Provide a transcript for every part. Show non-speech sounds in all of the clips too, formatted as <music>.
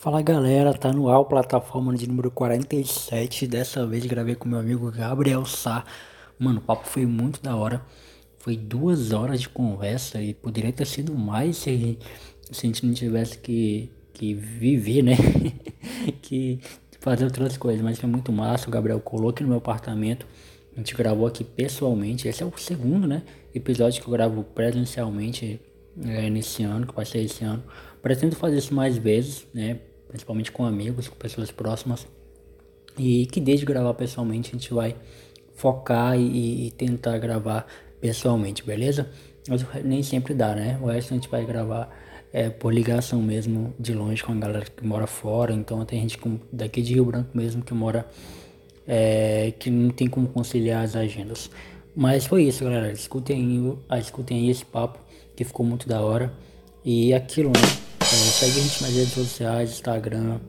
Fala galera, tá no ar plataforma de número 47. Dessa vez gravei com meu amigo Gabriel Sá. Mano, o papo foi muito da hora. Foi duas horas de conversa e poderia ter sido mais se, se a gente não tivesse que, que viver, né? <laughs> que fazer outras coisas. Mas foi muito massa. O Gabriel colou aqui no meu apartamento. A gente gravou aqui pessoalmente. Esse é o segundo, né? Episódio que eu gravo presencialmente é, nesse ano, que vai ser esse ano. Pretendo fazer isso mais vezes, né? Principalmente com amigos, com pessoas próximas. E que desde gravar pessoalmente a gente vai focar e, e tentar gravar pessoalmente, beleza? Mas nem sempre dá, né? O resto a gente vai gravar é, por ligação mesmo, de longe com a galera que mora fora. Então tem gente com, daqui de Rio Branco mesmo que mora, é, que não tem como conciliar as agendas. Mas foi isso, galera. Escutem, escutem aí esse papo que ficou muito da hora. E aquilo, né? É, segue a gente nas redes sociais, Instagram,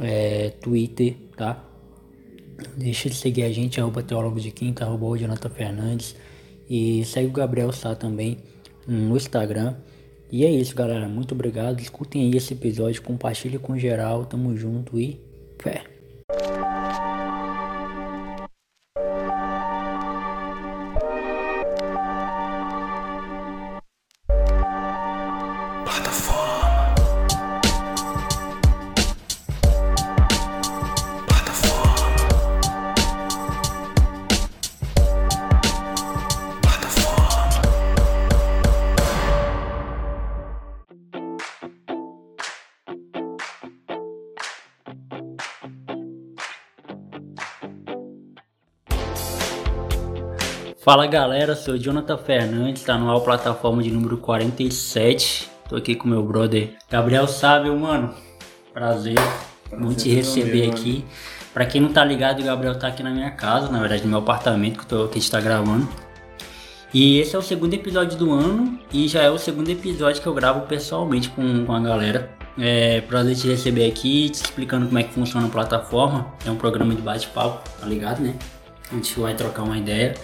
é, Twitter, tá? Deixa de seguir a gente, arroba teólogo de quinta, arroba o Jonathan Fernandes. E segue o Gabriel Sá também no Instagram. E é isso, galera. Muito obrigado. Escutem aí esse episódio, compartilhe com geral. Tamo junto e fé. Fala galera, sou Jonathan Fernandes, tá no plataforma de número 47. Tô aqui com meu brother Gabriel Sábio, mano. Prazer, Prazer muito te receber aqui. Mano. Pra quem não tá ligado, o Gabriel tá aqui na minha casa, na verdade no meu apartamento que, tô, que a gente tá gravando. E esse é o segundo episódio do ano e já é o segundo episódio que eu gravo pessoalmente com, com a galera. É prazer te receber aqui, te explicando como é que funciona a plataforma. É um programa de bate-papo, tá ligado, né? A gente vai trocar uma ideia.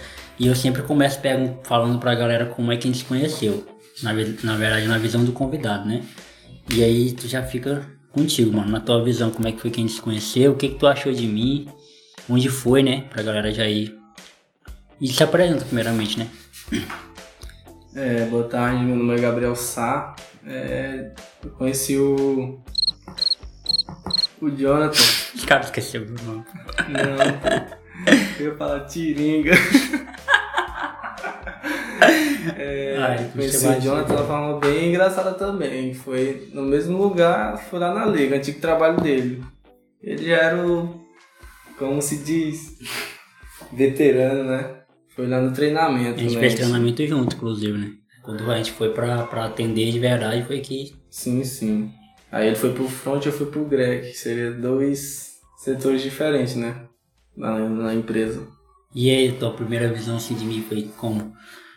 E eu sempre começo pego, falando pra galera como é que a gente se conheceu. Na, na verdade, na visão do convidado, né? E aí tu já fica contigo, mano. Na tua visão, como é que foi que a gente se conheceu? O que, que tu achou de mim? Onde foi, né? Pra galera já ir. E se apresenta primeiramente, né? É, boa tarde, meu nome é Gabriel Sá. É, eu conheci o. O Jonathan. Os caras esqueceram o nome. Não. Eu ia falar Tiringa. <laughs> <laughs> É, Ai, conheci o Jonathan de uma forma bem engraçada também. Foi no mesmo lugar, foi lá na Liga, antigo trabalho dele. Ele era o, como se diz, veterano, né? Foi lá no treinamento. A gente né? fez treinamento junto, inclusive, né? Quando a gente foi pra, pra atender de verdade, foi que. Sim, sim. Aí ele foi pro front, eu fui pro Greg. Seria dois setores diferentes, né? Na, na empresa. E aí, tua primeira visão assim de mim foi como?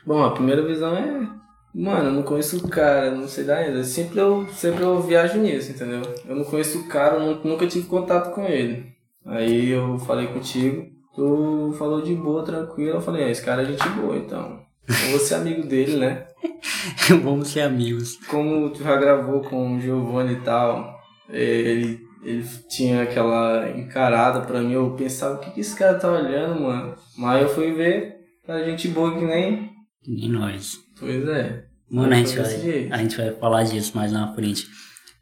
Bom, a primeira visão é. Mano, eu não conheço o cara, não sei da ainda. Sempre eu, sempre eu viajo nisso, entendeu? Eu não conheço o cara, nunca tive contato com ele. Aí eu falei contigo, tu falou de boa, tranquilo. Eu falei, é, esse cara é gente boa, então. Eu vou ser amigo dele, né? <laughs> Vamos ser amigos. Como tu já gravou com o Giovanni e tal, ele, ele tinha aquela encarada pra mim, eu pensava, o que, que esse cara tá olhando, mano? Mas eu fui ver, a gente boa que nem nem nós. Pois é. Mano, a gente, vai, a gente vai falar disso mais na frente.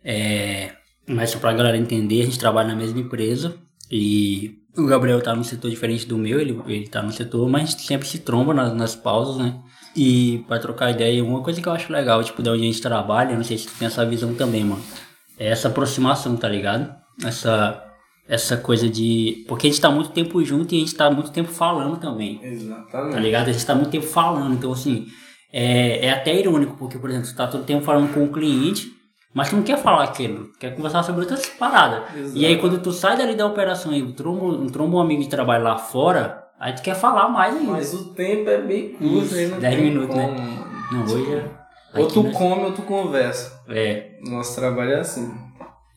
É, mas só pra galera entender, a gente trabalha na mesma empresa e o Gabriel tá num setor diferente do meu, ele, ele tá no setor, mas a gente sempre se tromba nas, nas pausas, né? E pra trocar ideia, uma coisa que eu acho legal, tipo, de onde a gente trabalha, não sei se tu tem essa visão também, mano. É essa aproximação, tá ligado? Essa essa coisa de. Porque a gente tá muito tempo junto e a gente tá muito tempo falando também. Exatamente. Tá ligado? A gente tá muito tempo falando. Então, assim, é, é até irônico, porque, por exemplo, você tá todo tempo falando com o cliente, mas tu não quer falar aquilo, quer conversar sobre outras paradas. Exato. E aí, quando tu sai dali da operação e tromba, tromba um amigo de trabalho lá fora, aí tu quer falar mais ainda. Mas o tempo é bem curto, aí não 10 minutos, né? como. né? Não, hoje é. Ou tu come ou tu conversa. É. Nosso trabalho é assim.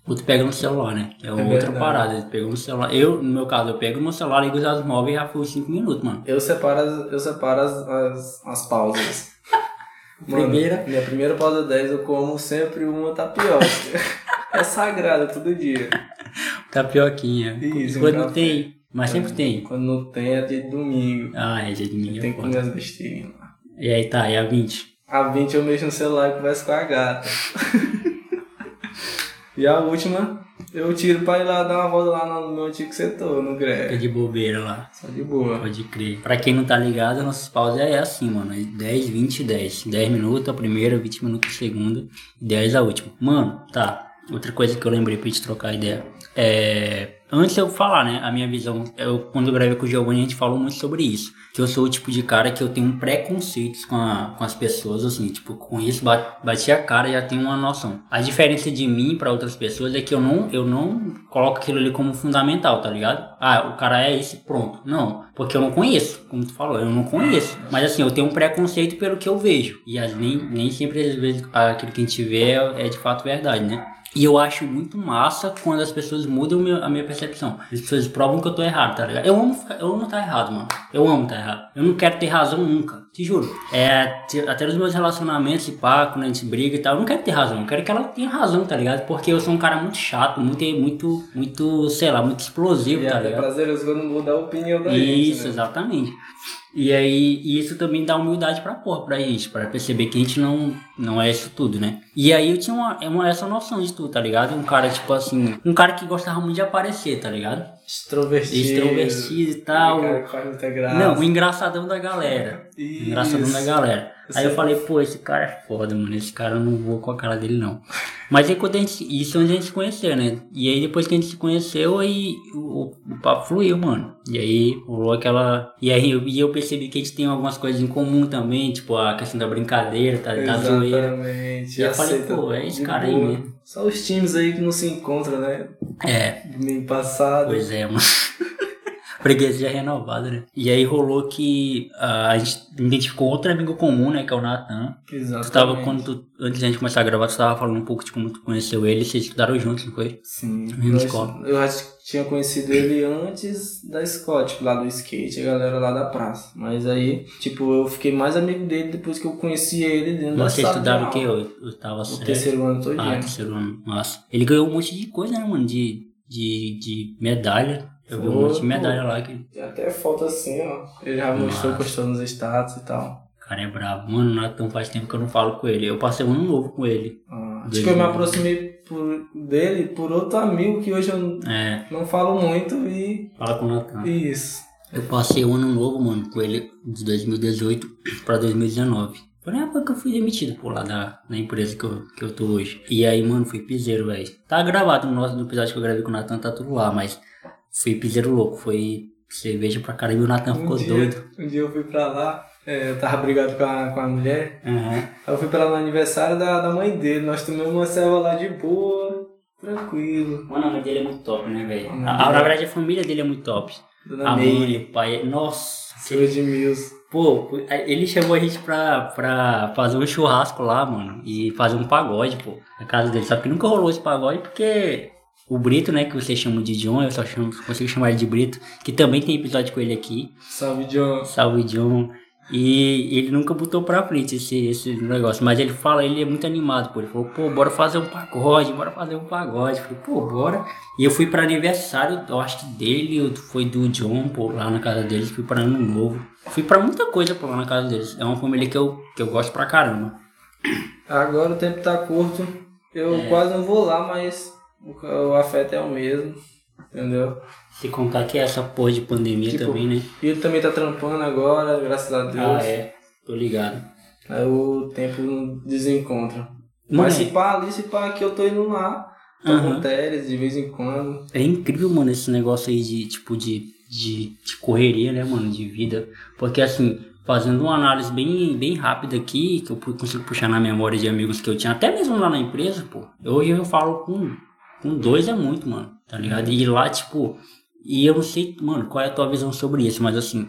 Ou tu pega no celular, né? Que é, é outra verdade. parada. Tu pega no celular. Eu, no meu caso, eu pego no celular, ligo os móveis e já fui 5 minutos, mano. Eu separo as, eu separo as, as, as pausas. <laughs> Mano, primeira. Minha primeira pausa 10 eu como sempre uma tapioca. <laughs> é sagrado todo dia. Tapioquinha. Isso, Quando café. tem, mas sempre tem. Quando não tem, é dia de domingo. Ah, é dia de domingo. Tem é que foda. comer as besteirinhas lá. E aí tá, e a 20? A 20 eu mexo no celular e converso com a gata. <laughs> e a última, eu tiro pra ir lá dar uma volta lá no meu antigo setor, no Fica Greg. de bobeira lá. Só de boa. Pode crer. Pra quem não tá ligado, nossos pausas é assim, mano. É 10, 20 10. 10 minutos a primeira, 20 minutos a segunda e 10 a última. Mano, tá. Outra coisa que eu lembrei pra gente trocar ideia. É. Antes eu falar, né, a minha visão, eu, quando eu gravei com o Giovanni, a gente falou muito sobre isso. Que eu sou o tipo de cara que eu tenho preconceitos com, a- com as pessoas, assim, tipo, com isso, ba- bati a cara e já tenho uma noção. A diferença de mim pra outras pessoas é que eu não, eu não coloco aquilo ali como fundamental, tá ligado? Ah, o cara é esse, pronto. Não, porque eu não conheço, como tu falou, eu não conheço. Mas assim, eu tenho um preconceito pelo que eu vejo. E as, nem, nem sempre, às vezes, aquilo que a gente vê é, é de fato verdade, né? E eu acho muito massa quando as pessoas mudam meu- a minha percepção. As pessoas provam que eu tô errado, tá ligado? Eu amo, eu amo estar errado, mano. Eu amo estar errado. Eu não quero ter razão nunca, te juro. É, até nos meus relacionamentos e pá, quando a gente briga e tal, eu não quero ter razão. Eu quero que ela tenha razão, tá ligado? Porque eu sou um cara muito chato, muito, muito, muito, sei lá, muito explosivo, E é tá ligado? prazeroso quando muda a opinião da Isso, gente, né? exatamente. E aí, e isso também dá humildade pra porra, pra gente, pra perceber que a gente não, não é isso tudo, né? E aí eu tinha uma, é uma, essa noção de tudo, tá ligado? Um cara, tipo assim, um cara que gostava muito de aparecer, tá ligado? Extrovertido. Extrovertido e tal. Cara. Não, o engraçadão da galera. O Isso. engraçadão da galera. Aí eu falei, pô, esse cara é foda, mano. Esse cara eu não vou com a cara dele, não. Mas aí quando a gente. Isso é onde a gente se conheceu, né? E aí depois que a gente se conheceu, aí o, o papo fluiu, mano. E aí rolou aquela. E aí eu, e eu percebi que a gente tem algumas coisas em comum também, tipo a questão da brincadeira, tá? Da zoeira. Exatamente. E eu falei, pô, é esse cara aí mesmo. Só os times aí que não se encontram, né? É, Domingo passado. Pois é, mano. <laughs> Preguiça já renovada, né? E aí rolou que ah, a gente identificou outro amigo comum, né? Que é o Nathan. Exatamente. Tu tava, quando tu, antes da gente começar a gravar, tu tava falando um pouco de como tu conheceu ele, vocês estudaram juntos, não foi? Sim. Mesma escola. eu acho que tinha conhecido ele antes da escola, tipo, lá do skate, a galera lá da praça. Mas aí, tipo, eu fiquei mais amigo dele depois que eu conheci ele dentro da Vocês sala de estudaram o quê? Eu, eu tava O terceiro ano todinho. Ah, terceiro ano. Nossa. Ele ganhou um monte de coisa, né, mano? De, de, de medalha. Eu vi um monte de medalha lá. Que... Tem até foto assim, ó. Ele já mostrou, Nossa. postou nos status e tal. O cara é brabo. Mano, o Nathan faz tempo que eu não falo com ele. Eu passei um ano novo com ele. Ah, Dois tipo, eu me aproximei por, dele por outro amigo que hoje eu É, não falo muito e. fala com o Nathan. Isso. Eu passei um ano novo, mano, com ele de 2018 pra 2019. Foi na época que eu fui demitido, pô, lá da, da empresa que eu, que eu tô hoje. E aí, mano, fui piseiro, velho. Tá gravado no nosso no episódio que eu gravei com o Natan, tá tudo lá, mas fui piseiro louco. Foi cerveja pra caramba e o Natan ficou um, dia, doido. um dia eu fui pra lá, é, eu tava brigado com a, com a mulher. Uhum. Aí eu fui pra lá no aniversário da, da mãe dele. Nós tomamos uma selva lá de boa, tranquilo. Mano, a mãe dele é muito top, né, velho? Na verdade, a família dele é muito top. Dona A mãe, o pai, nossa. De Mills. Pô, ele chamou a gente pra, pra fazer um churrasco lá, mano, e fazer um pagode, pô, na casa dele. Só que nunca rolou esse pagode porque o Brito, né, que vocês chamam de John, eu só chamo, consigo chamar ele de Brito, que também tem episódio com ele aqui. Salve, John. Salve, John. E ele nunca botou pra frente esse, esse negócio. Mas ele fala, ele é muito animado, pô. Ele falou, pô, bora fazer um pagode, bora fazer um pagode. Eu falei, pô, bora. E eu fui pra aniversário, eu acho que dele, foi do John, pô, lá na casa deles. Fui pra ano novo. Fui pra muita coisa, pô, lá na casa deles. É uma família que eu, que eu gosto pra caramba. Agora o tempo tá curto. Eu É. quase não vou lá, mas o, o afeto é o mesmo. Entendeu? Se contar que é essa porra de pandemia Tipo, também, né? E ele também tá trampando agora, graças a Deus. Ah, é. Tô ligado. Aí o tempo não desencontra. Mas se pá ali, se pá aqui, eu tô indo lá. Tô Aham. com Teres de vez em quando. É incrível, mano, esse negócio aí de, tipo, de, de, de correria, né, mano, de vida. Porque, assim, fazendo uma análise bem, bem rápida aqui, que eu consigo puxar na memória de amigos que eu tinha, até mesmo lá na empresa, pô. Hoje eu falo com, com dois é muito, mano, tá ligado? E lá, tipo, e eu não sei, mano, qual é a tua visão sobre isso, mas, assim,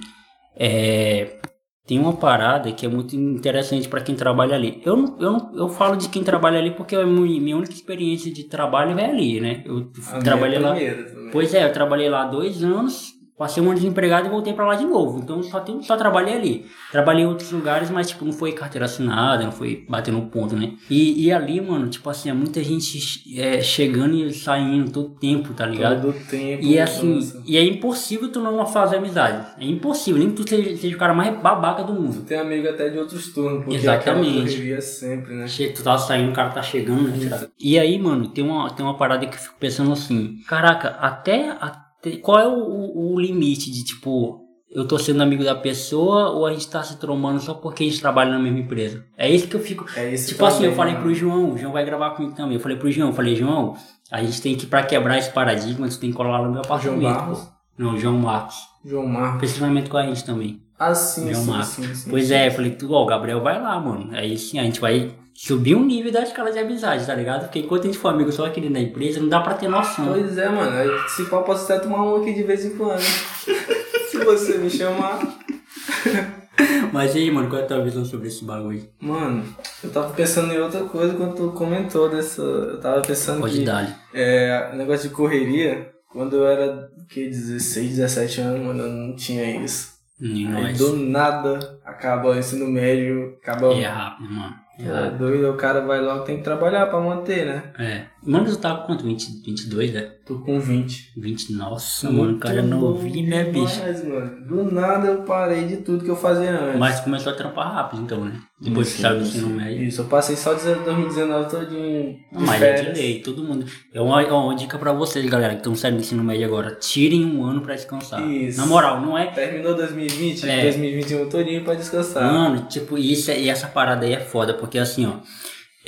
é... Tem uma parada que é muito interessante pra quem trabalha ali. Eu, não- eu, não- eu falo de quem trabalha ali porque a minha única experiência de trabalho é ali, né? Eu A trabalhei minha lá. também. Pois é, eu trabalhei lá dois anos, passei um ano desempregado e voltei pra lá de novo. Então só, tem, só trabalhei ali. Trabalhei em outros lugares, mas tipo, não foi carteira assinada, não foi batendo ponto, né? E, e ali, mano, tipo assim, é muita gente é, chegando e saindo todo tempo, tá ligado? Todo tempo. E é assim, nossa. e é impossível tu não fazer amizade. É impossível, nem que tu seja, seja o cara mais babaca do mundo. Tem amigo até de outros turnos, porque Exatamente. aquela correria sempre, né? Chega, tu tá saindo, o cara tá chegando, né? E aí, mano, tem uma, tem uma parada que eu fico pensando assim, caraca, até, até qual é o, o, o limite de tipo, eu tô sendo amigo da pessoa ou a gente tá se trombando só porque a gente trabalha na mesma empresa? É isso que eu fico. É esse Tipo assim, eu falei mano. pro João, o João vai gravar comigo também. Eu falei pro João, eu falei, João, a gente tem que, pra quebrar esse paradigma, tu tem que colar lá no meu apartamento. Barros? pô. Não, João Marcos. João Marcos. Treinamento com a gente também. Ah, sim, João sim, Marcos. sim, sim. Pois é, eu falei, tu, ó, o Gabriel vai lá, mano. Aí sim, a gente vai subir um nível da escala de amizade, tá ligado? Porque enquanto a gente for amigo só aqui dentro da empresa, não dá pra ter noção. Pois é, mano. Se pau, posso até tomar um aqui de vez em quando. <laughs> se você me chamar. <laughs> Mas e aí, mano, qual é a tua visão sobre esse bagulho? Mano, eu tava pensando em outra coisa quando tu comentou dessa. Eu tava pensando Pode que. dar. É, negócio de correria, quando eu era que 16, 17 anos, mano, eu não tinha isso. E Aí do nada acaba o ensino médio, acaba. É rápido, mano. É doido, o cara vai logo, tem que trabalhar pra manter, né? É. Mano, tu tá com quanto? 20, 22, né? Tô com 20. 20, nossa, mano, o cara é novinho, né, bicho? Mas, mano, do nada eu parei de tudo que eu fazia antes. Mas começou a trampar rápido, então, né? Depois que saiu do ensino médio. Isso, eu passei só 2019 todinho de Mas é de férias. lei, todo mundo. É uma, é uma dica pra vocês, galera, que estão saindo do ensino médio agora. Tirem um ano pra descansar. Isso. Na moral, não é. Terminou 2020, É. 2021 todinho pra descansar. Mano, tipo, isso, é- e essa parada aí é foda, porque assim, ó.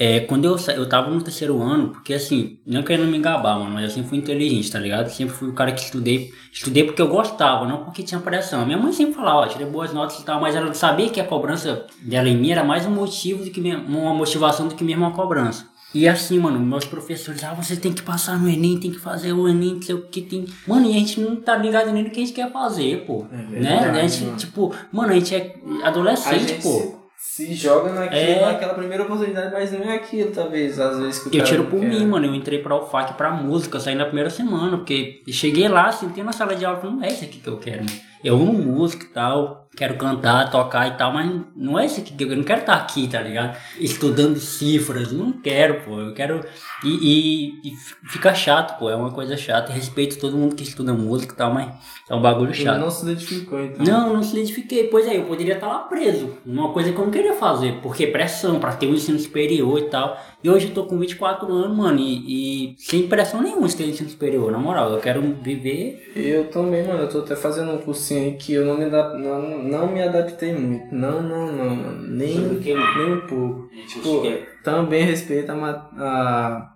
É, quando eu, eu tava no terceiro ano, porque assim, não querendo me engabar, mano, mas eu sempre fui inteligente, tá ligado? Sempre fui o cara que estudei, estudei porque eu gostava, não porque tinha pressão. Minha mãe sempre falava, ó, tirei boas notas e tal, mas ela sabia que a cobrança dela em mim era mais um motivo do que uma motivação do que mesmo uma cobrança. E assim, mano, meus professores, ah, você tem que passar no Enem, tem que fazer o Enem, não sei o que tem. Mano, e a gente não tá ligado nem no que a gente quer fazer, pô. É né? verdade, A gente, mano. tipo, mano, a gente é A adolescente, gente pô. Se, joga naquilo, É. naquela primeira oportunidade, mas não é aquilo, talvez, às vezes que Eu tiro por quer. mim, mano. Eu entrei pra UFAC pra música, saí na primeira semana, porque cheguei lá, sentei na sala de aula falei, não é isso aqui que eu quero, mano. Eu amo música e tal, quero cantar, tocar e tal, mas não é isso aqui que eu, eu não quero estar aqui, tá ligado? Estudando cifras, não quero, pô. Eu quero. E, e, e fica chato, pô. É uma coisa chata. Eu respeito todo mundo que estuda música e tal, mas é um bagulho chato. não se identificou, então. Não, não se identifiquei. Pois é, eu poderia estar lá preso. Uma coisa que eu não queria fazer. Porque pressão, pra ter um ensino superior e tal. E hoje eu tô com 24 anos, mano, e, e sem pressão nenhuma de ter ensino superior. Na moral, eu quero viver. Eu também, mano, eu tô até fazendo um cursinho aí que eu não me, não, não me adaptei muito. Não, não, não, mano. Nem, mano? nem um pouco. Tipo, também respeito a, a,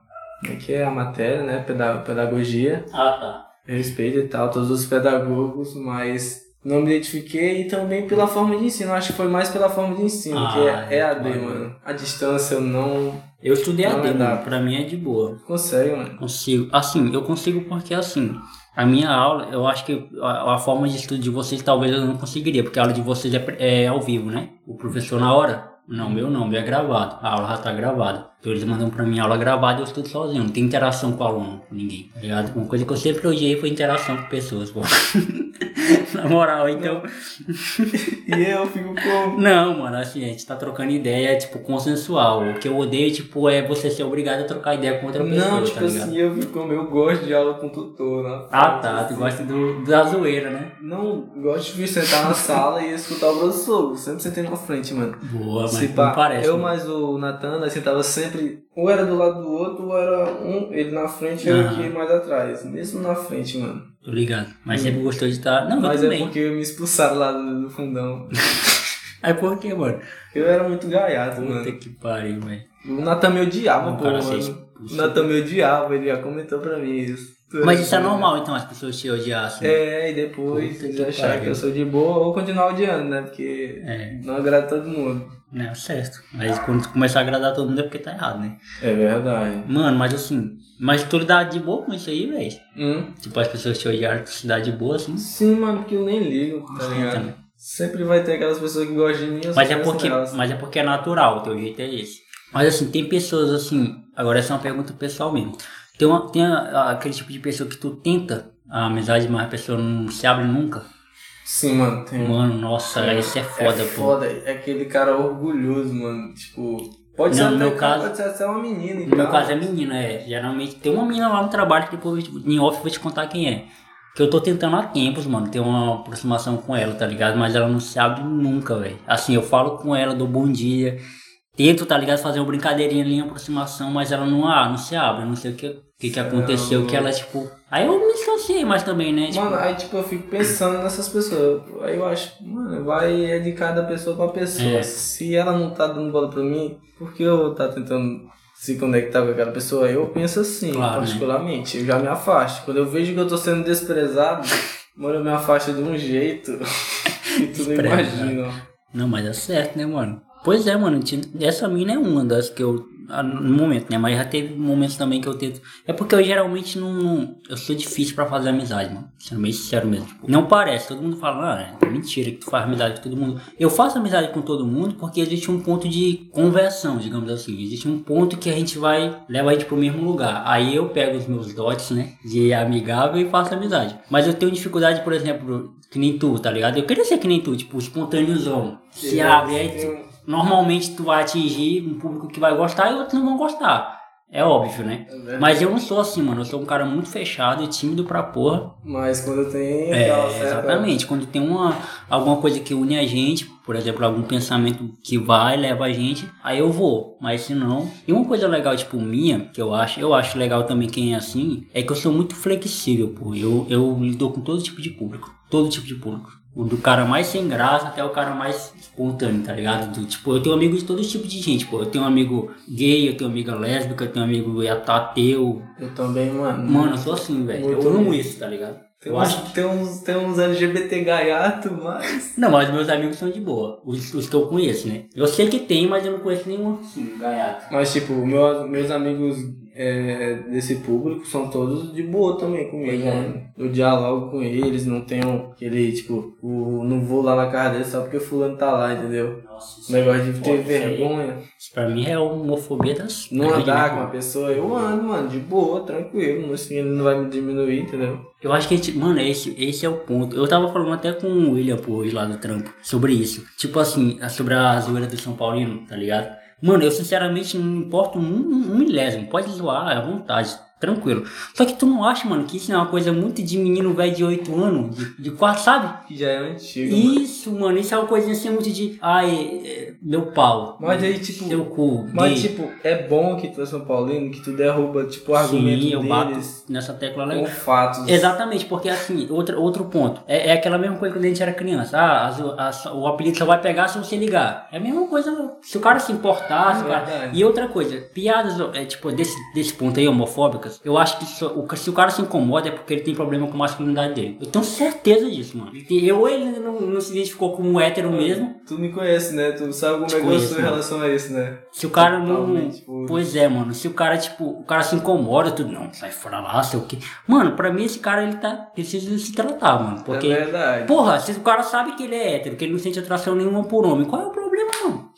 é que é a matéria, né? Peda- Pedagogia. Ah, tá. Respeito e tal, todos os pedagogos, mas não me identifiquei e também pela forma de ensino. Acho que foi mais pela forma de ensino, Ah, que é é, EAD, claro. mano. A distância eu não Eu estudei Não, AD, dá. mano. Pra mim é de boa. consigo, mano. Consigo. Assim, eu consigo porque assim. A minha aula, eu acho que a, a forma de estudo de vocês talvez eu não conseguiria, porque a aula de vocês é, é ao vivo, né? O professor na hora. Não, meu não, meu é gravado. A aula já tá gravada. Então eles mandam pra mim aula gravada e eu estudo sozinho. Não tem interação com o aluno, com ninguém. Tá ligado? Uma coisa que eu sempre odiei foi interação com pessoas, pô. <laughs> na moral, então. E eu fico com. Não, mano, assim, a gente tá trocando ideia, tipo, consensual. O que eu odeio, tipo, é você ser obrigado a trocar ideia com outra pessoa, Não, tipo tá assim, eu fico como eu gosto de aula com tutor, né? Ah, tá, tu gosta do, da zoeira, né? Não, gosto de sentar na sala e escutar o professor. Sempre sentei na frente, mano. Boa, mas Se não pá, parece. eu né? mais o Natan, nós sentava sempre, ou era do lado do outro, ou era um, ele na frente e eu Aham. aqui mais atrás. Mesmo na frente, mano. Tô ligado. Mas sempre gostou de estar. Não, Mas eu é porque me expulsaram lá do, do fundão. <laughs> Aí por quê, mano? Eu era muito gaiato, Puta mano. que pariu, velho. O Natan me odiava, Um pô, cara mano. O Natan me odiava, ele já comentou pra mim isso. Mas isso é normal, então, as pessoas te odiassem. É, e depois Puta eles que acharem que eu sou de boa ou continuar odiando, né? Porque É, não agrada todo mundo. É certo. Mas quando tu começar a agradar todo mundo é porque tá errado, né? É verdade. Mano, mas assim. Mas tu lidar de boa com isso aí, velho? Hum? Tipo, as pessoas te odiaram, tu se dá de boa, assim. Sim, mano, porque eu nem ligo, tá Sim, ligado? também. Sempre vai ter aquelas pessoas que gostam de mim. Mas é, porque, delas. mas é porque é natural, o teu jeito é esse. Mas assim, tem pessoas assim. Agora essa é uma pergunta pessoal mesmo. Tem, uma, tem aquele tipo de pessoa que tu tenta a amizade, mas a pessoa não se abre nunca. Sim, mano, tem. Mano, nossa, isso é foda, é pô. foda, é aquele cara orgulhoso, mano. Tipo, pode Não, ser meu caso- pode ser até uma menina No meu caso é menina, é. Geralmente tem uma menina lá no trabalho que depois tipo, em off eu vou te contar quem é. Que eu tô tentando há tempos, mano, ter uma aproximação com ela, tá ligado? Mas ela não se abre nunca, velho. Assim, eu falo com ela, dou bom dia. Tento, tá ligado? Fazer uma brincadeirinha ali, uma aproximação, mas ela não, ah, não se abre. Não sei o que, que, que aconteceu, Não. que ela, tipo. Aí eu me distanciei mais também, né? Tipo, Mano, aí tipo, eu fico pensando nessas pessoas. Aí eu acho, mano, vai é de cada pessoa pra pessoa. É. Se ela não tá dando bola pra mim, por que eu vou tá tentando se conectar com aquela pessoa? Eu penso assim, Claro, né? particularmente. Eu já me afasto. Quando eu vejo que eu tô sendo desprezado, mano, eu me afasto de um jeito <laughs> que tu não imagina. Não, mas é certo, né, mano? Pois é, mano. Essa mina é uma das que eu. Ah, No momento, né? Mas já teve momentos também que eu tento. É porque eu geralmente não. não- eu sou difícil pra fazer amizade, mano. Sendo bem sincero mesmo. Tipo, não parece. Todo mundo fala, ah, é mentira que tu faz amizade com todo mundo. Eu faço amizade com todo mundo porque existe um ponto de conversão, digamos assim. Existe um ponto que a gente vai. leva a gente pro mesmo lugar. Aí eu pego os meus dotes, né? De amigável e faço amizade. Mas eu tenho dificuldade, por exemplo, que nem tu, tá ligado? Eu queria ser que nem tu, tipo, espontâneozão. Se abre, aí tu- Normalmente tu vai atingir um público que vai gostar e outros não vão gostar. É óbvio, né? É. Mas eu não sou assim, mano. Eu sou um cara muito fechado e tímido pra porra. Mas quando tem É, certa- exatamente. Quando tem uma, alguma coisa que une a gente, por exemplo, algum pensamento que vai, leva a gente, aí eu vou. Mas se não. E uma coisa legal, tipo, minha, que eu acho, eu acho legal também quem é assim, é que eu sou muito flexível, pô. Eu, eu lido com todo tipo de público. Todo tipo de público. O do cara mais sem graça até o cara mais espontâneo, tá ligado? Do, tipo, eu tenho amigos de todo tipo de gente, pô. Eu tenho um amigo gay, eu tenho amiga lésbica, eu tenho um amigo ateu. Eu também, mano. Mano, eu sou assim, velho. Eu amo bem. isso, tá ligado? Tem Eu uns, acho tem, uns, tem uns LGBT gaiato, mas. Não, mas meus amigos são de boa. Os, os que eu conheço, né? Eu sei que tem, mas eu não conheço nenhum assim, gaiato. Mas, tipo, meu, meus amigos é, desse público são todos de boa também comigo, é. mano. Eu dialogo com eles, não tenho aquele, tipo, o, não vou lá na casa deles só porque fulano tá lá, entendeu? Nossa, O negócio de ter isso aí- vergonha. Isso pra mim é homofobia das. Não andar né, com uma pessoa, eu ando, mano, de boa, tranquilo. não- Assim, ele não vai me diminuir, entendeu? Eu acho que, a gente- mano, esse, esse é o ponto. Eu tava falando até com o William, pô, hoje lá do trampo, sobre isso. Tipo assim, sobre a zoeira do São Paulino, tá ligado? Mano, eu sinceramente não importo um, um, milésimo. Pode zoar à vontade, tranquilo. Só que tu não acha, mano, que isso é uma coisa muito de menino velho de 8 anos, de, de 4, sabe? Já é antigo, mano. Isso, mano, isso é uma coisinha assim muito de. Ai, é, meu pau. Mas aí, tipo, Seu cu. Mas, tipo, é bom que tu é São Paulino, que tu derruba, tipo, o argumento Sim, eu bato nessa tecla com legal. fatos. Exatamente, porque assim, outro, outro ponto. É, é aquela mesma coisa quando a gente era criança. Ah, as- as- o apelido só vai pegar se você ligar. É a mesma coisa se o cara se importar. se o cara-. E outra coisa, piadas é, tipo, desse, desse ponto aí, homofóbicas, eu acho que só- o, se o cara se incomoda é porque ele tem problema com a masculinidade dele. Eu tenho certeza disso, mano. Ele Eu ele não, não se identificou como hétero mesmo. Tu me conhece, né? Tu sabe como é que eu sou em relação a isso, né? Se o cara não. Tipo- Pois é, mano. Se o cara, tipo, o cara se incomoda, tudo, não, sai fora lá, sei o quê. Mano, pra mim esse cara, ele tá. Precisa se tratar, mano. Porque. É verdade. Porra, se o cara sabe que ele é hétero, que ele não sente atração nenhuma por homem, qual é o problema?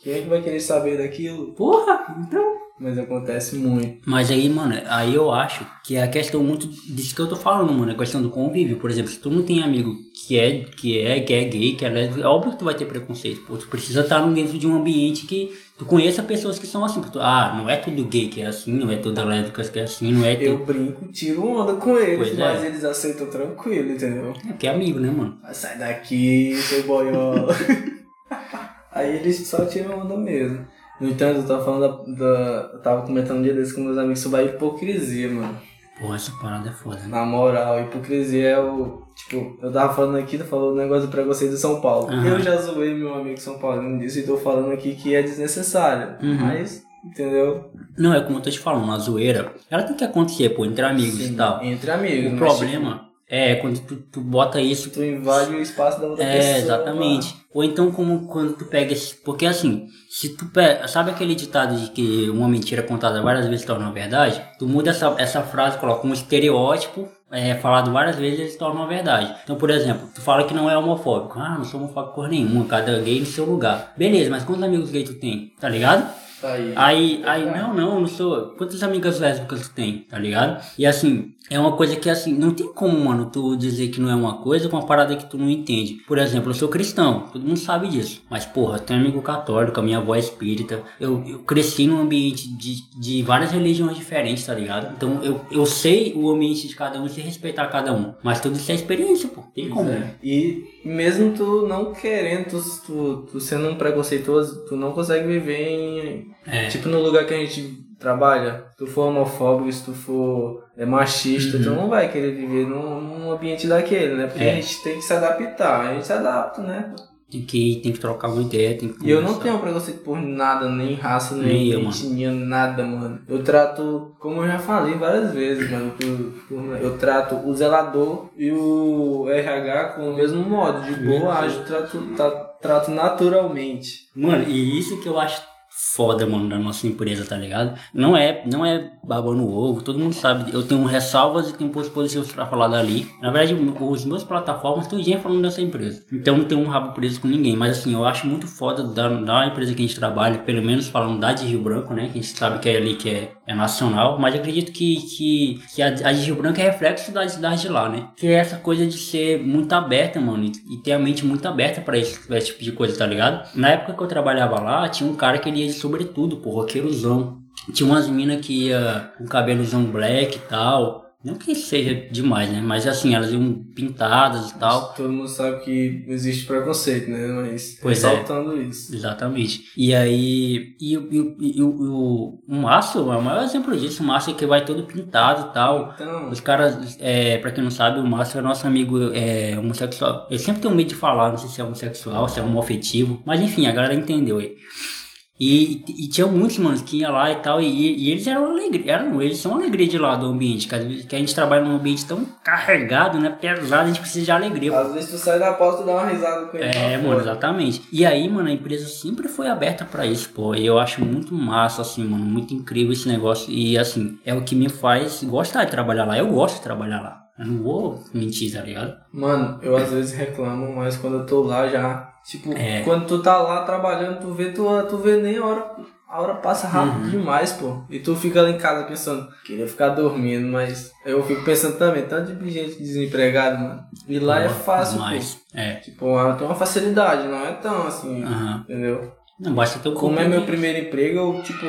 Quem é que vai querer saber daquilo? Porra, então. Mas acontece muito. Mas aí, mano, aí eu acho que é a questão muito disso que eu tô falando, mano. A questão do convívio. Por exemplo, se tu não tem amigo que é, que é, que é gay, que é lésbico, é óbvio que tu vai ter preconceito. Pô, tu precisa estar dentro de um ambiente que tu conheça pessoas que são assim. Tu, ah, não é tudo gay que é assim, não é toda lésbica que é assim, não é tudo. Eu brinco, tiro onda com eles, Pois é. mas eles aceitam tranquilo, entendeu? É porque é amigo, né, mano? Sai daqui, seu boiola. <laughs> Aí eles só tiram onda mesmo. No entanto, eu tava falando da, da- Eu tava comentando um dia desse com meus amigos sobre a hipocrisia, mano. Porra, essa parada é foda, né? Na moral, hipocrisia é o. Tipo, eu tava falando aqui, tu falou o negócio do preconceito de São Paulo. Aham. Eu já zoei meu amigo São Paulino disso e tô falando aqui que é desnecessário. Uhum. Mas, entendeu? Não, é como eu tô te falando, a zoeira, ela tem que acontecer, pô, entre amigos Sim, e tal. Entre amigos. O problema é quando tu, tu bota isso tu invade o espaço da outra pessoa. É, exatamente. Ou então como quando tu pega esse. Porque assim, se tu pega. Sabe aquele ditado de que uma mentira contada várias vezes torna uma verdade? Tu muda essa, essa frase, coloca um estereótipo. É, falado várias vezes ele se torna uma verdade. Então, por exemplo, tu fala que não é homofóbico. Ah, não sou homofóbico por nenhuma, cada gay no seu lugar. Beleza, mas quantos amigos gays tu tem? Tá ligado? Aí. Aí, aí, não, não, não sou. Quantas amigas lésbicas tu tem, tá ligado? E assim, é uma coisa que, assim, não tem como, mano, tu dizer que não é uma coisa com uma parada que tu não entende. Por exemplo, eu sou cristão, todo mundo sabe disso. Mas, porra, tenho amigo católico, a minha avó é espírita. Eu, eu cresci num ambiente de, de várias religiões diferentes, tá ligado? Então, eu, eu sei o ambiente de cada um e sei respeitar cada um. Mas tudo isso é experiência, pô. Tem como. É. E mesmo tu não querendo, tu, tu, tu sendo um preconceituoso, tu não consegue viver em. É. Tipo, no lugar que a gente trabalha, se tu for homofóbico, se tu for é, machista, Uhum. tu não vai querer viver num, num ambiente daquele, né? Porque É. a gente tem que se adaptar, a gente se adapta, né? Tem que, tem que trocar uma ideia, tem que E eu não tenho preconceito por nada, nem raça, Nem eu, etnia, nada, mano. Eu trato, como eu já falei várias vezes, mano, por- eu trato o zelador e o RH com o mesmo modo, de boa, ajo, trato, tra- trato naturalmente. Mano, e isso que eu acho foda, mano, da nossa empresa, tá ligado? Não é, não é babando o ovo, todo mundo sabe. Eu tenho ressalvas e tenho pontos positivos pra falar dali. Na verdade, os meus plataformas estão gente falando dessa empresa. Então não tenho um rabo preso com ninguém. Mas assim, eu acho muito foda da, da empresa que a gente trabalha, pelo menos falando da de Rio Branco, né? Que a gente sabe que é ali que é, é nacional. Mas acredito que, que, que a, a de Rio Branco é reflexo da cidade de lá, né? Que é essa coisa de ser muito aberta, mano, e, e ter a mente muito aberta pra esse, pra esse tipo de coisa, tá ligado? Na época que eu trabalhava lá, tinha um cara que ele ia sobretudo, pô, roqueirozão. Tinha umas minas que ia com cabelozão black e tal. Não que seja demais, né? Mas assim, elas iam pintadas e tal. Todo mundo sabe que existe preconceito, né? Mas Pois é. ressaltando isso. Exatamente. E aí, e, o- e, o- e, o- o, o Márcio é o maior exemplo disso. O Márcio que vai todo pintado e tal. Então, Os caras, é, pra quem não sabe, o Márcio é nosso amigo é, homossexual. Eu sempre tenho medo de falar, não sei se é homossexual, se é homoafetivo. Mas enfim, a galera entendeu aí. E, e tinha muitos, mano, que ia lá e tal, e, e eles eram alegria, eram, eles são alegria de lá do ambiente, vezes- que a gente trabalha num ambiente tão carregado, né, pesado, a gente precisa de alegria. às vezes tu sai da porta e dá uma risada com ele. É, lá mano, exatamente. E aí, mano, a empresa sempre foi aberta pra isso, pô. E eu acho muito massa, assim, mano, muito incrível esse negócio. E, assim, é o que me faz gostar de trabalhar lá. Eu gosto de trabalhar lá. Eu não vou mentir, tá ligado? Mano, eu às vezes reclamo, mas quando eu tô lá já. Tipo, É. quando tu tá lá trabalhando, tu vê, tu, tu vê nem a hora. A hora passa rápido Uhum. demais, pô. E tu fica lá em casa pensando, queria ficar dormindo, mas eu fico pensando também, tanto de gente desempregada, mano. E lá é Pô, fácil, demais. É. pô. Tipo, ah, tem uma facilidade, não é tão assim, Aham. entendeu? Não, basta ter o Como é meu primeiro emprego, eu, tipo,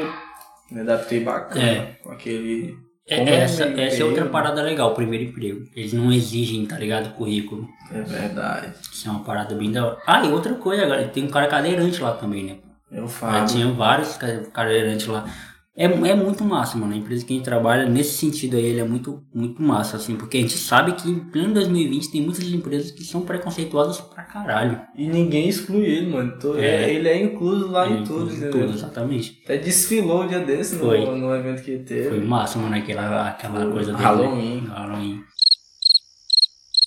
me adaptei bacana É. com aquele. É, como é essa, meu essa é outra parada legal, o primeiro emprego. Eles não exigem, tá ligado? Currículo. É verdade. Isso é uma parada bem da hora. Ah, e outra coisa, agora, tem um cara cadeirante lá também, né? Eu Já falo. tinha vários ca- cadeirantes lá. É, é muito massa, mano. A empresa que a gente trabalha, nesse sentido aí, ele é muito, muito massa, assim. Porque a gente sabe que em pleno 2020 tem muitas empresas que são preconceituosas pra caralho. E ninguém exclui ele, mano. Tô- É. Ele é incluso lá Ele em tudo, entendeu? tudo, exatamente. Até desfilou um dia desse Foi. no, no evento que teve. Foi massa, mano, aquela, aquela Foi. coisa dele. Halloween. né? Halloween.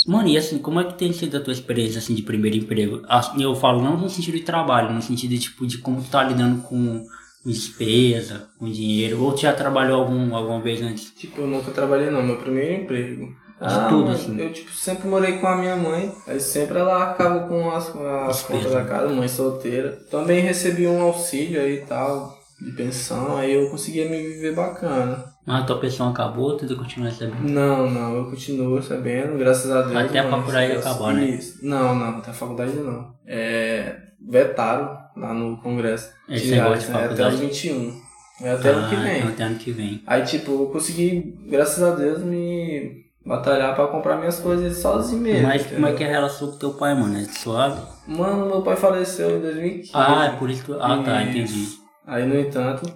Mano, e assim, como é que tem sido a tua experiência, assim, de primeiro emprego? Assim, Eu falo não no sentido de trabalho, no sentido, de, tipo, de como tu tá lidando com com despesa, com dinheiro. Ou tu já trabalhou algum, alguma vez antes? Tipo, eu nunca trabalhei não, meu primeiro emprego. tudo, mano, assim. Eu, tipo, sempre morei com a minha mãe. Aí sempre ela arcava com as, as As contas da casa, mãe solteira. Também recebi um auxílio aí e tal, de pensão. Aí eu conseguia me viver bacana. Mas a tua pensão acabou, tu continua recebendo? Não, não, eu continuo recebendo, graças a Deus. Até a faculdade isso- acabar, né? Não, não, até a faculdade não. É, vetaram lá no congresso. Esse negócio de é até os 21. É até ano que Ah, vem. então Até ano que vem. Aí, tipo, eu consegui, graças a Deus, me batalhar pra comprar minhas coisas sozinho mesmo. Mas como é entendeu? que é a relação com teu pai, mano? É suave? Mano, meu pai faleceu em 2015. Ah, é por isso que. Ah, tá, entendi. Aí, no entanto,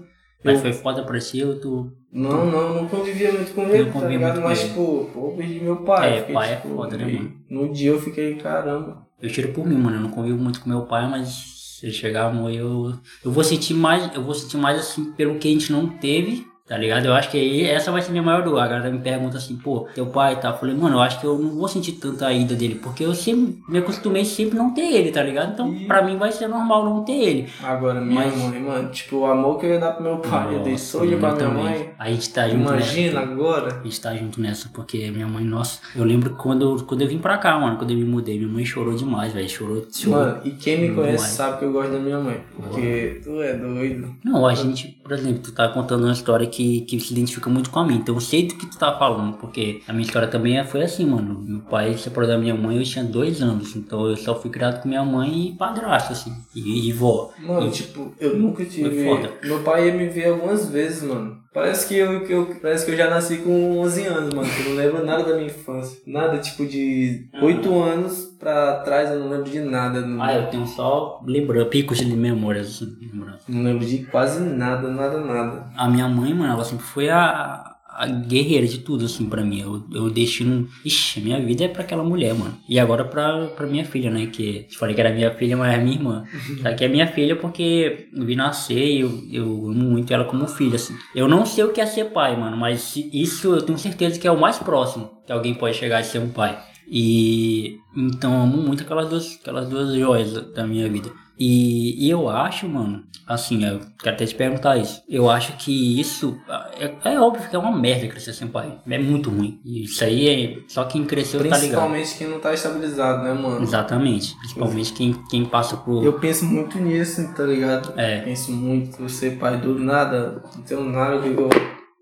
Mas eu- foi foda pra si ou tu... não, não, não convivia muito com ele, tá convivia ligado? Mas, tipo, pô, perdi meu pai. É, fiquei, pai é tipo, foda, né, mano? No dia eu fiquei, caramba. Eu tiro por mim, mano. Eu não convivo muito com meu pai, mas se ele chegar a morrer, eu, eu vou sentir mais. Eu vou sentir mais assim pelo que a gente não teve. Tá ligado? Eu acho que aí essa vai ser minha maior dor. A galera me pergunta assim, pô, teu pai e tal. Eu falei, mano, eu acho que eu não vou sentir tanto a ida dele, porque eu sempre me acostumei sempre não ter ele, tá ligado? Então, E- pra mim vai ser normal não ter ele. Agora, minha Mas- mãe, mano, tipo, o amor que eu ia dar pro meu pai, eu dei Nossa, soja pra minha também. mãe. A gente tá junto Imagina nessa. agora. A gente tá junto nessa, porque minha mãe, nossa, eu lembro quando, eu- quando eu vim pra cá, mano, quando eu me mudei, minha mãe chorou demais, velho. Chorou, chorou. Mano, e quem me conhece Demais. sabe que eu gosto da minha mãe. Porque tu é doido. Não, a gente, por exemplo, tu tá contando uma história que que, que se identifica muito com a mim. Então eu sei do que tu tá falando, porque a minha história também foi assim, mano. Meu pai separou da minha mãe, eu tinha dois anos. Então eu só fui criado com minha mãe e padrasto, assim. E, e vó. Mano, e, tipo, eu nunca tive. foda. Meu pai ia me ver algumas vezes, mano. Parece que eu, que eu, parece que eu já nasci com 11 anos, mano. Que eu não lembro nada da minha infância. Nada, tipo, de 8 anos pra trás eu não lembro de nada. Não, Ah, eu tenho só lembrança, picos de memórias, lembrança. não lembro de quase nada, nada, nada. A minha mãe, mano, ela sempre foi a, a guerreira de tudo, assim, pra mim. Eu, eu destino. Ixi, a minha vida é pra aquela mulher, mano. E agora pra, pra minha filha, né? Que te falei que era minha filha, mas é minha irmã. Só <laughs> que é minha filha porque eu vi nascer e eu, eu amo muito ela como filha, assim. Eu não sei o que é ser pai, mano, mas isso eu tenho certeza que é o mais próximo que alguém pode chegar a ser um pai. E então eu amo muito aquelas duas, aquelas duas joias da- minha vida. E, e eu acho, mano, assim, eu quero até te perguntar isso. Eu acho que isso é, é óbvio que é uma merda crescer sem pai. É muito ruim. Isso aí é só quem cresceu tá ligado. Principalmente quem não tá estabilizado, né, mano? Exatamente. Principalmente quem, quem passa por. Eu penso muito nisso, tá ligado? É. Penso muito, ser pai do nada, não tenho nada que eu.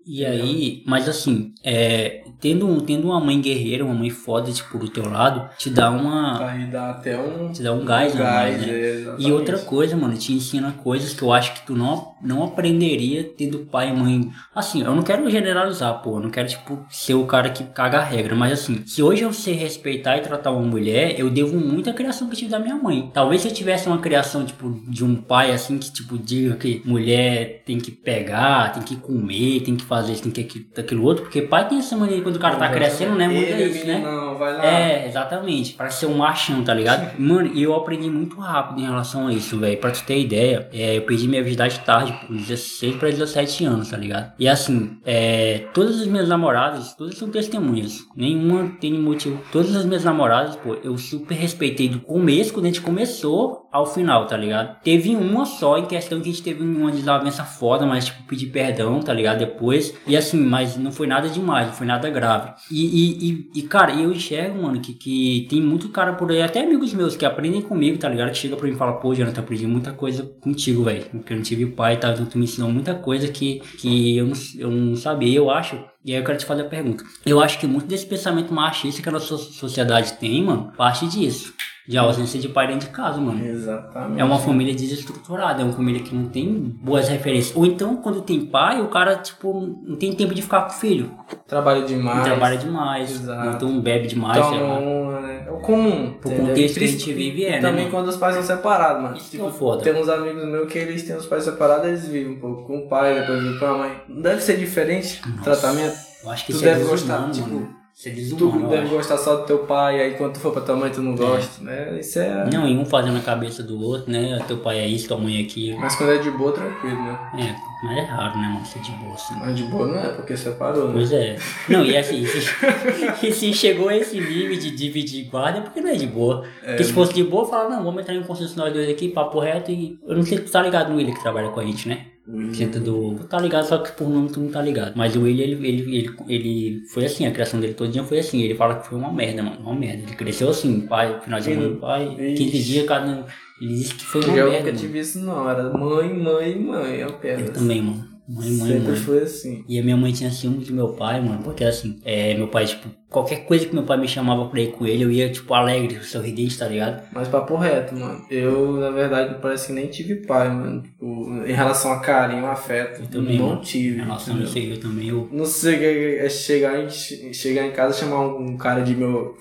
E aí, mas assim, é, tendo, um- tendo uma mãe guerreira, uma mãe foda, tipo, do teu lado, te dá uma. Aí dá até um. Te dá um gás, mais, gás, né? é. E outra coisa, mano, te ensina coisas que eu acho que tu não, não aprenderia tendo pai e mãe. Assim, eu não quero generalizar, pô. Eu não quero, tipo, ser o cara que caga a regra. Mas assim, se hoje eu sei respeitar e tratar uma mulher, eu devo muito à criação que tive da minha mãe. Talvez se eu tivesse uma criação, tipo, de um pai, assim, que, tipo, diga que mulher tem que pegar, tem que comer, tem que fazer isso, tem que aquilo, aquilo outro. Porque pai tem essa mania quando o cara tá crescendo, né? Muda Ele, isso, né? Não, vai lá. É, exatamente. Para ser um machão, tá ligado? <laughs> Mano, e eu aprendi muito rápido em relação a isso, velho. Pra tu ter ideia, é, eu perdi minha virgindade tarde, por 16 pra 17 anos, tá ligado? E assim, é, todas as minhas namoradas, todas são testemunhas. Nenhuma tem motivo. Todas as minhas namoradas, pô, eu super respeitei do começo, quando a gente começou, ao final, tá ligado? Teve uma só em questão que a gente teve uma desavença foda, mas tipo, pedir perdão, tá ligado? Depois. E assim, mas não foi nada demais, não foi nada grave. E, e, e, cara, eu enxergo, mano, que, que tem muito cara por aí, até amigos meus que aprendem comigo, tá ligado? Que chega pra mim e fala, pô, Jonathan, aprendi muita coisa contigo, velho. Porque eu não tive pai, tá? Então tu me ensinou muita coisa que, que eu, não, eu não sabia. Eu acho e aí eu quero te fazer a pergunta. Eu acho que muito desse pensamento machista que a nossa sociedade tem, mano, parte disso. De ausência de pai dentro de casa, mano. Exatamente. É uma família desestruturada, é uma família que não tem boas referências. Ou então, quando tem pai, o cara, tipo, não tem tempo de ficar com o filho. Trabalha demais. Trabalha demais, Exato. então bebe demais, lá. Então, né, é o comum. Pro entendeu? contexto que a gente vive, é, e né, Também mano? quando os pais são separados, mano. Isso Tipo, é foda. tem uns amigos meus que eles têm os pais separados, eles vivem um pouco com o pai, depois vivem com a mãe. Não deve ser diferente o tratamento. Eu acho que Tu isso é deve desumano, gostar, tipo, mano. Isso é Tu desumano, eu deve gostar só do teu pai, aí quando tu for pra tua mãe tu não gosta, né? Isso é. Não, e um fazendo a cabeça do outro, né? Teu pai é isso, tua mãe é aquilo. Mas quando é de boa, tranquilo, né? É, mas é raro, né, mano? Ser de boa, assim. Mas de boa não é, porque separou, né? Pois é. Não, e assim, se, <laughs> se chegou a esse nível de dividir guarda, é porque não é de boa. porque se fosse de boa, fala, não, vamos entrar em um consenso nós dois aqui, papo reto, e eu não sei se tu tá ligado no William que trabalha com a gente, né? Centro do. Tu tá ligado, só que por nome tu não tá ligado. Mas o William, ele, ele, ele, ele foi assim, a criação dele todinha foi assim. Ele fala que foi uma merda, mano. Uma merda. Ele cresceu assim, pai, final de semana, pai, 15 Ixi. dias, cada. Ele disse que foi uma Eu merda. nunca mano. tive isso não, era mãe, mãe, mãe, é pedra. Eu também, mano. Mãe, mãe, Sempre mãe. foi assim. E a minha mãe tinha ciúme do meu pai, mano, porque assim, é, meu pai, tipo, qualquer coisa que meu pai me chamava pra ir com ele, eu ia, tipo, alegre, sorridente, tá ligado? Mas papo reto, mano. Eu, na verdade, parece que nem tive pai, mano. Tipo, em relação a carinho, afeto. Eu também, não mano. tive. Em relação isso aí, eu também, eu... Não sei o que é chegar em, chegar em casa e chamar um cara de meu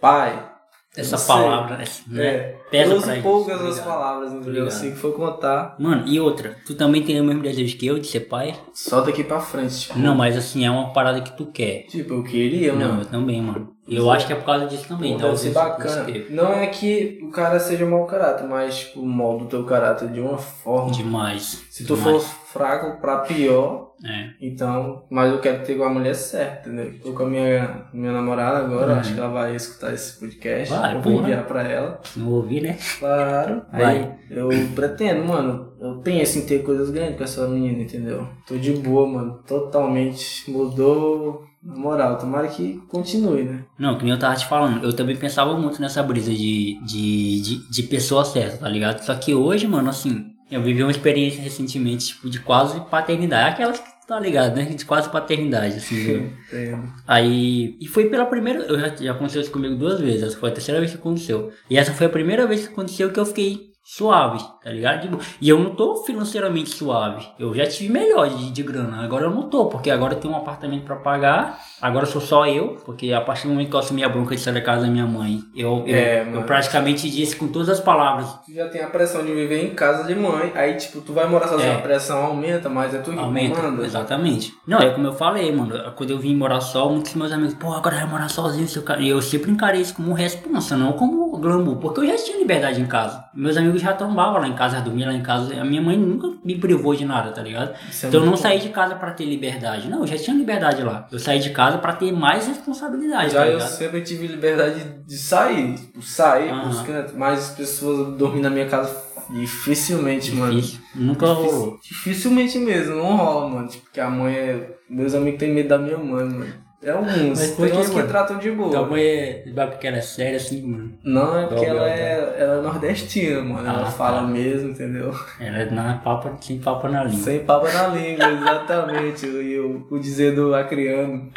pai. Essa palavra, né? É, Pesa eu uso poucas as palavras, entendeu? ligado. Assim que for contar, Mano, e outra, tu também tem o mesmo desejo que eu de ser pai? só daqui pra frente. Tipo, Não, mas assim, é uma parada que tu quer. tipo eu queria, Não, mano. eu também, mano. Eu acho que é por causa disso também, Pô, tá? deve ser bacana. Não é que o cara seja mau caráter, mas tipo, molda o teu caráter de uma forma. Demais. Se tu demais. for fraco pra pior, É. então. Mas eu quero ter com a mulher certa, entendeu? Tô com a minha, minha namorada agora, acho que ela vai escutar esse podcast. Vai, eu vou porra. enviar pra ela. Se não ouvir, né? Claro. Aí Vai. eu pretendo, mano. Eu penso em ter coisas grandes com essa menina, entendeu? Tô de boa, mano. Totalmente mudou. Na moral, tomara que continue, né? Não, que nem eu tava te falando, eu também pensava muito nessa brisa de, de, de, de pessoa certa, tá ligado? Só que hoje, mano, assim, eu vivi uma experiência recentemente, tipo, de quase paternidade. Aquelas que tá ligado, né? De quase paternidade, assim. <laughs> né? Entendo. Aí. E foi pela primeira. Eu já, já aconteceu isso comigo duas vezes. Essa foi a terceira vez que aconteceu. E essa foi a primeira vez que aconteceu que eu fiquei suave, tá ligado? Tipo, e eu não tô financeiramente suave. Eu já tive melhor de, de grana. Agora eu não tô, porque agora eu tenho um apartamento pra pagar. Agora sou só eu, porque a partir do momento que eu assumi a bronca de sair da casa da minha mãe, eu, eu, É, eu praticamente disse com todas as palavras. Tu já tem a pressão de viver em casa de mãe, aí tipo, tu vai morar sozinho, É. a pressão aumenta, mas é tu Aumenta, manda. exatamente. Não, é como eu falei, mano. Quando eu vim morar só, muitos meus amigos, pô, agora vai morar sozinho, seu cara. E eu sempre encarei isso como responsa, não como glamour. Porque eu já tinha liberdade em casa. Meus amigos já trombavam lá em casa, dormiam lá em casa. A minha mãe nunca me privou de nada, tá ligado? Isso é então eu não muito saí de casa pra ter liberdade. Não, eu já tinha liberdade lá. Eu saí de casa pra ter mais responsabilidade, Já tá eu sempre tive liberdade de sair, tipo, sair Aham. pros cantos, mas as pessoas dormir na minha casa dificilmente, mano. Difícil. Nunca rolou. Dificilmente mesmo, não rola, mano. Tipo, porque a mãe é. Meus amigos têm medo da minha mãe, mano. É alguns. Mas Tem uns que mano? tratam de boa. Tua mãe é. Porque ela é séria assim, mano. Não, é porque ela é, ela é nordestina, mano. Ah, ela tá. fala mesmo, entendeu? Ela é na papa, sem papa na língua. Sem papa na língua, exatamente. <laughs> E o, o dizer do acriano.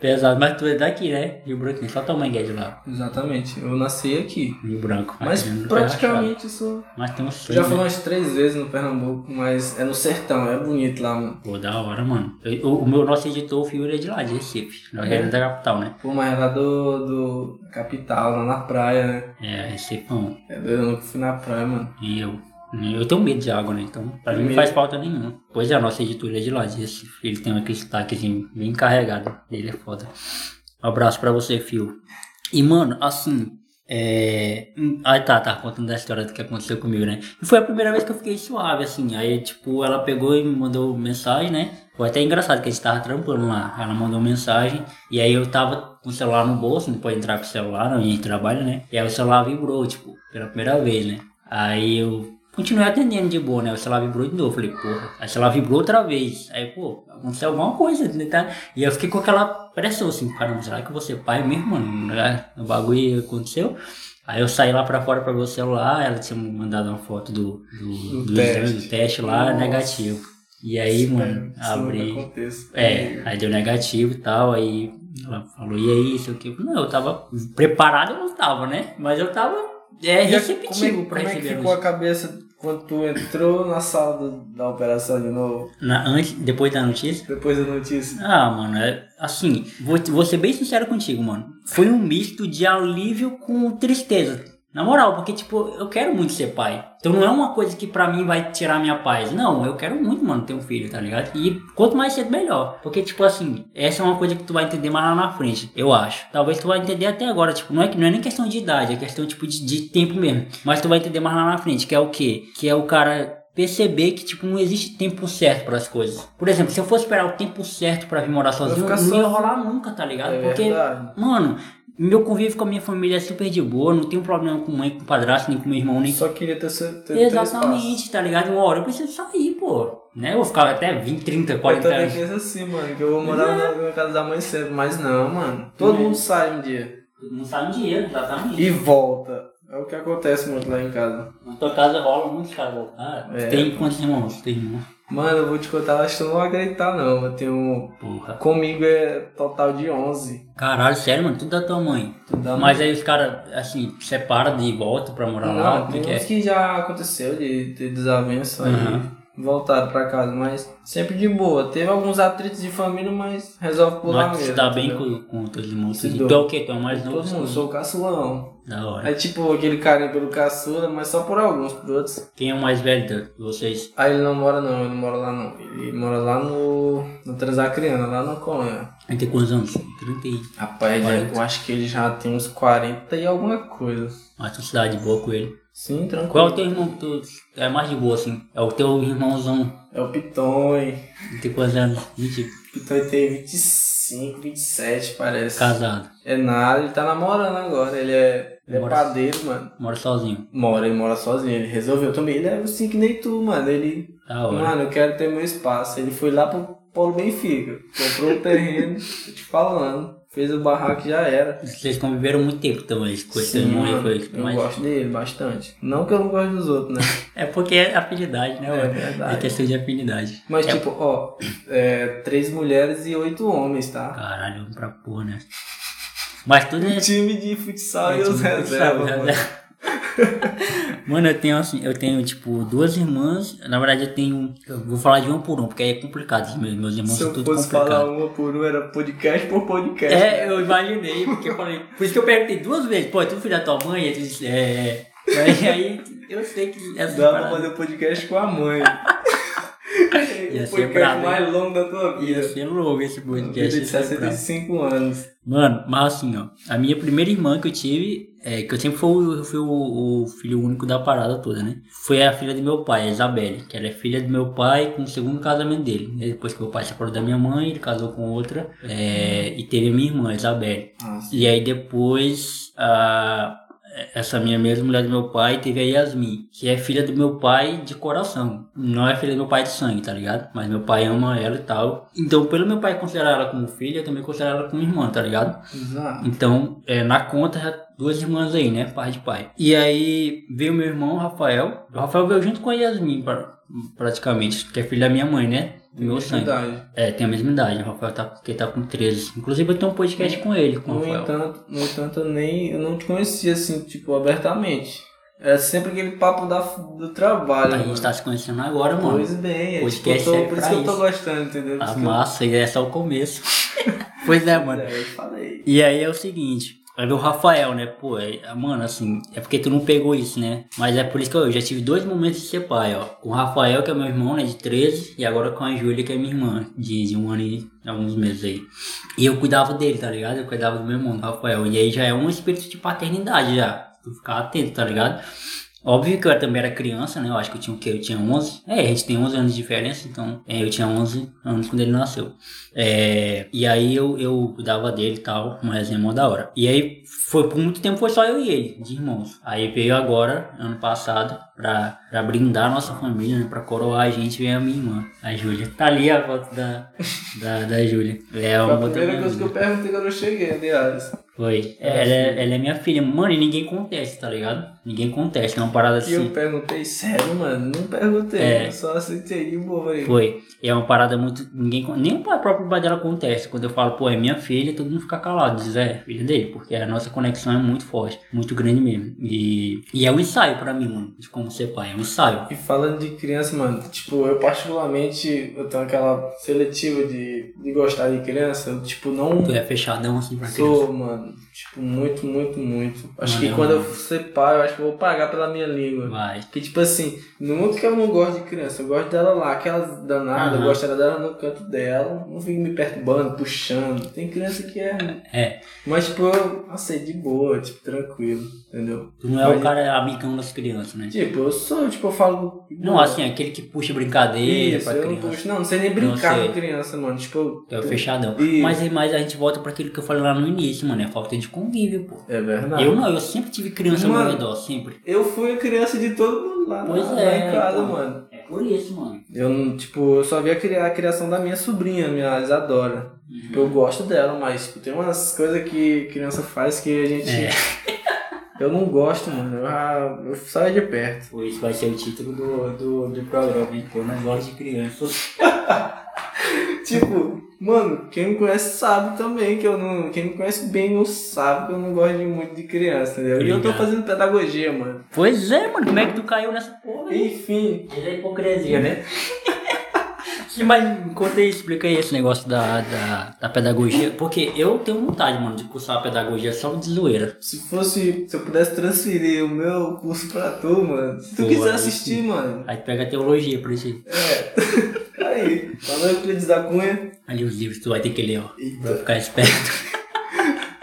Pesado, mas tu é daqui, né? Rio Branquinho. Só tua mãe é de lá. Exatamente. Eu nasci aqui. Rio Branco. Mas praticamente sou. Mas tem um sonho. Já fui né? umas três vezes no Pernambuco, mas é no sertão, é bonito lá, mano. Pô, da hora, mano. Eu- o, o meu nosso editor, o Fio, ele é de lá, de Recife. Não É? é da capital, né? Pô, mas é lá do, do capital, lá na praia, né? É, Recifão. É eu nunca fui na praia, mano. E eu. Eu tenho medo de água, né? Então, pra mim não faz falta nenhuma. Pois é, a nossa editora é de lá. Ele tem aquele sotaquezinho bem carregado. Ele é foda. Um abraço pra você, Fio. E, mano, assim. É. hum, Aí tá, tá contando da história do que aconteceu comigo, né? E foi a primeira vez que eu fiquei suave, assim. Aí, tipo, ela pegou e me mandou mensagem, né? Foi até engraçado que a gente tava trampando lá. Ela mandou mensagem. E aí eu tava com o celular no bolso, não pode entrar com o celular, não, a gente trabalha, né? E aí o celular vibrou, tipo, pela primeira vez, né? Aí eu continuei atendendo de boa, né? O celular vibrou de novo. Falei, porra. Aí o celular vibrou outra vez. Aí, pô, aconteceu alguma coisa, né? Tá? E eu fiquei com aquela pressão assim, caramba, será que você pai mesmo, mano? Né? O bagulho aconteceu. Aí eu saí lá pra fora pra ver o celular, ela tinha mandado uma foto do, do, Do do teste. exame, do teste lá, Nossa. negativo. E aí, mano, Isso nunca abri. aconteça. É, aí deu negativo e tal, aí ela falou, e aí, isso aqui? Não, eu tava preparado, eu não tava, né? Mas eu tava é, E receptivo como é, pra como é que receber a ficou a cabeça quando tu entrou na sala do- da operação de novo, Na, antes, depois da notícia? depois da notícia? Ah, mano, é, assim, vou, vou ser bem sincero contigo, mano. Foi um misto de alívio com tristeza. Na moral, porque, tipo, eu quero muito ser pai. Então não é uma coisa que pra mim vai tirar minha paz. Não, eu quero muito, mano, ter um filho, tá ligado? E quanto mais cedo, melhor. Porque, tipo assim, essa é uma coisa que tu vai entender mais lá na frente, eu acho. Talvez tu vai entender até agora, tipo, não é, que- não é nem questão de idade, é questão, tipo, de, de tempo mesmo. Mas tu vai entender mais lá na frente, que é o quê? Que é o cara perceber que, tipo, não existe tempo certo para as coisas. Por exemplo, se eu fosse esperar o tempo certo pra vir morar sozinho, não ia rolar nunca, tá ligado? É Porque, verdade. mano, meu convívio com a minha família é super de boa, não tenho problema com mãe, com padrasto, nem com meu irmão, nem Só queria ter, seu- ter, ter Exatamente, tá ligado? Uma hora eu preciso sair, pô. Né? Eu vou ficar até 20, 30, Eu 40 também anos. penso assim, mano, que eu vou morar na minha casa da mãe sempre, mas não, mano. Todo É. mundo sai um dia Não sabe um dinheiro, exatamente. e volta. É o que acontece muito lá em casa. Na tua casa rola muitos caras voltar. É. Tem quantos irmãos? Tem irmão? Mano, eu vou te contar, acho que tu não vai acreditar não. Eu tenho. Porra. Comigo é total de 11. Caralho, sério, mano, tudo da tua mãe. Tu dá Mas aí os caras, assim, separam de volta pra morar lá, Não, tem é que uns é? que já aconteceu de desavença Uhum. e voltaram pra casa, mas sempre de boa. Teve alguns atritos de família, mas resolve por lá Mas mesmo. se dá bem com, com teus irmãos. Se Tu dou. é o quê? Tu é mais novo? Todo mundo, sou o caçulão. Da hora. É tipo aquele carinho pelo caçula, mas só por alguns, por outros. Quem é o mais velho de vocês? Aí ele não mora não, ele não mora lá não. Ele mora lá no. no Transacriana, lá no Conha. Ele tem quantos anos? 30 e... Rapaz, Quarenta. eu acho que ele já tem uns 40 e alguma coisa. Mas tu se dá de boa com ele. Sim, tranquilo. Qual é o teu irmão que tu é mais de boa, assim? É o teu irmãozão. É o Pitonho. Ele tem quantos anos? 20, O Pitonho tem 25, 27, parece. casado. É nada, ele tá namorando agora. Ele é, ele é Mora- padeiro, mano. Mora sozinho. Mora, ele mora sozinho. Ele resolveu também. Ele é assim que nem tu, mano. Ele, hora. mano, eu quero ter meu espaço. Ele foi lá pro Polo Benfica. Comprou o terreno, <laughs> tô te falando. Fez o barraco já era. Vocês conviveram muito tempo também com esse aí, mano, foi. eu mas- gosto dele bastante. Não que eu não gosto dos outros, né? <laughs> É porque é afinidade, né, É verdade. É questão de afinidade. Mas É- tipo, ó, é, três mulheres e oito homens, tá? Caralho, pra porra, né? Mas tudo é. Time de futsal é e os tipo reservas, <laughs> mano. eu tenho assim, eu tenho tipo duas irmãs. Na verdade, eu tenho. Eu vou falar de uma por um, porque aí é complicado. Meus, meus irmãos Se são eu tudo fosse falar complicados. uma por uma, era podcast por podcast. É, eu imaginei, porque eu falei. Por isso que eu perguntei duas vezes, pô, é tu filho da tua mãe? Disse, é. Aí, aí eu sei que Dá pra fazer podcast com a mãe. <laughs> Ia o podcast hein? mais longo da tua vida. ia ser louco esse Vida podcast. ser brabo. 65 anos. Mano, mas assim, ó, a minha primeira irmã que eu tive, é, que eu sempre fui, o- fui o, o filho único da parada toda, né? Foi a filha do meu pai, a Isabelle, que ela é filha do meu pai com o segundo casamento dele. né? Depois que meu pai se separou da minha mãe, ele casou com outra, é, e teve a minha irmã, a Isabelle. Nossa. E aí depois, a, essa minha mesma mulher do meu pai teve a Yasmin, que é filha do meu pai de coração. Não é filha do meu pai de sangue, tá ligado? Mas meu pai ama ela e tal. Então, pelo meu pai considerar ela como filha, eu também considero ela como irmã, tá ligado? Exato. Então, é, na conta, já duas irmãs aí, né? Pai de pai. E aí veio meu irmão, o Rafael. O Rafael veio junto com a Yasmin, pra- praticamente, que é filho da minha mãe, né? Do meu sangue. Verdade. É, tem a mesma idade. O Rafael tá, que tá com 13. Inclusive, eu tenho um podcast com ele, com o No Rafael. entanto, no entanto, eu nem eu não te conhecia assim, tipo, abertamente. Era sempre aquele papo da, do trabalho. A mano. gente tá se conhecendo agora, mano. Pois bem, é, tipo, Podcast eu tô, é por isso que eu tô gostando, entendeu? Por A isso que eu- massa, e é só o começo. <laughs> pois é, mano. É, eu falei. E aí é o seguinte, aí veio o Rafael, né? Pô, é, mano, assim, é porque tu não pegou isso, né? Mas é por isso que eu, eu já tive dois momentos de ser pai, ó. Com o Rafael, que é meu irmão, né? De 13, e agora com a Júlia, que é minha irmã, de, de um ano e alguns meses aí. E eu cuidava dele, tá ligado? Eu cuidava do meu irmão, do Rafael. E aí já é um espírito de paternidade já. Tu ficar atento, tá ligado? Óbvio que eu também era criança, né? Eu acho que eu tinha o quê? Eu tinha 11. É, a gente tem 11 anos de diferença, então é, eu tinha 11 anos quando ele nasceu. É, e aí eu, eu cuidava dele e tal, uma resenha mó da hora. E aí foi por muito tempo foi só eu e ele, de irmãos. Aí veio agora, ano passado, pra, pra brindar a nossa família, né? Pra coroar a gente, veio a minha irmã, a Júlia. Tá ali a foto da, da, da Júlia. É Foi uma a outra primeira coisa que eu perguntei quando eu cheguei, aliás. Foi. Ela é, ela é minha filha. Mano, e ninguém contesta, tá ligado? Ninguém contesta. É uma parada E eu assim. perguntei, sério, mano? Não perguntei, É. só aceitei boa aí. Foi. É uma parada muito. Ninguém. Nem o próprio pai dela contesta. Quando eu falo, pô, é minha filha, todo mundo fica calado. Diz, é, filha dele. Porque a nossa conexão é muito forte. Muito grande mesmo. E, e é um ensaio pra mim, mano. De como ser pai. É um ensaio. E falando de criança, mano, tipo, eu particularmente, eu tenho aquela seletiva de, de gostar de criança, eu, tipo, não Tu é fechadão assim pra criança. sou, mano, tipo, muito, muito, muito. Acho Mano, que eu quando eu ser pai, eu acho que eu vou pagar pela minha língua. Vai. Porque, tipo assim, não que eu não gosto de criança, eu gosto dela lá, aquela danada, eu Aham. gosto dela no canto dela, não fico me perturbando, puxando. Tem criança que é. É. Mas, tipo, eu aceito de boa, tipo, tranquilo, entendeu? Tu não é Mas- o cara amigão das crianças, né? Tipo, eu sou, tipo, eu falo. Não, assim, aquele que puxa brincadeira Isso, pra eu não criança. puxo. Não, não sei nem brincar sei. com criança, mano. Tipo, É fechadão. Isso. Mas, mas a gente volta pra aquilo que eu falei lá no início, mano. É falta de convívio, pô. É verdade. Eu não, eu sempre tive criança ao Mano. meu redor, sempre. Eu fui a criança de todo mundo lá, Pois lá é, em casa, então. mano. É por isso, mano. Eu não, tipo, eu só vi a, cri- a criação da minha sobrinha, minha Isadora. Uhum. Eu gosto dela, mas tipo, tem umas coisas que criança faz que a gente. É. <laughs> Eu não gosto, mano. Eu, ah, eu saio de perto. Por isso vai ser o título do, do, do programa, hein? Eu não gosto de crianças. <laughs> Tipo, mano, quem me conhece sabe também que eu não. Quem me conhece bem eu sabe que eu não gosto de muito de criança, entendeu? E eu tô fazendo pedagogia, mano. Pois é, mano. Como é que tu caiu nessa porra? aí? Enfim, Ele é hipocrisia, né? <laughs> Sim, mas conta aí, explica aí esse negócio da, da, da pedagogia. Porque eu tenho vontade, mano, de cursar a pedagogia só de zoeira. se fosse. Se eu pudesse transferir o meu curso pra tu, mano. Se tu Pô, quiser aí assistir, mano. Aí tu pega a teologia por isso aí. É. <laughs> Aí, falando Euclides da Cunha. Ali os livros tu vai ter que ler, ó. Eita. Pra ficar esperto.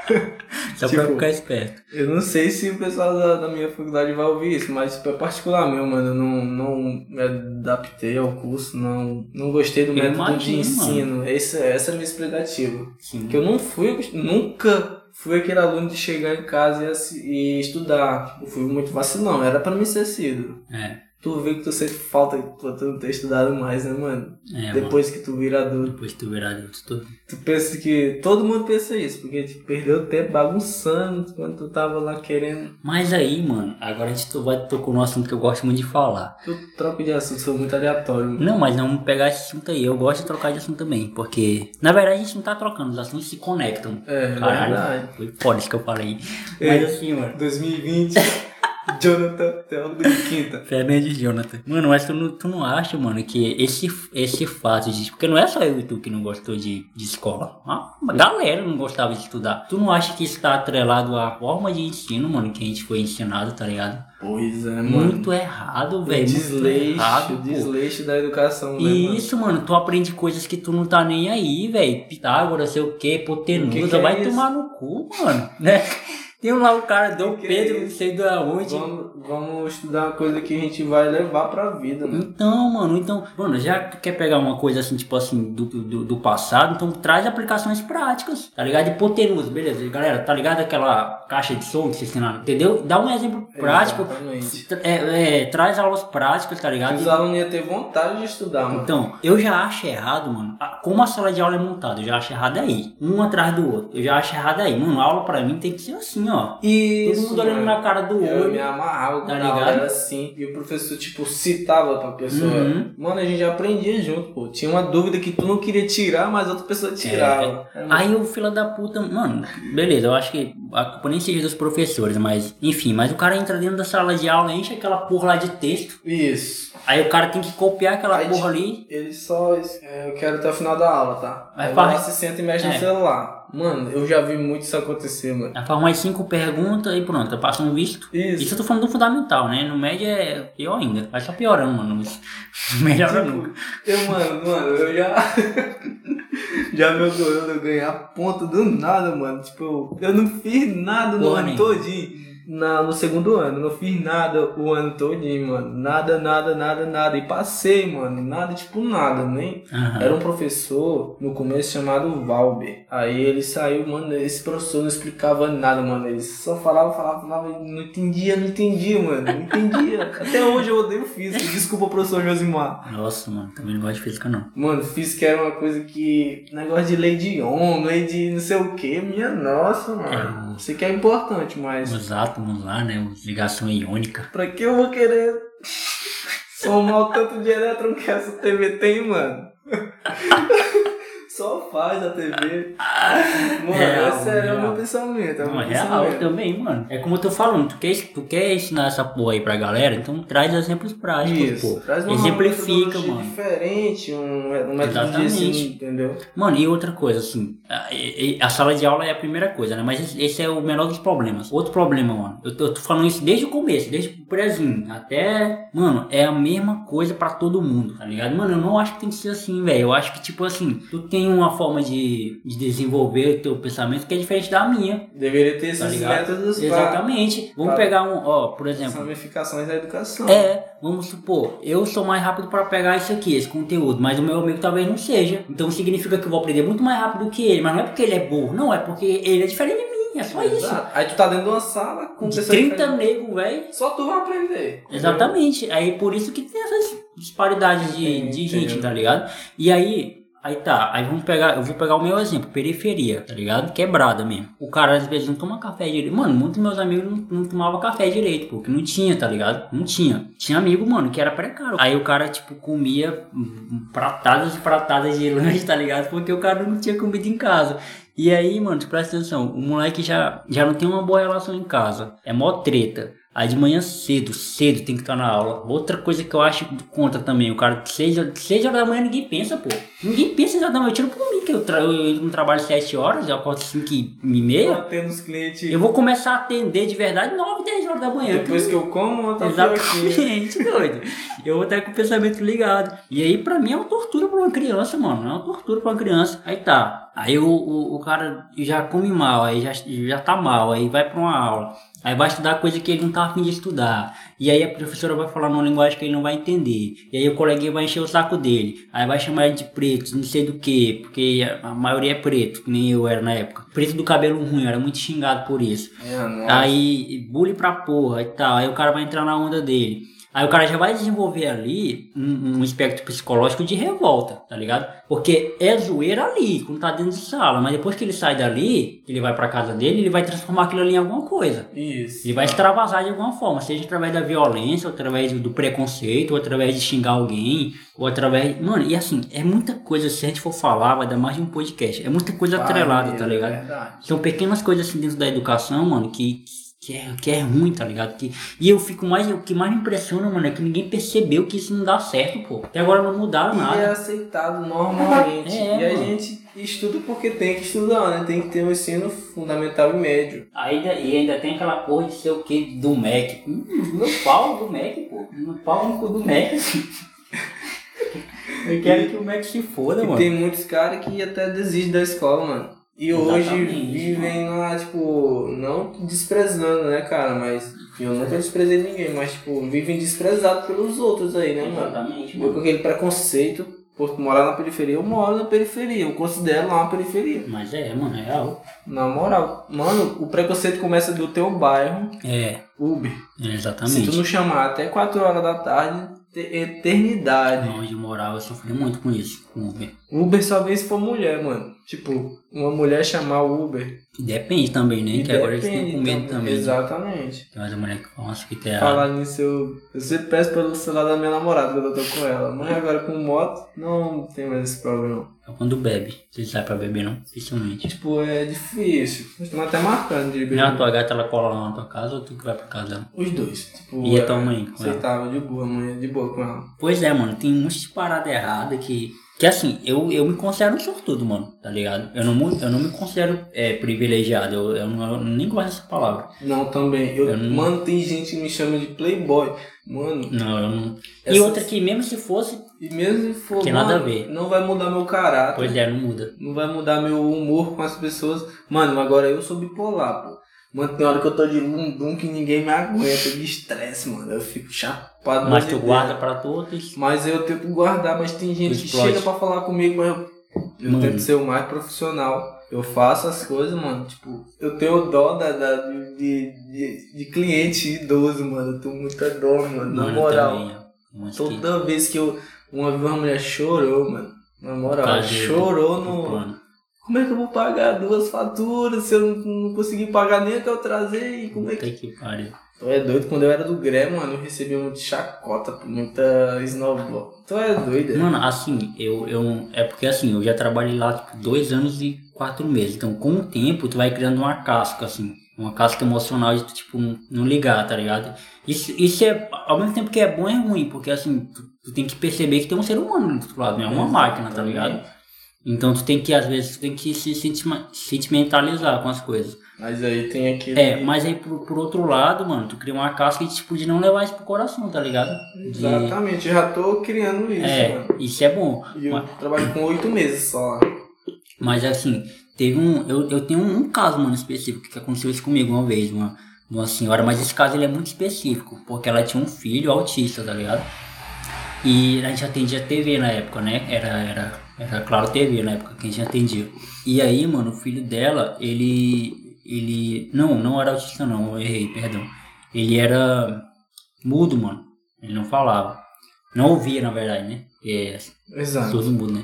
<laughs> Só pra Tipo, ficar esperto. Eu não sei se o pessoal da, da minha faculdade vai ouvir isso, mas tipo, é particular meu, mano. Eu não, não me adaptei ao curso, não, não gostei do Eu método imagino, de ensino. Esse, essa é a minha explicativa. Sim. Que eu não fui, nunca fui aquele aluno de chegar em casa e, e estudar. Eu fui muito vacilão, era pra mim ser sido. É. tu vê que tu sente falta por tu não ter estudado mais, né, mano? É, Depois que tu vira adulto. mano, depois que tu virar adulto, tu... Tu pensa que. Todo mundo pensa isso, porque tu perdeu tempo bagunçando quando tu tava lá querendo. Mas aí, mano, agora a gente vai tocar no assunto que eu gosto muito de falar. Tu troca de assunto, sou muito aleatório. mano. Não, mas não vamos pegar esse assunto aí. Eu gosto de trocar de assunto também, porque na verdade a gente não tá trocando, os assuntos se conectam. É, Caralho, verdade. foi foda isso que eu falei. É. Mas assim, mano. 2020, <laughs> Jonathan, teólogo de quinta. Fernandes Jonathan. Mano, mas tu não, tu não acha, mano, que esse, esse fato de. Porque não é só eu e tu que não gostou de, de escola. Ah, A galera não gostava de estudar. Tu não acha que isso tá atrelado à forma de ensino, mano, que a gente foi ensinado, tá ligado? Pois é, mano. Muito errado, velho. desleixo, errado, desleixo da educação, né, mano? isso, mano, tu aprende coisas que tu não tá nem aí, velho. Pitágoras, sei o que, hipotenusa, O que que é vai isso? tomar no cu, mano, né? <laughs> Tem lá o cara, Dom O que Pedro, não sei da onde. Vamos, vamos estudar uma coisa que a gente vai levar pra vida, mano. Então, mano, então, mano, já quer pegar uma coisa assim, tipo assim, do, do, do passado, então traz aplicações práticas, tá ligado? Hipotenusa, beleza, galera, tá ligado aquela caixa de som que vocês ensinaram, entendeu? Dá um exemplo prático, é, é, traz aulas práticas, tá ligado? Os alunos iam ter vontade de estudar, mano. Então, eu já acho errado, mano. Como a sala de aula é montada, eu já acho errado aí. Um atrás do outro. Eu já acho errado aí. Mano, aula pra mim tem que ser assim, ó. Isso, Todo mundo olhando mano. na cara do Eu me olho. amarrava Tá aula ligado? era assim. E o professor, tipo, citava pra pessoa. Uhum. Mano, a gente aprendia junto, pô. Tinha uma dúvida que tu não queria tirar, mas outra pessoa tirava. É, mano. Aí o fila da puta, mano, beleza, eu acho que a culpa nem seja dos professores, mas enfim, mas o cara entra dentro da sala de aula, enche aquela porra lá de texto, Isso. aí o cara tem que copiar aquela Aí, porra ali. Ele só. é, eu quero até o final da aula, tá? Mas Aí vai lá, faz- se senta e mexe É. no celular. Mano, eu já vi muito isso acontecer, mano. Aí faz mais cinco perguntas e pronto, passa um visto. Isso. Isso eu tô falando do fundamental, né? No médio é pior ainda. Vai só piorando, mano. Isso <laughs> Melhora nunca. Eu, mano, mano, eu já. <laughs> já me de eu ganhar ponto do nada, mano. Tipo, eu não fiz nada no Porra ano todinho. Na, no segundo ano, não fiz nada o ano todinho, mano. Nada, nada, nada, nada. E passei, mano. Nada, tipo, nada, nem. Aham. Era um professor no começo chamado Valber. Aí ele saiu, mano. Esse professor não explicava nada, mano. Ele só falava, falava, falava. Não entendia, não entendia, mano. Não entendia. <laughs> Até hoje eu odeio física. Desculpa, professor Josimar. Nossa, mano, também não gosto de física, não. Mano, física era uma coisa que. Negócio de lei de Ohm, lei de não sei o que. Minha nossa, mano. Isso aqui é importante, mas. Os átomos lá, né? Ligação iônica. Pra que eu vou querer somar o tanto de elétron que essa TV tem, mano? <laughs> Só faz a TV. <laughs> Mano, Real, esse é o real. meu pensamento. É o Não, meu é real pensamento. também, mano. É como eu tô falando, tu quer, tu quer ensinar essa porra aí pra galera, então traz exemplos práticos, Isso. pô. Traz uma Exemplifica, mano. diferente, um, um método de Exatamente. ensino, entendeu? Mano, e outra coisa, assim, a, a sala de aula é a primeira coisa, né? Mas esse, esse é o menor dos problemas. Outro problema, mano, eu tô, eu tô falando isso desde o começo, desde o prezinho até. Mano, é a mesma coisa pra todo mundo, tá ligado? Mano, eu não acho que tem que ser assim, velho. Eu acho que, tipo assim, tu tem uma forma de, de desenvolver o teu pensamento que é diferente da minha, Deveria ter tá esses ligado? métodos Exatamente. Vamos pra- pegar um, ó, por exemplo. ramificações da educação. É, vamos supor, eu sou mais rápido para pegar isso aqui, esse conteúdo, mas o meu amigo talvez não seja. Então significa que eu vou aprender muito mais rápido que ele, mas não é porque ele é burro, não, é porque ele é diferente de mim, é só isso. Exato. Aí tu tá dentro de uma sala com De pessoas 30 diferentes. negros, velho. Só tu vai aprender. Exatamente. Aí por isso que tem essas disparidades de, Sim, de gente, tá ligado? E aí, aí tá, aí vamos pegar, eu vou pegar o meu exemplo, periferia, tá ligado? Quebrada mesmo. O cara às vezes não toma café direito. Mano, muitos meus amigos não, não tomavam café direito, porque não tinha, tá ligado? Não tinha. Tinha amigo, mano, que era precário. Aí o cara, tipo, comia pratadas e pratadas de <laughs> lanche, tá ligado? Porque o cara não tinha comida em casa. E aí, mano, presta atenção, o moleque já, já não tem uma boa relação em casa. É mó treta. Aí de manhã cedo, cedo tem que estar na aula. Outra coisa que eu acho contra também, o cara, seis, seis horas da manhã ninguém pensa, pô. Ninguém pensa seis horas da manhã. Eu tiro por mim, que eu, tra eu, não trabalho sete horas, eu acordo cinco e meia. Os clientes. Eu vou começar a atender de verdade nove, dez horas da manhã. Depois que eu como, eu tô. Exatamente, doido. Eu vou estar com o pensamento ligado. E aí, pra mim, é uma tortura pra uma criança, mano. É uma tortura pra uma criança. Aí tá. Aí o, o, o cara já come mal, aí já, já tá mal, aí vai pra uma aula. Aí vai estudar coisa que ele não tá afim de estudar. E aí a professora vai falar numa linguagem que ele não vai entender. E aí o coleguinha vai encher o saco dele. Aí vai chamar ele de preto, não sei do que, porque a maioria é preto, que nem eu era na época. Preto do cabelo ruim, era muito xingado por isso. É. Aí, bullying pra porra e tal. Aí o cara vai entrar na onda dele. Aí o cara já vai desenvolver ali um, um espectro psicológico de revolta, tá ligado? Porque é zoeira ali, quando tá dentro de sala, mas depois que ele sai dali, ele vai pra casa dele, ele vai transformar aquilo ali em alguma coisa. Isso. Ele vai extravasar de alguma forma, seja através da violência, ou através do preconceito, ou através de xingar alguém, ou através. Mano, e assim, é muita coisa, se a gente for falar, vai dar mais de um podcast. É muita coisa atrelada, tá ligado? É verdade. São pequenas coisas assim dentro da educação, mano, que, que, é, que é ruim, tá ligado? Que, e eu fico mais. O que mais me impressiona, mano, é que ninguém percebeu que isso não dá certo, pô. Até agora não mudaram E é nada. aceitado normalmente. É, e a mano. gente estuda porque tem que estudar, né? Tem que ter um ensino fundamental e médio. Ainda, e ainda tem aquela porra de ser o que do Mac. Hum, meu pau do Mac, pô. Meu pau no cu do Mac. <laughs> Eu quero que o Mac se foda, E mano. tem muitos caras que até desistem da escola, mano. E hoje Exatamente, vivem lá, tipo, não desprezando, né, cara? Mas eu nunca desprezei ninguém, mas, tipo, vivem desprezados pelos outros aí, né, mano? Exatamente, mano. com aquele preconceito por morar na periferia, eu moro na periferia, eu considero lá uma periferia. Mas é, mano, é real. Na moral, mano, o preconceito começa do teu bairro, É, Uber. é Se exatamente. tu não chamar até 4 horas da tarde, te- eternidade. Onde eu morava, eu sofri muito com isso, com Uber. Uber só vem se for mulher, mano. Tipo, uma mulher chamar o Uber. Depende também, né? E que agora eles estão com medo também. né? Exatamente. Tem umas mulheres que falam que tem a... Falar nisso, eu, eu sempre peço pelo celular da minha namorada quando eu tô com ela. Mas agora com moto, não tem mais esse problema. É quando bebe. Você sai pra beber, não? Dificilmente. Tipo, é difícil. Estamos até marcando de beber. Não, a tua gata ela cola lá na tua casa ou tu que vai pra casa dela? Os dois. Tipo, E a tua mãe com ela? Aceitável, de boa, mãe, de boa com ela. Pois é, mano, tem um monte de parada errada que. Que assim, eu, eu me considero um sortudo, mano, tá ligado? Eu não, eu não me considero é, privilegiado, eu, eu, não, eu nem gosto dessa palavra. Não, também. Eu, não- Mano, tem gente que me chama de playboy. Mano, Não, eu não. E Essas- outra que mesmo se fosse, e mesmo se for. Tem nada a ver. Não vai mudar meu caráter. pois é, não muda. Não vai mudar meu humor com as pessoas. Mano, agora eu sou bipolar, pô. Mano, tem hora que eu tô de lundum que ninguém me aguenta, de estresse, mano. Eu fico Mas tu guarda pra todos. Mas eu tento guardar, mas tem gente que chega pra falar comigo, mas eu, eu Mano. tento ser o mais profissional. Eu faço as coisas, mano. Tipo, eu tenho dó da, da- de, de, de cliente idoso, mano. Eu tenho muita dó, mano. Na Mano, moral. Umas que- Toda vez que eu. Uma vez uma mulher chorou, mano. Na moral, Cadê chorou do no. plano. Como é que eu vou pagar duas faturas se eu não, não conseguir pagar nem a que eu trazei? Como é que. Puta que pariu. Tu é doido? Quando eu era do Gré, mano, eu recebia muita chacota, muita esnobo. Tu é doido? Mano, assim, eu, eu. É porque assim, eu já trabalhei lá tipo, dois anos e quatro meses. Então, com o tempo, tu vai criando uma casca, assim. Uma casca emocional de tu, tipo, não- não ligar, tá ligado? Isso, isso é. Ao mesmo tempo que é bom, é ruim, porque assim, tu, tu tem que perceber que tem um ser humano do outro lado, não é uma máquina, tá ligado? Então tu tem que, às vezes, tu tem que se sentimentalizar com as coisas. Mas aí tem aquele. É, mas aí por, por outro lado, mano, tu cria uma casca de, tipo, de não levar isso pro coração, tá ligado? De- Exatamente, já tô criando isso, É, mano. isso é bom. E eu Mas- trabalho com oito meses só. Mas assim, teve um. Eu, eu tenho um, um caso, mano, específico que aconteceu isso comigo uma vez, uma, uma senhora, mas esse caso ele é muito específico, porque ela tinha um filho autista, tá ligado? E a gente atendia TV na época, né? Era, era, era claro TV na época que a gente atendia. E aí, mano, o filho dela, ele. Ele. Não, não era autista não, eu errei, perdão. Ele era mudo, mano. Ele não falava. Não ouvia, na verdade, né? É, Exato. surdo mudo, né?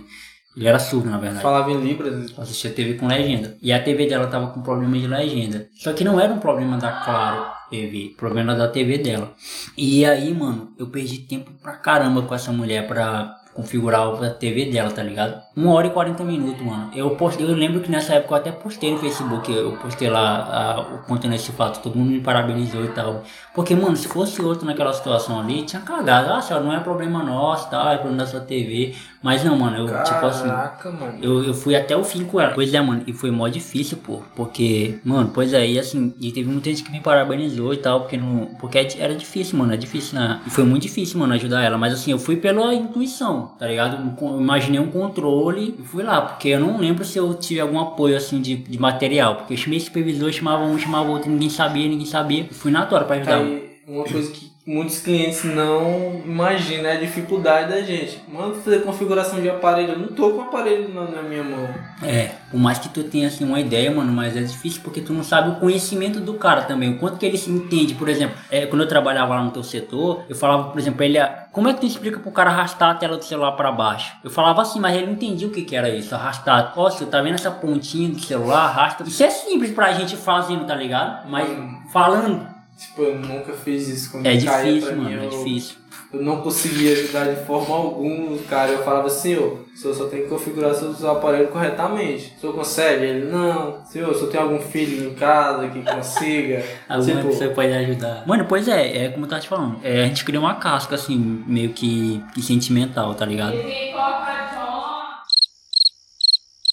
Ele era surdo, na verdade. Falava em Libras. Eu assistia TV com legenda. E a TV dela tava com problema de legenda. Só que não era um problema da Claro TV, problema da TV dela. E aí, mano, eu perdi tempo pra caramba com essa mulher pra configurar a TV dela, tá ligado? Uma hora e 40 minutos, mano. Eu, postei, eu lembro que nessa época eu até postei no Facebook, eu postei lá a, o conteúdo desse fato, todo mundo me parabenizou e tal. Porque, mano, se fosse outro naquela situação ali, tinha cagado. Ah, senhora, não é problema nosso, tá? É problema da sua TV. Mas não, mano, eu, tipo assim. Caraca, mano. Eu, eu fui até o fim com ela. Pois é, mano, e foi mó difícil, pô. Porque, mano, pois é, e assim, e teve muita gente que me parabenizou e tal, porque não. Porque é era difícil, mano, é difícil, né? E foi muito difícil, mano, ajudar ela. Mas assim, eu fui pela intuição, tá ligado? Imaginei um controle e fui lá, porque eu não lembro se eu tive algum apoio assim de, de material. Porque eu chamei supervisor, chamava um, chamava outro, ninguém sabia, ninguém sabia. Fui na tora pra ajudar. Aí, uma coisa que muitos clientes não imaginam a dificuldade da gente. Mano, fazer configuração de aparelho, eu não tô com o aparelho na, na, minha mão. É, por mais que tu tenha assim uma ideia, mano, mas é difícil porque tu não sabe o conhecimento do cara também, o quanto que ele se entende. Por exemplo, é, quando eu trabalhava lá no teu setor, eu falava, por exemplo, ele, como é que tu explica pro cara arrastar a tela do celular para baixo? Eu falava assim, mas ele não entendia o que que era isso, arrastar. Ó, você tá vendo essa pontinha do celular, arrasta. Isso é simples pra gente fazendo, tá ligado? Mas falando Tipo, eu nunca fiz isso quando É difícil, pra mano, mim, é eu, difícil. eu não conseguia ajudar de forma alguma o cara. Eu falava, senhor, o senhor só tem que configurar seu, seu aparelho corretamente. O senhor consegue? Ele, não. Senhor, o senhor tem algum filho em casa que consiga? <laughs> Alguma tipo, pessoa pode ajudar. Mano, pois é, é como eu tava te falando. É, a gente cria uma casca, assim, meio que, que sentimental, tá ligado?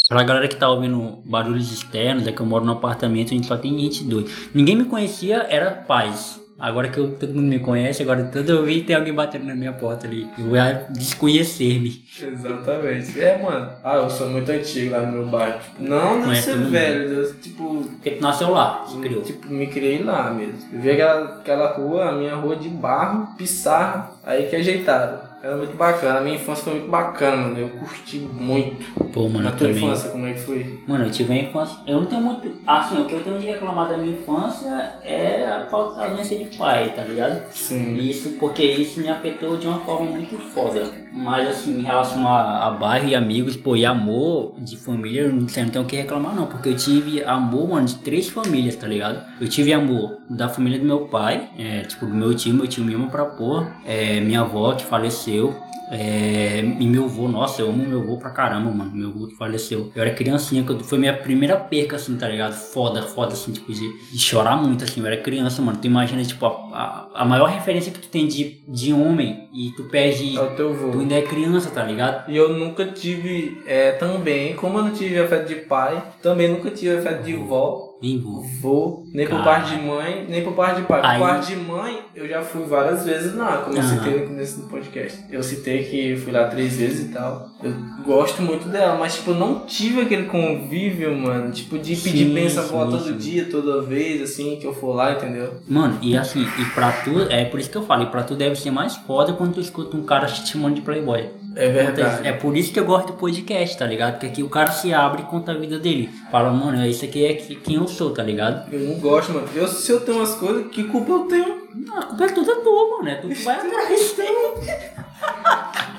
Pra galera que tá ouvindo barulhos externos, é que eu moro num apartamento, a gente só tem gente doida. Ninguém me conhecia, era paz. Agora que eu, todo mundo me conhece, agora todo eu vi tem alguém batendo na minha porta ali. Eu vou desconhecer-me. Exatamente. É, mano. Ah, eu sou muito antigo lá no meu bairro. Tipo, não Conhece ser velho, eu, tipo, Porque tu nasceu lá, se criou. Tipo, me criei lá mesmo. Eu vi aquela, aquela rua, a minha rua de barro, pissarra, aí que ajeitaram. Era muito bacana, a minha infância foi muito bacana, mano. Eu curti muito. Pô, mano, Na eu tua também. infância, como é que foi? Mano, eu tive a infância. Eu não tenho muito. Assim, o que eu tenho de reclamar da minha infância é a falta da ausência de pai, tá ligado? Sim. Isso porque isso me afetou de uma forma muito foda. Mas assim, em relação a, a bairro e amigos, pô, e amor de família, eu não tenho o que reclamar não. Porque eu tive amor, mano, de três famílias, tá ligado? Eu tive amor da família do meu pai, é, tipo, do meu tio, meu tio me ama pra porra. É, minha avó que faleceu. É, e meu avô, nossa, eu amo meu avô pra caramba, mano. Meu avô que faleceu. Eu era criancinha, eu- foi minha primeira perca, assim, tá ligado? Foda, foda, assim, tipo, de, de chorar muito, assim. Eu era criança, mano. Tu imagina, tipo, a, a, a maior referência que tu tem de, de homem e tu perde. É o teu Tu vô. ainda é criança, tá ligado? E eu nunca tive, é, também, como eu não tive afeto de pai, também nunca tive afeto de vó, Vô. vô, nem por Cara. parte de mãe, nem por parte de pai. Por Aí- parte de mãe, eu já fui várias vezes lá, como eu citei nesse podcast. Eu citei que fui lá três vezes e tal. Eu gosto muito dela, mas tipo, não tive aquele convívio, mano, tipo, de pedir benção sim, avó todo sim. dia, toda vez, assim, que eu for lá, entendeu? Mano, e assim, e pra tu, é por isso que eu falo, e pra tu deve ser mais foda quando tu escuta um cara te chamando de playboy. É verdade. É por isso que eu gosto do podcast, tá ligado? Porque aqui o cara se abre e conta a vida dele. Fala, mano, isso aqui é que- quem eu sou, tá ligado? Eu não gosto, mano. Eu, se eu tenho umas coisas, que culpa eu tenho? Não, a culpa é toda tua, mano. É tu que vai atrás. <laughs>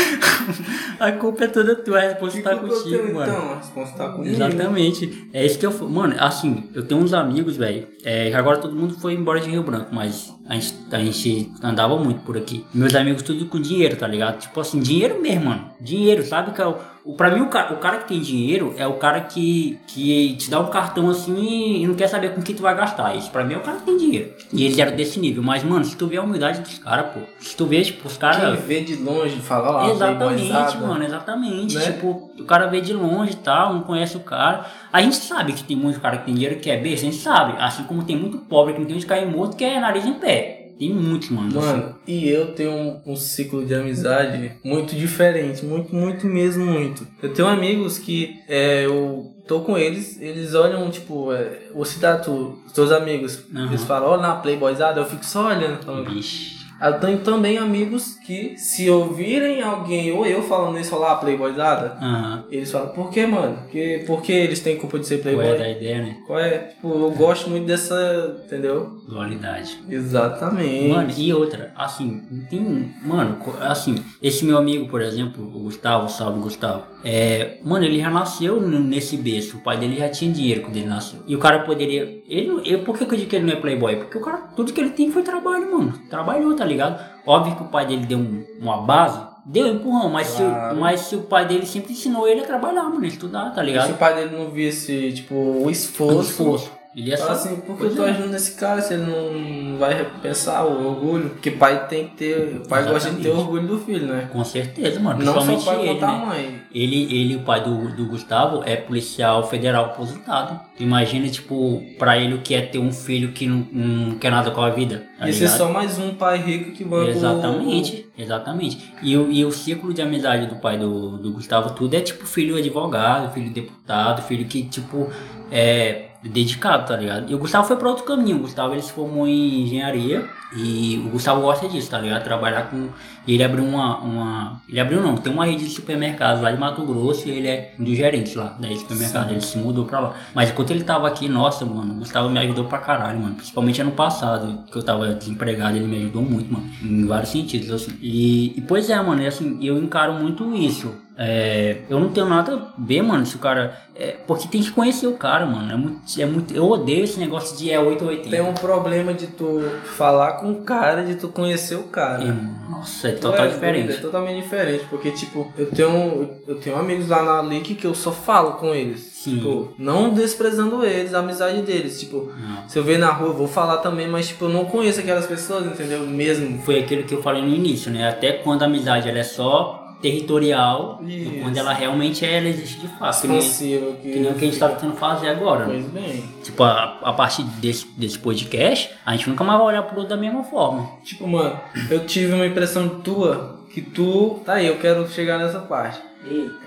<laughs> a culpa é toda tua, a resposta Que tá contigo, tenho, mano. então? A resposta tá comigo. Exatamente. É isso que eu. Mano, assim, eu tenho uns amigos, velho. É, agora todo mundo foi embora de Rio Branco, mas a gente, a gente andava muito por aqui. Meus amigos tudo com dinheiro, tá ligado? Tipo assim, dinheiro mesmo, mano. Dinheiro, sabe? Que é o, pra mim, o cara, o cara que tem dinheiro é o cara que, que te dá um cartão assim e não quer saber com que tu vai gastar. Isso pra mim é o cara que tem dinheiro. E eles eram desse nível. Mas, mano, se tu vê a humildade dos caras, pô. Se tu vê, tipo, os caras. Quem vê de longe fala lá, Exatamente, mano, exatamente. Né? Tipo, o cara vê de longe e tal, não conhece o cara. A gente sabe que tem muito cara que tem dinheiro que é besta, a gente sabe. Assim como tem muito pobre que não tem onde cair morto, que é nariz em pé. Tem muitos, mano. assim. Mano, e eu tenho um, um ciclo de amizade muito diferente, muito, muito mesmo, muito. Eu tenho amigos que é, eu tô com eles, eles olham, tipo, é, vou citar tu, os teus amigos, Aham. eles falam, ó, na Playboyzada, eu fico só olhando. falando. Vixe. Eu tenho também amigos que, se ouvirem alguém ou eu falando isso lá, Playboyzada, Aham. eles falam, por que, mano? Porque, por que eles têm culpa de ser Qual Playboy? é da ideia, né? Qual é? Tipo, eu gosto muito dessa, entendeu? Dualidade. Exatamente. Mano, e outra, assim, tem. Mano, assim, esse meu amigo, por exemplo, o Gustavo, salve Gustavo. É, mano, ele já nasceu nesse berço. O pai dele já tinha dinheiro quando ele nasceu. E o cara poderia. Ele, eu, por que eu digo que ele não é playboy? Porque o cara, tudo que ele tem foi trabalho, mano. Trabalhou, tá ligado? Óbvio que o pai dele deu um- uma base. Deu empurrão, mas, Claro. se, mas se o pai dele sempre ensinou ele a trabalhar, mano, a estudar, tá Se ligado? o pai dele não visse, tipo, o O esforço. Ele Fala só. assim, por que eu tô é. ajudando esse cara se ele não vai repensar o orgulho? Porque pai tem que ter. O pai gosta de ter Exatamente. orgulho do filho, né? Com certeza, mano. Não só o Principalmente pai ele, né? mãe. Ele, ele, o pai do, do Gustavo, é policial federal aposentado. Imagina, tipo, pra ele o que é ter um filho que não, não quer nada com a vida. Tá Isso é só mais um pai rico que banca o- Exatamente, exatamente. E, o- e o ciclo de amizade do pai do, do Gustavo, tudo é tipo filho advogado, filho deputado, filho que, tipo, é, dedicado, tá ligado? E o Gustavo foi pra outro caminho. O Gustavo ele se formou em engenharia e o Gustavo gosta disso, tá ligado? Trabalhar com. E ele abriu uma, uma. Ele abriu não, tem uma rede de supermercados lá de Mato Grosso e ele é um dos gerentes lá da supermercado. Ele se mudou pra lá. Mas enquanto ele tava aqui, nossa, mano, o Gustavo me ajudou pra caralho, mano. Principalmente ano passado, que eu tava desempregado, ele me ajudou muito, mano. Em vários sentidos, assim. E, e pois é, mano, e, assim, eu encaro muito isso. É, eu não tenho nada a ver, mano, se o cara. É, porque tem que conhecer o cara, mano. É muito, é muito, eu odeio esse negócio de é 8 ou 80. Tem um problema de tu falar com o cara, de tu conhecer o cara. É, nossa, é total é, diferente. É totalmente diferente, porque, tipo, eu tenho, eu tenho amigos lá na Leak que eu só falo com eles. Sim. Tipo, não desprezando eles, a amizade deles. Tipo, Não. se eu ver na rua, eu vou falar também, mas, tipo, eu não conheço aquelas pessoas, entendeu? Mesmo. Foi aquilo que eu falei no início, né? Até quando a amizade ela é só territorial, Isso. quando ela realmente é, ela existe de fato. Que nem, Expansivo. Que, que nem o que a gente tá tentando fazer agora. né? Pois bem. Tipo, a, a partir desse, desse podcast, a gente nunca mais vai olhar pro outro da mesma forma. Tipo, mano, eu tive uma impressão tua que tu. Tá aí, eu quero chegar nessa parte.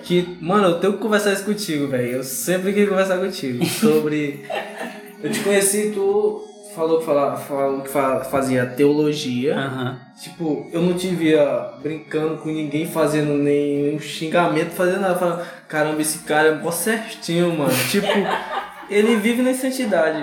Que, mano, eu tenho que conversar isso contigo, velho. Eu sempre quis conversar contigo sobre. <laughs> eu te conheci, tu falou que, fala, falou que fa- fazia teologia. Aham. Tipo, eu não te via brincando com ninguém, fazendo nenhum xingamento, fazendo nada. Falando, caramba, esse cara é mó certinho, mano. <laughs> Tipo, ele vive na santidade.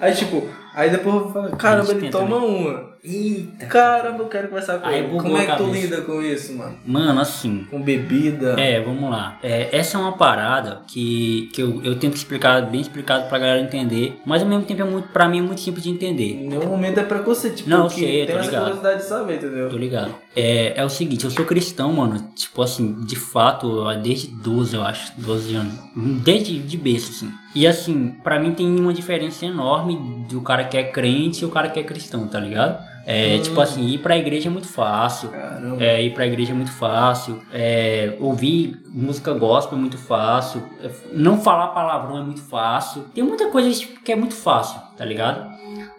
Aí, tipo, aí depois eu falo, caramba, ele toma uma. Eita. Caramba, eu quero conversar com Aí ele. Como é que tu lida com isso, mano? Mano, assim. Com bebida? É, vamos lá. É, essa é uma parada que, que eu, eu tento explicar, bem explicado pra galera entender, mas ao mesmo tempo é muito, pra mim é muito simples de entender. Em nenhum momento é preconceito. Tipo, Não, eu sei, tem tô ligado. curiosidade de saber, entendeu? Tô ligado. É, é o seguinte, eu sou cristão, mano. Tipo assim, de fato, desde 12, eu acho. 12 anos. Desde de berço, assim. E assim, pra mim tem uma diferença enorme do cara que é crente e o cara que é cristão, tá ligado? É, Hum. tipo assim, ir pra igreja é muito fácil. Caramba. É, ir pra igreja é muito fácil. É, ouvir música gospel é muito fácil. É, Não falar palavrão é muito fácil. Tem muita coisa tipo, que é muito fácil, tá ligado?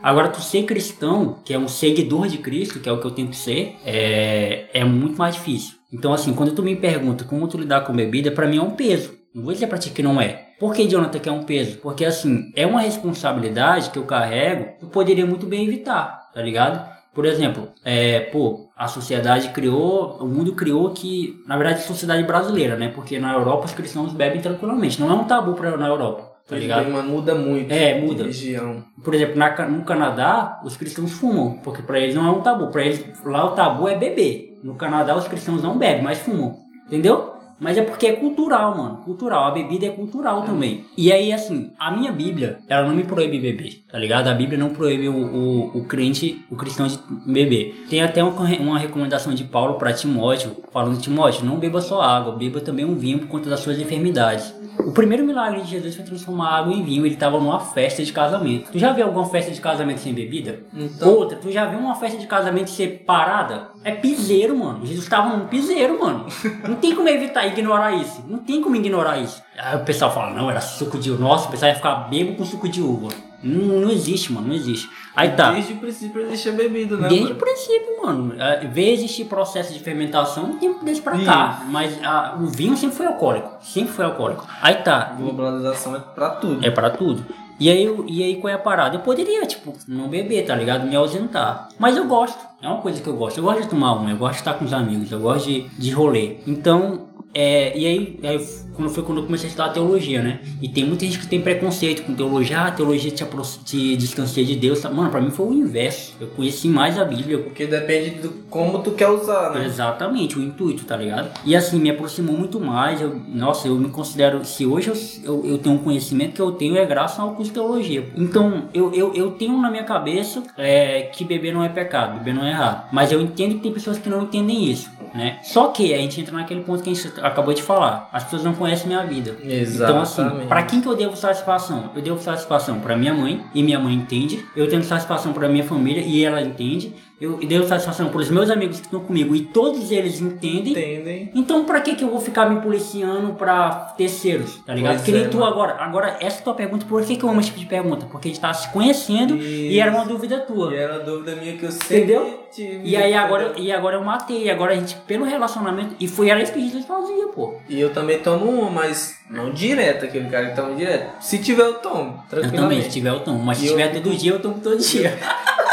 Agora, tu ser cristão, que é um seguidor de Cristo, que é o que eu tento ser, é, é muito mais difícil. Então, assim, quando tu me pergunta como tu lidar com bebida, pra mim é um peso. Não vou dizer pra ti que não é. Por que, Jonathan, que é um peso? Porque, assim, é uma responsabilidade que eu carrego eu poderia muito bem evitar, tá ligado? Por exemplo, é, pô, a sociedade criou, o mundo criou que, na verdade, a sociedade brasileira, né? Porque na Europa os cristãos bebem tranquilamente. Não é um tabu pra, na Europa, tá ligado? mano, muda muito. É, muda. Região. Por exemplo, na no Canadá, os cristãos fumam, porque pra eles não é um tabu. Pra eles, lá o tabu é beber. No Canadá, os cristãos não bebem, mas fumam. Entendeu? Mas é porque é cultural, mano. Cultural. A bebida é cultural também. E aí, assim, a minha Bíblia, ela não me proíbe beber, tá ligado? A Bíblia não proíbe o, o, o crente, o cristão de beber. Tem até uma, uma recomendação de Paulo pra Timóteo, falando: Timóteo, não beba só água, beba também um vinho por conta das suas enfermidades. O primeiro milagre de Jesus foi transformar água em vinho. Ele estava numa festa de casamento. Tu já viu alguma festa de casamento sem bebida? Então- Outra, tu já viu uma festa de casamento ser parada? É piseiro, mano. Jesus estava num piseiro, mano. Não tem como evitar ignorar isso. Não tem como ignorar isso. Aí o pessoal fala, não, era suco de uva. Nossa, o pessoal ia ficar bebo com suco de uva. Não, não existe, mano, não existe. Aí tá. Desde o princípio existe a bebida, né? Desde o mano? princípio, mano. É, Vê existir processo de fermentação um tempo desse pra cá. Mas ah, o vinho sempre foi alcoólico. Sempre foi alcoólico. Aí tá. Globalização é pra tudo. É pra tudo. E aí, e aí qual é a parada? Eu poderia, tipo, não beber, tá ligado? Me ausentar. Mas eu gosto. É uma coisa que eu gosto. Eu gosto de tomar uma, eu gosto de estar com os amigos, eu gosto de, de rolê. Então, é, e aí, aí quando foi quando eu comecei a estudar teologia, né? E tem muita gente que tem preconceito com teologia, ah, teologia te, te distancia de Deus. tá? Mano, pra mim foi o inverso. Eu conheci mais a Bíblia, Porque depende do como tu quer usar, né? Exatamente, o intuito, tá ligado? E assim, me aproximou muito mais. Eu, nossa, eu me considero. Se hoje eu, eu, eu tenho um conhecimento que eu tenho, é graças ao curso de teologia. Então, eu, eu, eu tenho na minha cabeça é, que beber não é pecado, beber não é errado. Mas eu entendo que tem pessoas que não entendem isso, né? Só que a gente entra naquele ponto que a gente acabou de falar. As pessoas não conhecem minha vida. Então, assim, Exatamente. pra quem que eu devo satisfação? Eu devo satisfação pra minha mãe e minha mãe entende. Eu tenho satisfação pra minha família e ela entende. Eu dei satisfação para os meus amigos que estão comigo e todos eles entendem. Entendem. Então, pra que que eu vou ficar me policiando pra terceiros, tá ligado? Pois que nem é, tu mano. agora. Agora, essa tua pergunta, por que que eu amo esse tipo de pergunta? Porque a gente tava se conhecendo e Isso. era uma dúvida tua. E era uma dúvida minha que eu sempre Entendeu? tive. E aí agora, e agora eu matei, agora a gente, pelo relacionamento, e foi era isso que a gente fazia, pô. E eu também tomo uma, mas não direto, aquele cara que toma direto. Se tiver, eu tomo, Eu também, se tiver eu tomo, mas se E eu tiver todo dia, eu tomo todo dia. <laughs>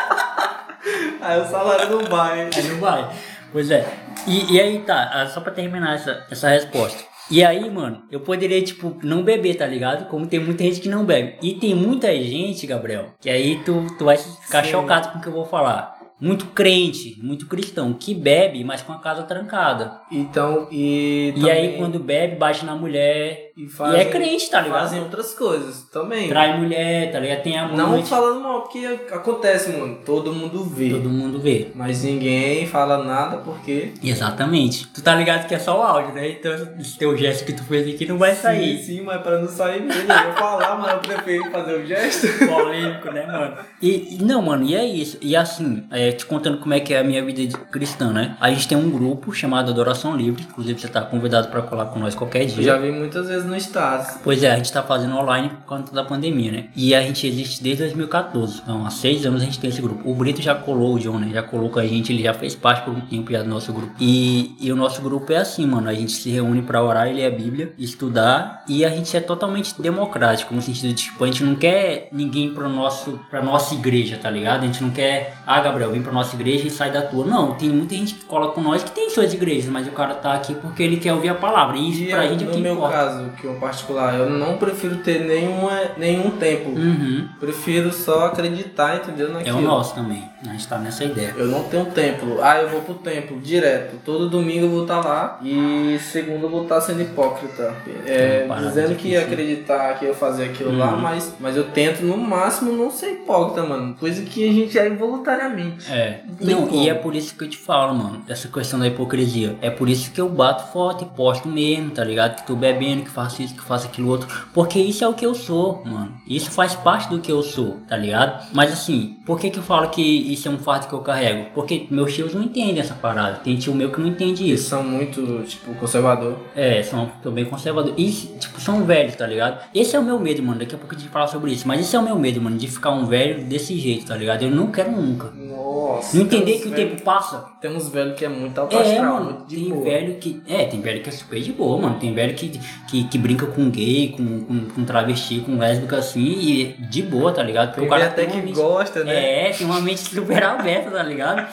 <laughs> Aí o salário não vai. Aí não vai. Pois é. E, e aí tá, ah, só pra terminar essa, essa resposta. E aí, mano, eu poderia, tipo, não beber, tá ligado? Como tem muita gente que não bebe. E tem muita gente, Gabriel, que aí tu, tu vai ficar Sim. chocado com o que eu vou falar. Muito crente, muito cristão, que bebe, mas com a casa trancada. Então, e. E aí, também- quando bebe, bate na mulher. E, e é crente, tá ligado? Fazem outras coisas também. Trai mulher, tá ligado? Tem amante. Não falando mal, porque acontece, mano. Todo mundo vê. Todo mundo vê. Mas ninguém fala nada porque. Exatamente. Tu tá ligado que é só o áudio, né? Então esse teu gesto que tu fez aqui não vai sair. Sim, sim, mas pra não sair mesmo, eu vou falar, mas eu prefiro fazer o gesto. <laughs> Polêmico, né, mano? E, e- não, mano, e é isso. E assim, é, te contando como é que é a minha vida de cristã, né? A gente tem um grupo chamado Adoração Livre. Inclusive, você tá convidado pra colar com nós qualquer dia. Eu já vi muitas vezes no status. Pois é, a gente tá fazendo online por conta da pandemia, né? E a gente existe desde 2014. Então, há seis anos a gente tem esse grupo. O Brito já colou, o John, né? Já colou com a gente, ele já fez parte por um tempo já do nosso grupo. E, e o nosso grupo é assim, mano. A gente se reúne pra orar e ler a Bíblia, estudar. E a gente é totalmente democrático, no sentido de, tipo, a gente não quer ninguém pro nosso, pra nossa igreja, tá ligado? A gente não quer, ah, Gabriel, vem pra nossa igreja e sai da tua. Não, tem muita gente que cola com nós que tem suas igrejas, mas o cara tá aqui porque ele quer ouvir a palavra. E isso E pra eu, gente é o no que meu importa. caso, que é um particular, eu não prefiro ter nenhum, nenhum tempo. Uhum. Prefiro só acreditar, entendeu? É Naquilo. o nosso também. A gente tá nessa ideia. Eu não tenho templo. Ah, eu vou pro templo direto. Todo domingo eu vou estar lá. E segundo eu vou estar sendo hipócrita. É, dizendo que ia difícil. acreditar que ia fazer aquilo lá, Uhum. mas, mas eu tento no máximo não ser hipócrita, mano. Coisa que a gente é involuntariamente. É. Não Não, e é por isso que eu te falo, mano, essa questão da hipocrisia. É por isso que eu bato forte e posto mesmo, tá ligado? Que tô bebendo, que faço isso, que faço aquilo outro. Porque isso é o que eu sou, mano. Isso faz parte do que eu sou, tá ligado? Mas assim, por que que eu falo que isso é um fato que eu carrego? Porque meus tios não entendem essa parada. Tem tio meu que não entende Eles isso. são muito, tipo, conservador. É, são tô bem conservadores. E, tipo, são velhos, tá ligado? Esse é o meu medo, mano. Daqui a pouco a gente fala sobre isso. Mas esse é o meu medo, mano, de ficar um velho desse jeito, tá ligado? Eu não quero nunca. Nossa. Não entender que uns o velho- tempo passa. Tem uns velhos que é muito alto É, astral, mano, muito de tem boa. velho que. É, tem velho que é super de boa, mano. Tem velho que, que, que brinca com gay, com, com, com travesti, com lésbica assim, e de boa, tá ligado? Porque Tem o cara até que mente- gosta, né? É, tem uma mente super <laughs> aberta, tá ligado?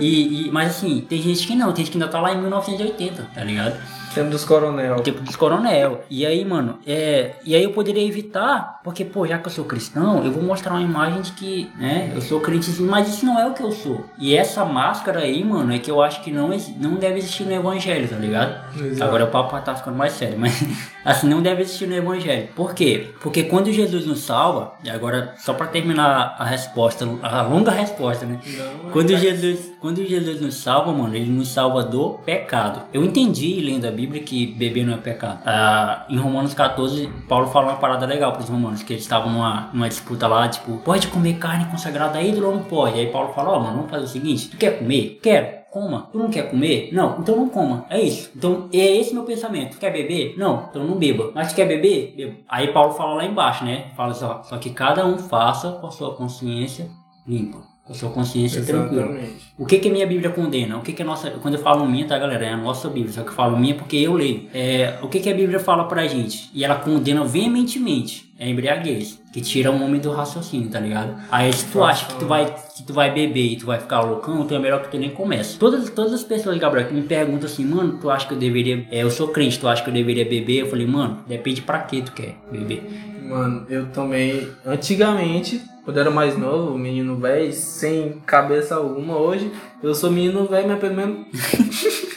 E, e, mas assim, tem gente que não, tem gente que ainda tá lá em 1980, tá ligado? Tempo dos coronel. Tipo dos coronel. E aí, mano, é. E aí eu poderia evitar, porque, pô, já que eu sou cristão, eu vou mostrar uma imagem de que, né, eu sou crentezinho, mas isso não é o que eu sou. E essa máscara aí, mano, é que eu acho que não, não deve existir no evangelho, tá ligado? Exato. Agora o papo tá ficando mais sério, mas <laughs> assim, não deve existir no evangelho. Por quê? Porque quando Jesus nos salva, e agora só pra terminar a resposta, a longa resposta, né? Não, Quando mas- Jesus, quando Jesus nos salva, mano, ele nos salva do pecado. Eu entendi lendo a Bíblia que beber não é pecado. Ah, em Romanos 14, Paulo fala uma parada legal pros romanos, que eles estavam numa, numa disputa lá, tipo, pode comer carne consagrada a ídolo ou não pode? Aí Paulo fala, ó, mano, vamos fazer o seguinte, tu quer comer? Quero. Coma. Tu não quer comer? Não. Então não coma. É isso. Então é esse meu pensamento. Quer beber? Não. Então não beba. Mas quer beber? Beba. Aí Paulo fala lá embaixo, né? Fala só, só que cada um faça com a sua consciência limpa. A sua consciência tranquila. Exatamente. O que que a minha Bíblia condena? O que que a nossa... Quando eu falo minha, tá, galera? É a nossa Bíblia. Só que eu falo minha porque eu leio. É, o que que a Bíblia fala pra gente? E ela condena veementemente. É a embriaguez. Que tira o homem do raciocínio, tá ligado? Aí se tu acha que tu vai, que tu vai beber e tu vai ficar loucão, então é melhor que tu nem comece. Todas, todas as pessoas, Gabriel, que me perguntam assim, mano, tu acha que eu deveria... É, eu sou crente, tu acha que eu deveria beber? Eu falei, mano, depende pra que tu quer beber. Mano, eu tomei antigamente, quando eu era mais novo, menino velho, sem cabeça alguma. Hoje eu sou menino velho, mas pelo menos <laughs>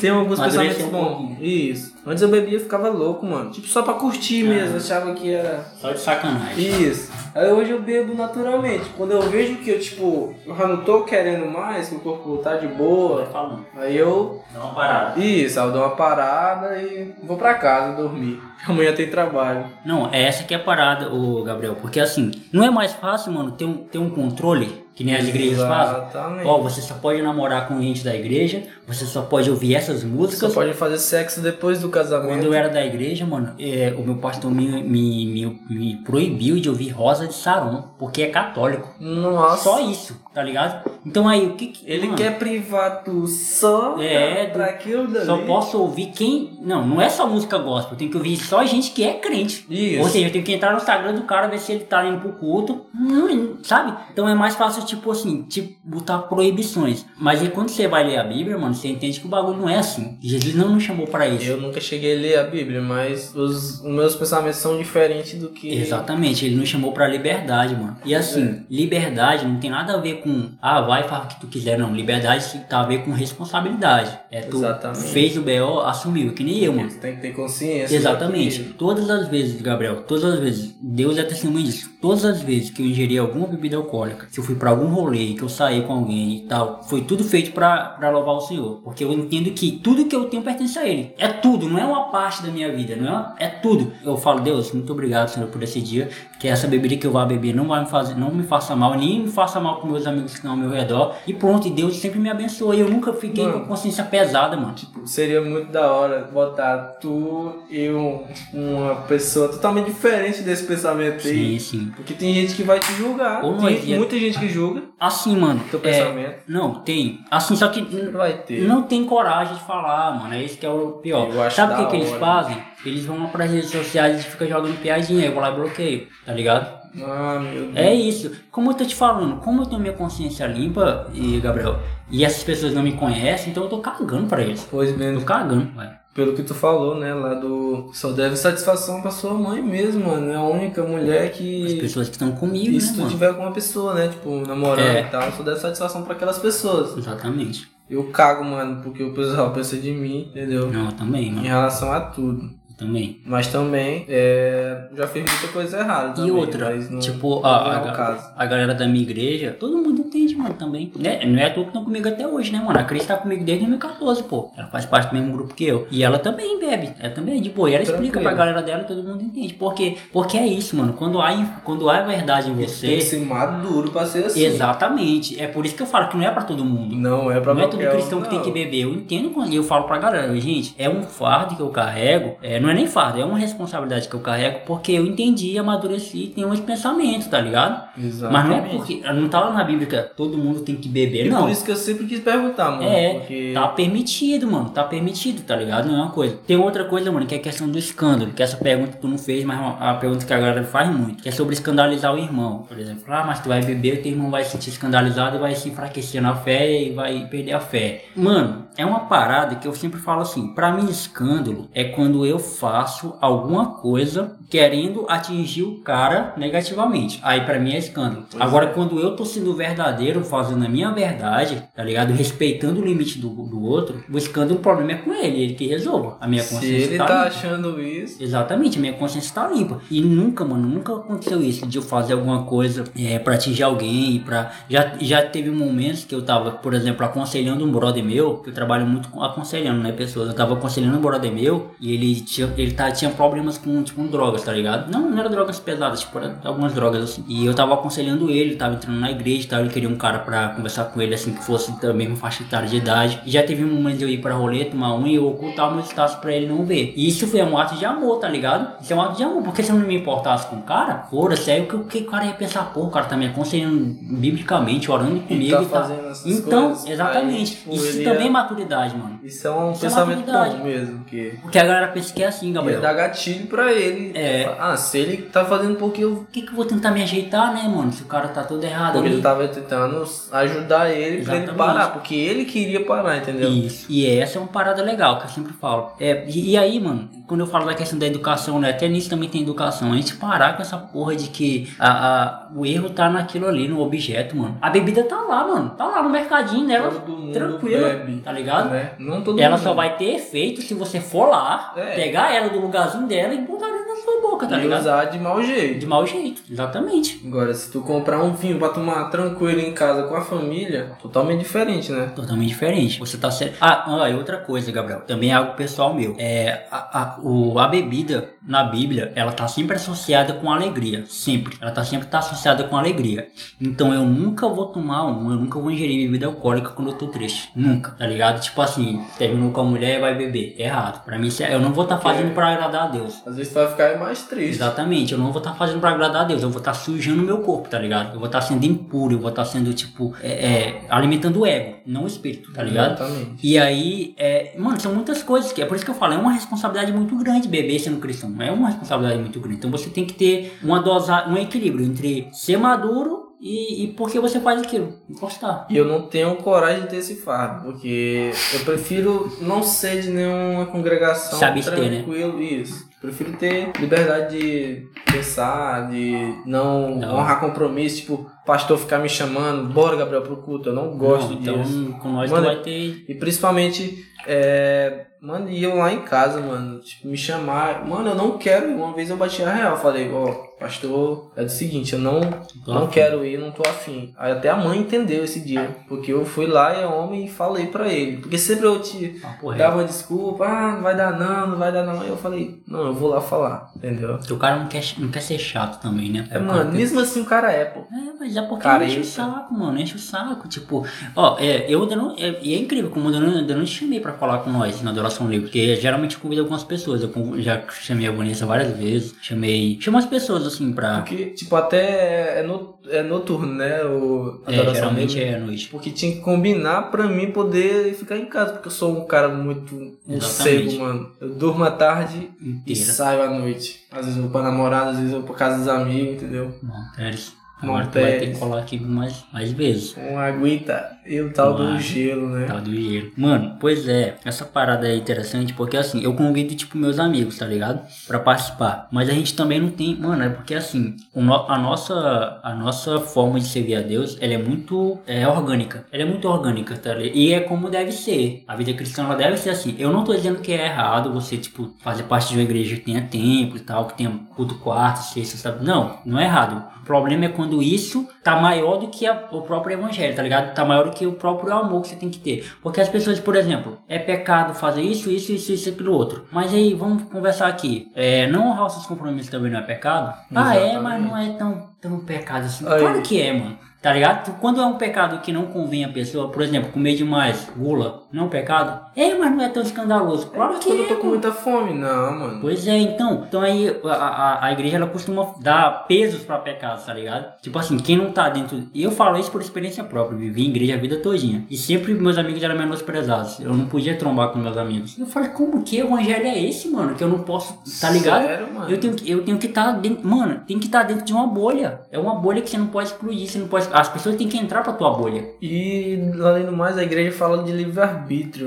tem alguns Amadureceu pensamentos um bons. Isso. Antes eu bebia e ficava louco, mano. Tipo, só pra curtir mesmo, achava que era. Só de sacanagem. Isso. Aí hoje eu bebo naturalmente. Quando eu vejo que eu, tipo, eu já não tô querendo mais, que o corpo tá de boa, aí eu. Dá uma parada. Isso, aí eu dou uma parada e vou pra casa dormir. <laughs> Amanhã tem trabalho. Não, é essa que é a parada, o Gabriel. Porque assim, não é mais fácil, mano, ter um, ter um controle Que nem as igrejas fazem. Ó, você só pode namorar com gente da igreja, você só pode ouvir essas Só músicas. pode fazer sexo depois do Quando casamento. eu era da igreja, mano, é, o meu pastor me, me, me, me proibiu de ouvir Rosa de Saron, porque é católico. Nossa. Só isso, tá ligado? Então aí, o que que. Ele mano, quer privar tu só É, pra, aquilo dali. Só posso ouvir quem. Não, não é só música gospel, eu tenho que ouvir só gente que é crente. Isso. Ou seja, eu tenho que entrar no Instagram do cara, ver se ele tá indo pro culto. Não, sabe? Então é mais fácil, tipo assim, tipo, botar proibições. Mas aí quando você vai ler a Bíblia, mano, você entende que o bagulho não é assim. Jesus não nos chamou pra isso. Eu nunca cheguei a ler a Bíblia, mas os, meus pensamentos são diferentes do que. Exatamente, ele nos chamou pra liberdade, mano. E assim, liberdade não tem nada a ver com, ah, vai faz o que tu quiser, não. Liberdade tem a ver com responsabilidade. É tu Exatamente. fez o B.O., assumiu, que nem eu, mano. Tem que ter consciência. Exatamente. Todas as vezes, Gabriel, todas as vezes, Deus é testemunha disso. Todas as vezes que eu ingeri alguma bebida alcoólica, se eu fui pra algum rolê, que eu saí com alguém e tal, foi tudo feito pra, pra louvar o Senhor. Porque eu entendo que tudo que eu tenho pertence a Ele. É tudo, não é uma parte da minha vida, não é, uma- é tudo. Eu falo, Deus, muito obrigado, Senhor, por esse dia, que essa bebida que eu vá beber não vai me fazer, não me faça mal, nem me faça mal com meus amigos que estão ao meu redor. E pronto, e Deus sempre me abençoa. E eu nunca fiquei Mano. com a consciência pesada, mano. Seria muito da hora botar tu e um- uma pessoa totalmente diferente desse pensamento Sim, aí. Porque tem gente que vai te julgar. Ou tem ia- muita gente que julga Assim, mano. teu é, pensamento. Não, tem. Assim, só que Não vai ter. não tem coragem de falar, mano. É isso que é o pior. Sabe o que, que eles fazem? Eles vão lá pras redes sociais e ficam jogando piadinha. Eu vou lá e bloqueio, tá ligado? Ah, meu Deus. É isso. Como eu tô te falando, como eu tenho minha consciência limpa, e Gabriel, e essas pessoas não me conhecem, então eu tô cagando pra eles. Pois bem, Tô cagando, velho. Pelo que tu falou, né, lá do. Só deve satisfação pra sua mãe mesmo, mano. É a única mulher As que. pessoas que estão comigo, E se né, tu mano? tiver com uma pessoa, né, tipo, namorando É. e tal, só deve satisfação pra aquelas pessoas. Exatamente. Eu cago, mano, porque o pessoal pensa de mim, entendeu? Não, eu também, Em mano. relação a tudo. Também. Mas também, é, já fiz muita coisa errada. E também, outra, mas não- tipo, não a, vem a, a galera da minha igreja, todo mundo entende, mano, também. Né? Não é a tua que estão comigo até hoje, né, mano? A Cris tá comigo desde 2014, pô. Ela faz parte do mesmo grupo que eu. E ela também bebe. Ela também é de boa. E ela explica Tranquilo. pra galera dela e todo mundo entende. Porque, porque é isso, mano. Quando há, quando há verdade em Tem que você. ser maduro pra ser assim. Exatamente. É por isso que eu falo que não é pra todo mundo. Não é pra Não é todo cristão que tem não. que beber. Eu entendo quando- e eu falo pra galera, gente, é um fardo que eu carrego. É, não é nem fardo, é uma responsabilidade que eu carrego porque eu entendi, amadureci e tenho uns pensamentos, tá ligado? Exatamente. Mas não é porque. Não tá lá na Bíblia que todo mundo tem que beber, E não. por isso que eu sempre quis perguntar, mano. É, porque... tá permitido, mano. Tá permitido, tá ligado? Não é uma coisa. Tem outra coisa, mano, que é a questão do escândalo. Que essa pergunta tu não fez, mas é a pergunta que a galera faz muito. Que é sobre escandalizar o irmão. Por exemplo, ah, mas tu vai beber, o teu irmão vai se sentir escandalizado e vai se enfraquecer na fé e vai perder a fé. Mano, é uma parada que eu sempre falo assim. Pra mim, escândalo é quando eu faço alguma coisa querendo atingir o cara negativamente. Aí pra mim é escândalo. Pois é. Agora, quando eu tô sendo verdadeiro, fazendo a minha verdade, tá ligado? Respeitando o limite do, do outro, o escândalo, o problema é com ele, ele que resolva. A minha Se consciência ele tá, tá achando isso, Exatamente, a minha consciência tá limpa. E nunca, mano, nunca aconteceu isso de eu fazer alguma coisa é, pra atingir alguém, pra... Já, já teve momentos que eu tava, por exemplo, aconselhando um brother meu, que eu trabalho muito aconselhando, né, pessoas. Eu tava aconselhando um brother meu e ele tinha, ele tá, tinha problemas com, tipo, com drogas, tá ligado? Não, não era drogas pesadas, tipo, era algumas drogas, assim. E eu tava aconselhando ele, tava entrando na igreja e tal, ele queria um cara pra conversar com ele, assim, que fosse da mesma faixa etária de idade. E já teve um momento de eu ir pra rolê, tomar um e eu ocultar meu status pra ele não ver. E isso foi um ato de amor, tá ligado? Isso é um ato de amor, porque se eu não me importasse com o cara, foda-se, aí o que, o que o cara ia pensar, pô, o cara tá me aconselhando biblicamente, orando comigo tá e tá. essas Então, coisas, exatamente. aí, tipo, isso também ia- é maturidade, mano. isso é um Isso é pensamento maturidade. bom mesmo. Que Porque a galera pensa que é assim, ia dar gatilho pra ele. É. Ah, se ele tá fazendo porque eu. Por que, que eu vou tentar me ajeitar, né, mano? Se o cara tá todo errado Porque ali. ele tava tentando ajudar ele pra ele Exatamente. parar. Porque ele queria parar, entendeu? Isso. E essa é uma parada legal que eu sempre falo. É, e, e aí, mano, quando eu falo da questão da educação, né? Até nisso também tem educação. A gente parar com essa porra de que a, a- o erro tá naquilo ali, no objeto, mano. A bebida tá lá, mano. Tá lá no mercadinho dela, Todo mundo tranquila. bebe. Tá ligado? Né? Não todo Ela mundo. só vai ter efeito se você for lá, É. pegar ela do lugarzinho dela e botar ela na sua boca, tá e ligado? usar de mau jeito. De mau jeito, exatamente. Agora, se tu comprar um vinho pra tomar tranquilo em casa com a família, totalmente diferente, né? Totalmente diferente. Você tá certo. Ah, ah, e outra coisa, Gabriel. Também é algo pessoal meu. É, a, a, o, a bebida na Bíblia, ela tá sempre associada com alegria. Sempre. Ela tá sempre tá associada com alegria. Então eu nunca vou tomar um, eu nunca vou ingerir bebida alcoólica quando eu tô triste. Nunca, tá ligado? Tipo assim, terminou com a mulher e vai beber. É errado. Pra mim, é- eu não vou estar tá fazendo pra agradar a Deus. Às vezes tu vai ficar mais triste. Exatamente, eu não vou estar fazendo pra agradar a Deus, eu vou estar sujando meu corpo, tá ligado? Eu vou estar sendo impuro, eu vou estar sendo, tipo, é, é, alimentando o ego, não o espírito, tá ligado? Exatamente. E aí, é, mano, são muitas coisas que é por isso que eu falo, é uma responsabilidade muito grande beber sendo cristão, é uma responsabilidade muito grande. Então você tem que ter uma dosa, um equilíbrio entre ser maduro e, e por que você faz aquilo, gostar. E eu não tenho coragem de ter esse fardo, porque eu prefiro não ser de nenhuma congregação Se abster, né? tranquilo, isso. Prefiro ter liberdade de pensar, de não, Não. honrar compromisso, tipo, pastor ficar me chamando, bora Gabriel pro culto, eu não gosto Não, então, disso. com nós Mano, tu vai ter. E principalmente, é, mano, iam lá em casa, mano, tipo, me chamar, mano, eu não quero. Uma vez eu bati a real, falei, ó, pastor, é do seguinte, eu não, Tô não afim. quero ir, não tô afim. Aí até a mãe entendeu esse dia, porque eu fui lá e é homem e falei pra ele. Porque sempre eu te Papo reto. dava uma desculpa, ah, não vai dar não, não vai dar não. Aí eu falei, não, eu vou lá falar, entendeu? Porque o cara não quer, não quer ser chato também, né? É, mano, mesmo assim o cara é, pô. É, mas é porque Careta. enche o saco, mano, enche o saco. Tipo, ó, é, eu ainda não. É, e é incrível como eu ainda não, ainda não te chamei pra falar com nós na Adoração Livre, porque geralmente convido algumas pessoas. Eu já chamei a Vanessa várias vezes, chamei. Chamo as pessoas assim pra. Porque, tipo, até é, no, é noturno, né? O É, geralmente dele. é à noite. Porque tinha que combinar pra mim poder ficar em casa, porque eu sou um cara muito morcego, mano. Eu durmo à tarde e Inteira. saio à noite. Às vezes eu vou pra namorada, às vezes eu vou pra casa dos amigos, entendeu? Monteres. Não Agora tu vai ter que colar aqui mais, mais vezes. Com aguita e o tal do Vai. gelo, né? Tal do gelo. Mano, pois é, essa parada é interessante porque assim, eu convido, tipo, meus amigos, tá ligado? Pra participar. Mas a gente também não tem. Mano, é porque assim, a, nossa, a nossa forma de servir a Deus, ela é muito é, orgânica. Ela é muito orgânica, tá ligado? E é como deve ser. A vida cristã, ela deve ser assim. Eu não tô dizendo que é errado você, tipo, fazer parte de uma igreja que tenha templo e tal, que tenha culto quarto, sexta, sabe? Não, não é errado. O problema é quando isso tá maior do que a- o próprio evangelho, tá ligado? Tá maior do que o próprio amor que você tem que ter. Porque as pessoas, por exemplo, é pecado fazer isso, isso, isso, isso, aquilo outro. Mas aí, vamos conversar aqui. É, não honrar os seus compromissos também não é pecado? Ah, é, mas não é tão, tão pecado assim. Aí. Claro que é, mano. Tá ligado? Quando é um pecado que não convém a pessoa, por exemplo, comer demais, gula, não é um pecado? É, mas não é tão escandaloso. Claro que Quando é, eu tô com muita fome, não, mano. Pois é, então. Então aí a, a, a igreja ela costuma dar pesos pra pecados, tá ligado? Tipo assim, quem não tá dentro. Eu falo isso por experiência própria, vivi em igreja a vida todinha. E sempre meus amigos eram menosprezados. Eu não podia trombar com meus amigos. Eu falei, como que evangelho é esse, mano? Que eu não posso. Tá ligado? Sério, mano? Eu tenho, que- eu tenho que estar dentro. Mano, tem que estar dentro de uma bolha. É uma bolha que você não pode explodir, você não pode. As pessoas têm que entrar pra tua bolha. E além do mais, a igreja fala de livre-arbítrio,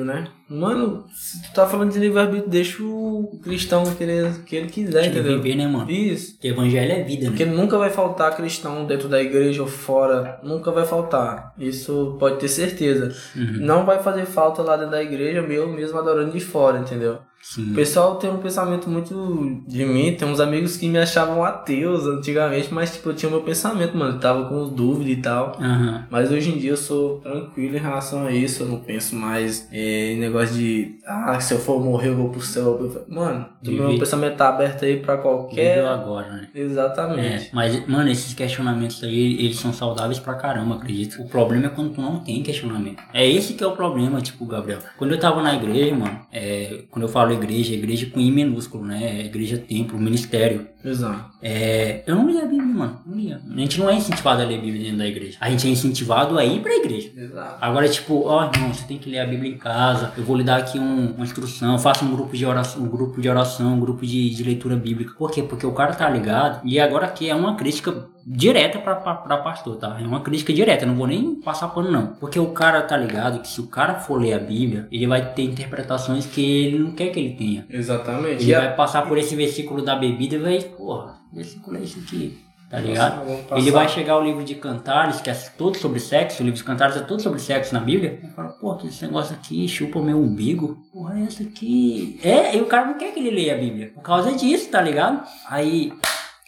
né? Mano, se tu tá falando de livre-arbítrio, deixa o cristão querer o que ele quiser, Tem que entendeu? viver, né, mano? Isso. Porque evangelho é vida, né? Porque nunca vai faltar cristão dentro da igreja ou fora. Nunca vai faltar. Isso pode ter certeza. Uhum. Não vai fazer falta lá dentro da igreja, meu mesmo adorando de fora, entendeu? Sim. O pessoal tem um pensamento muito de mim. Tem uns amigos que me achavam ateus antigamente, mas tipo, eu tinha meu pensamento, mano. Eu tava com dúvida e tal. Aham. Mas hoje em dia eu sou tranquilo em relação a isso. Eu não penso mais eh, em negócio de, ah, se eu for morrer eu vou pro céu. Mano, Viver. meu pensamento tá aberto aí pra Viveu qualquer. agora, né? Exatamente. É, mas, mano, esses questionamentos aí, eles são saudáveis pra caramba, acredito. O problema é quando tu não tem questionamento. É esse que é o problema, tipo, Gabriel. Quando eu tava na igreja, mano, é, quando eu falo igreja, igreja com I minúsculo, né? Igreja templo, ministério. Exato. É, eu não lia a Bíblia, mano. Não lia. A gente não é incentivado a ler a Bíblia dentro da igreja. A gente é incentivado a ir pra igreja. Exato. Agora, tipo, ó, irmão, você tem que ler a Bíblia em casa. Eu vou lhe dar aqui um- uma instrução. Faça um grupo de oração, um grupo de oração, um grupo de, de leitura bíblica. Por quê? Porque o cara tá ligado. E agora aqui é uma crítica direta pra, pra, pra pastor, tá? É uma crítica direta. Não vou nem passar pano, não. Porque o cara tá ligado que se o cara for ler a Bíblia, ele vai ter interpretações que ele não quer que ele tenha. Exatamente. Ele E a- vai passar por esse versículo da bebida e vai, porra, é isso aqui. tá ligado? Nossa. Ele vai chegar ao livro de Cantares, que é todo sobre sexo, o livro de Cantares é todo sobre sexo na Bíblia. Ele fala, pô, que esse negócio aqui chupa o meu umbigo. Porra, é essa aqui. É, e o cara não quer que ele leia a Bíblia. Por causa disso, tá ligado? Aí.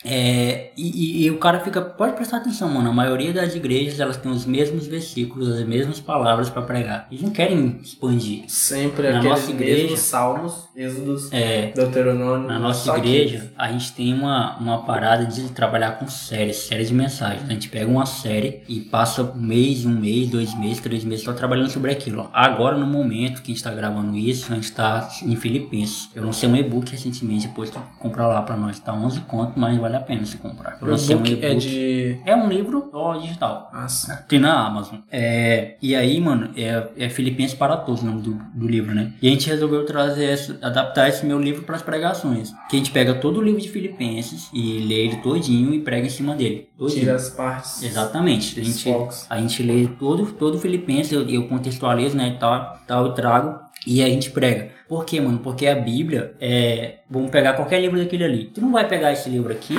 É, e, e- e o cara fica, pode prestar atenção, mano. A maioria das igrejas elas têm os mesmos versículos, as mesmas palavras pra pregar. Eles não querem expandir. Sempre Na nossa igreja- salmos, êxodos, É, Deuteronômio. Na nossa só que- igreja, a gente tem uma, uma parada de trabalhar com séries, séries de mensagens. A gente pega uma série e passa um mês, um mês, dois meses, três meses só trabalhando sobre aquilo. Agora, no momento que a gente tá gravando isso, a gente tá em Filipenses. Eu lancei um e-book recentemente, depois tu comprar lá pra nós. Tá 11 conto, mas vale a pena se comprar. O um book e-book. é de. É um livro digital. Nossa. Tem na Amazon. É, e aí, mano, é, é Filipenses para Todos o nome do, do livro, né? E a gente resolveu trazer, esse- adaptar esse meu livro para as pregações. Que a gente pega todo o livro de Filipenses e lê ele todinho e prega em cima dele. Todinho. Tira as partes. Exatamente. A gente, focos. a gente lê todo, todo Filipenses, eu, eu contextualizo, né, e tal, tal, eu trago. E a gente prega. Por quê, mano? Porque a Bíblia é. Vamos pegar qualquer livro daquele ali. Tu não vai pegar esse livro aqui.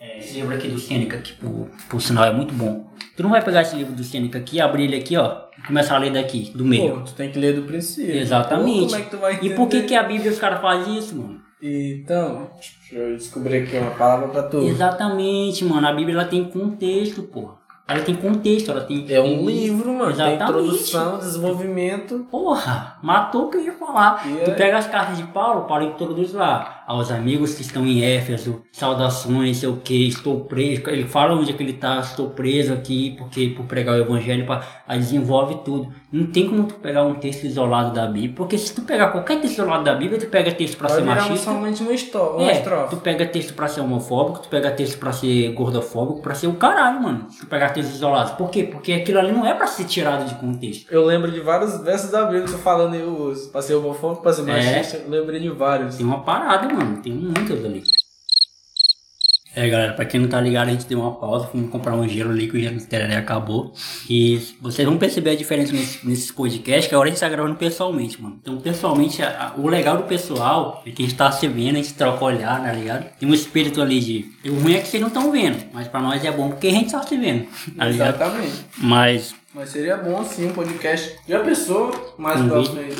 é, esse livro aqui do Sêneca, que por, por sinal é muito bom. Tu não vai pegar esse livro do Sêneca aqui, abrir ele aqui, ó, e começar a ler daqui, do meio. Pô, tu tem que ler do princípio. Exatamente. Pô, Como é que tu vai e por que, entender? que a Bíblia os caras fazem isso, mano? Então, deixa eu descobrir aqui uma palavra pra tu. Exatamente, mano. A Bíblia ela tem contexto, porra. Ela tem contexto, ela tem. É um livro, mano. Tem Exatamente. introdução, desenvolvimento. Porra, matou o que eu ia falar. E Tu é- pega as cartas de Paulo, Paulo introduz lá. Aos amigos que estão em Éfeso, saudações, sei o que, estou preso. Ele fala onde é que ele tá, estou preso aqui, porque por pregar o evangelho, pra, aí desenvolve tudo. Não tem como tu pegar um texto isolado da Bíblia, porque se tu pegar qualquer texto isolado da Bíblia, tu pega texto pra Vai ser machista. somente uma, estro... uma É, estrofe. tu pega texto pra ser homofóbico, tu pega texto pra ser gordofóbico, pra ser o caralho, mano. Se tu pegar textos isolados. Por quê? Porque aquilo ali não é pra ser tirado de contexto. Eu lembro de vários versos da Bíblia que eu falando eu uso. Pra ser homofóbico, pra ser É. machista, eu lembrei de vários. Tem uma parada, mano. Tem muitas ali. É, galera, pra quem não tá ligado, a gente deu uma pausa, fomos comprar um gelo ali, que o gelo do Tereré acabou. E vocês vão perceber a diferença nesse, nesses podcasts, que agora a gente tá gravando pessoalmente, mano. Então, pessoalmente, a- a- o legal do pessoal é que a gente tá se vendo, a gente troca olhar, tá ligado? Tem um espírito ali de... O ruim é que vocês não estão vendo, mas pra nós é bom porque a gente tá se vendo, tá ligado? Exatamente. Mas Mas seria bom sim um podcast. Já pensou mais Um?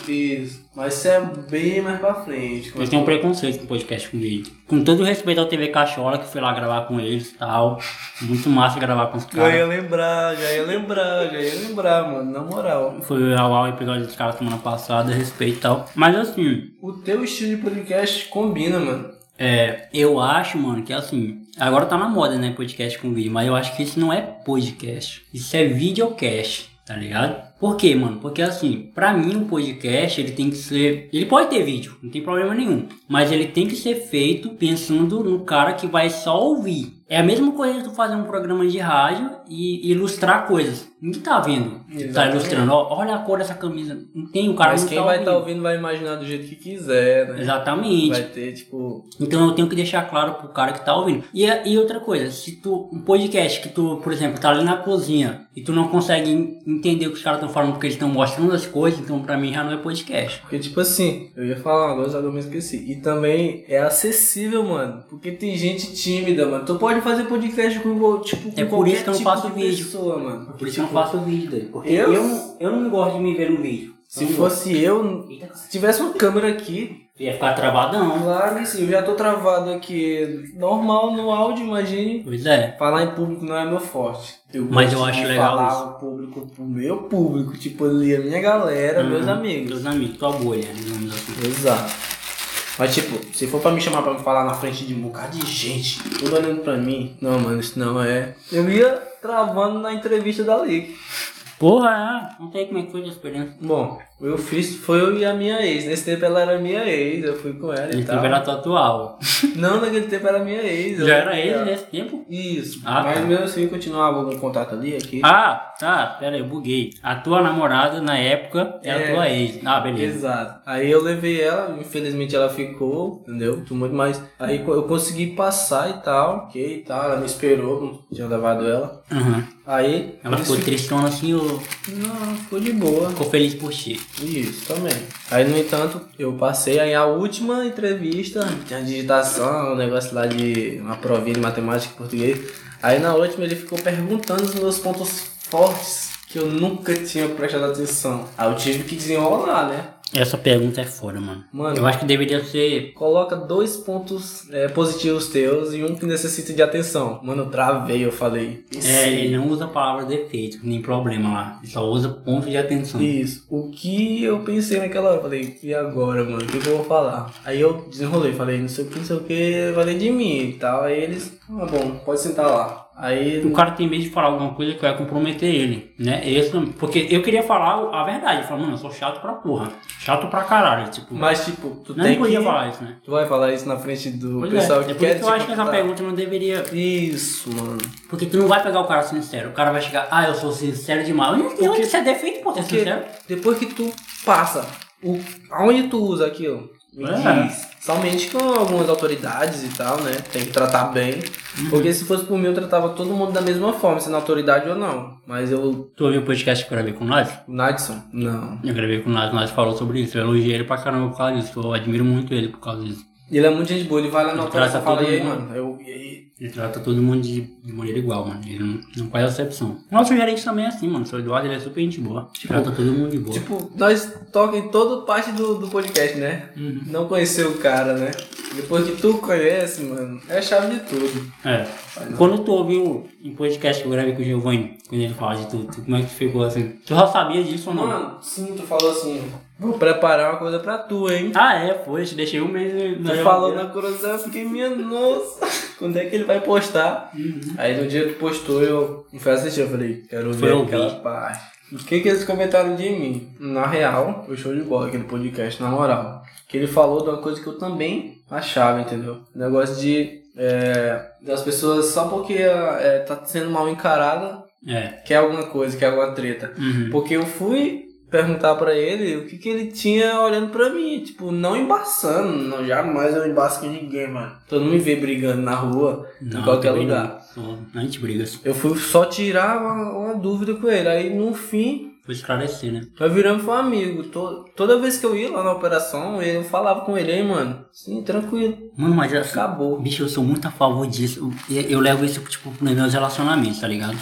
Isso. Mas isso é bem mais pra frente. Eu tenho um preconceito com podcast com vídeo. Com todo o respeito ao TV Cachola, que foi lá gravar com eles e tal. Muito massa gravar com os Já ia caras. lembrar, já ia lembrar, já ia lembrar, mano. Na moral. Foi ao o episódio dos caras semana passada, respeito e tal. Mas assim, O teu estilo de podcast combina, mano. é, eu acho, mano, que assim. Agora tá na moda, né? Podcast com vídeo. Mas eu acho que isso não é podcast. Isso é videocast, tá ligado? Por quê, mano? Porque assim, pra mim um podcast ele tem que ser. Ele pode ter vídeo, não tem problema nenhum. Mas ele tem que ser feito pensando no cara que vai só ouvir. É a mesma coisa de tu fazer um programa de rádio e ilustrar coisas. Ninguém tá vendo. Tá Exatamente. ilustrando, ó, olha a cor dessa camisa. Não tem, o cara Mas não quem tá vai estar ouvindo vai imaginar do jeito que quiser, né? Exatamente. Vai ter, tipo. Então eu tenho que deixar claro pro cara que tá ouvindo. E, e outra coisa, se tu, um podcast que tu, por exemplo, tá ali na cozinha e tu não consegue en- entender o que os caras estão falando porque eles estão mostrando as coisas, então pra mim já não é podcast. Porque, tipo assim, eu ia falar uma coisa, agora eu me esqueci. E também é acessível, mano. Porque tem gente tímida, mano. Tu pode fazer podcast com, tipo, com É por qualquer isso que eu não tipo faço de vídeo. pessoa, mano. Por isso que eu não faço vídeo daí. Porque Eu? eu, não- eu não gosto de me ver no vídeo. Se Eu não fosse eu, Eita, se tivesse uma câmera aqui, gosto. Ia ficar travadão. claro sim, eu já tô travado aqui. Normal no áudio, imagine. Pois é. Falar em público não é meu forte. Eu Mas gosto eu acho legal falar isso. o público pro meu público, tipo ali a minha galera, meus Uhum. amigos. Meus amigos, tua bolha, digamos assim. Exato. Mas tipo, se for pra me chamar pra me falar na frente de um bocado de gente, tudo olhando pra mim, não, mano, isso não é. Eu ia travando na entrevista da Lick. Porra, é. Não sei como é que foi a experiência. Bom, eu fiz, foi eu e a minha ex. Nesse tempo ela era minha ex, eu fui com ela e Ele tal. ela tua atual. <laughs> Não, naquele tempo era minha ex. Já era ela. nesse tempo? Isso. Ah, Mas tá. mesmo assim continuava algum contato ali, aqui. Ah, tá, pera aí, eu buguei. A tua namorada na época era É. tua ex. Ah, beleza. Exato. Aí eu levei ela, infelizmente ela ficou, entendeu? Muito mais. Aí eu consegui passar e tal, ok e tal. Ela me esperou, tinha levado ela. Uhum. Aí. Ela ficou fi- tristona assim ou? Não, ficou de boa. Ficou feliz por ti. Isso, também. Aí, no entanto, eu passei aí a última entrevista, tinha digitação, um negócio lá de uma provinha de matemática e português. Aí, na última, ele ficou perguntando os meus pontos fortes que eu nunca tinha prestado atenção. Aí eu tive que desenrolar, né? Essa pergunta é foda, mano. Mano. Eu acho que deveria ser. Coloca dois pontos é, positivos teus e um que necessita de atenção. Mano, eu travei, eu falei. Isso. É, ele não usa a palavra defeito, nem problema lá. Ele só usa ponto de atenção. Isso. O que eu pensei naquela hora? Falei, e agora, mano? O que, que eu vou falar? Aí eu desenrolei, falei, não sei o que, não sei o que, falei de mim e tal. Aí eles, ah, bom, pode sentar lá. Aí. O cara tem medo de falar alguma coisa que vai comprometer ele, né? Esse, porque eu queria falar a verdade. Falar, mano, eu sou chato pra porra. Chato pra caralho. Tipo, Mas, tipo, tu não tem podia que. falar isso, né? Tu vai falar isso na frente do Pois pessoal é, que é por quer isso que eu acho que essa pergunta não deveria. Isso, mano. Porque tu não vai pegar o cara sincero. O cara vai chegar, ah, eu sou sincero demais. Onde, onde isso é defeito, pô, ser Porque sincero? depois que tu passa, o, aonde tu usa aquilo? É. Somente com algumas autoridades e tal, né? Tem que tratar bem. Uhum. Porque se fosse por mim, eu tratava todo mundo da mesma forma, sendo autoridade ou não. Mas eu. Tu ouviu o podcast que eu gravei com? O Nadson? Não. Eu gravei com o Naz, nós falou sobre isso. Eu elogiei ele pra caramba por causa disso. Eu admiro muito ele por causa disso. Ele é muito gente boa, ele vai lá na operação e fala, e aí, mundo. mano? Eu? Ele trata todo mundo de, de maneira igual, mano. Ele não, não faz acepção. Nosso gerente também é assim, mano. O seu Eduardo ele é super gente boa. trata todo mundo de boa. Tipo, nós toca em toda parte do, do podcast, né? Uhum. Não conhecer o cara, né? Depois que tu conhece, mano, é a chave de tudo. É. Quando tu ouviu em podcast que eu gravei com o Giovanni, quando ele fala de tudo, tu- como é que tu ficou assim? Tu já sabia disso ou não? Mano, sim, tu falou assim, vou preparar uma coisa pra tu, hein? Ah, é, foi. Te deixei um mês Tu falou na curiosidade, eu fiquei, minha nossa, quando é que ele vai postar? Uhum. Aí no dia que postou, eu fui assistir, eu falei, quero Foi ver ouvir. aquela parte. O que que eles comentaram de mim? Na real, foi show de bola aquele podcast, na moral. Que ele falou de uma coisa que eu também achava, entendeu? Negócio de... é, das pessoas, só porque é, tá sendo mal encarada, É. quer alguma coisa, quer alguma treta. Uhum. Porque eu fui perguntar pra ele o que, que ele tinha olhando pra mim. Tipo, não embaçando. Não, jamais eu embaço com ninguém, mano. Tu não me vê brigando na rua, em qualquer lugar. Não. A gente briga. Eu fui só tirar uma, uma dúvida com ele. Aí no fim, Foi esclarecer, né? nós viramos um amigo. To- toda vez que eu ia lá na operação, eu falava com ele, aí, mano. Sim, tranquilo. Mano, mas Acabou. bicho, eu sou muito a favor disso. Eu, eu levo isso, tipo, nos meus relacionamentos, tá ligado?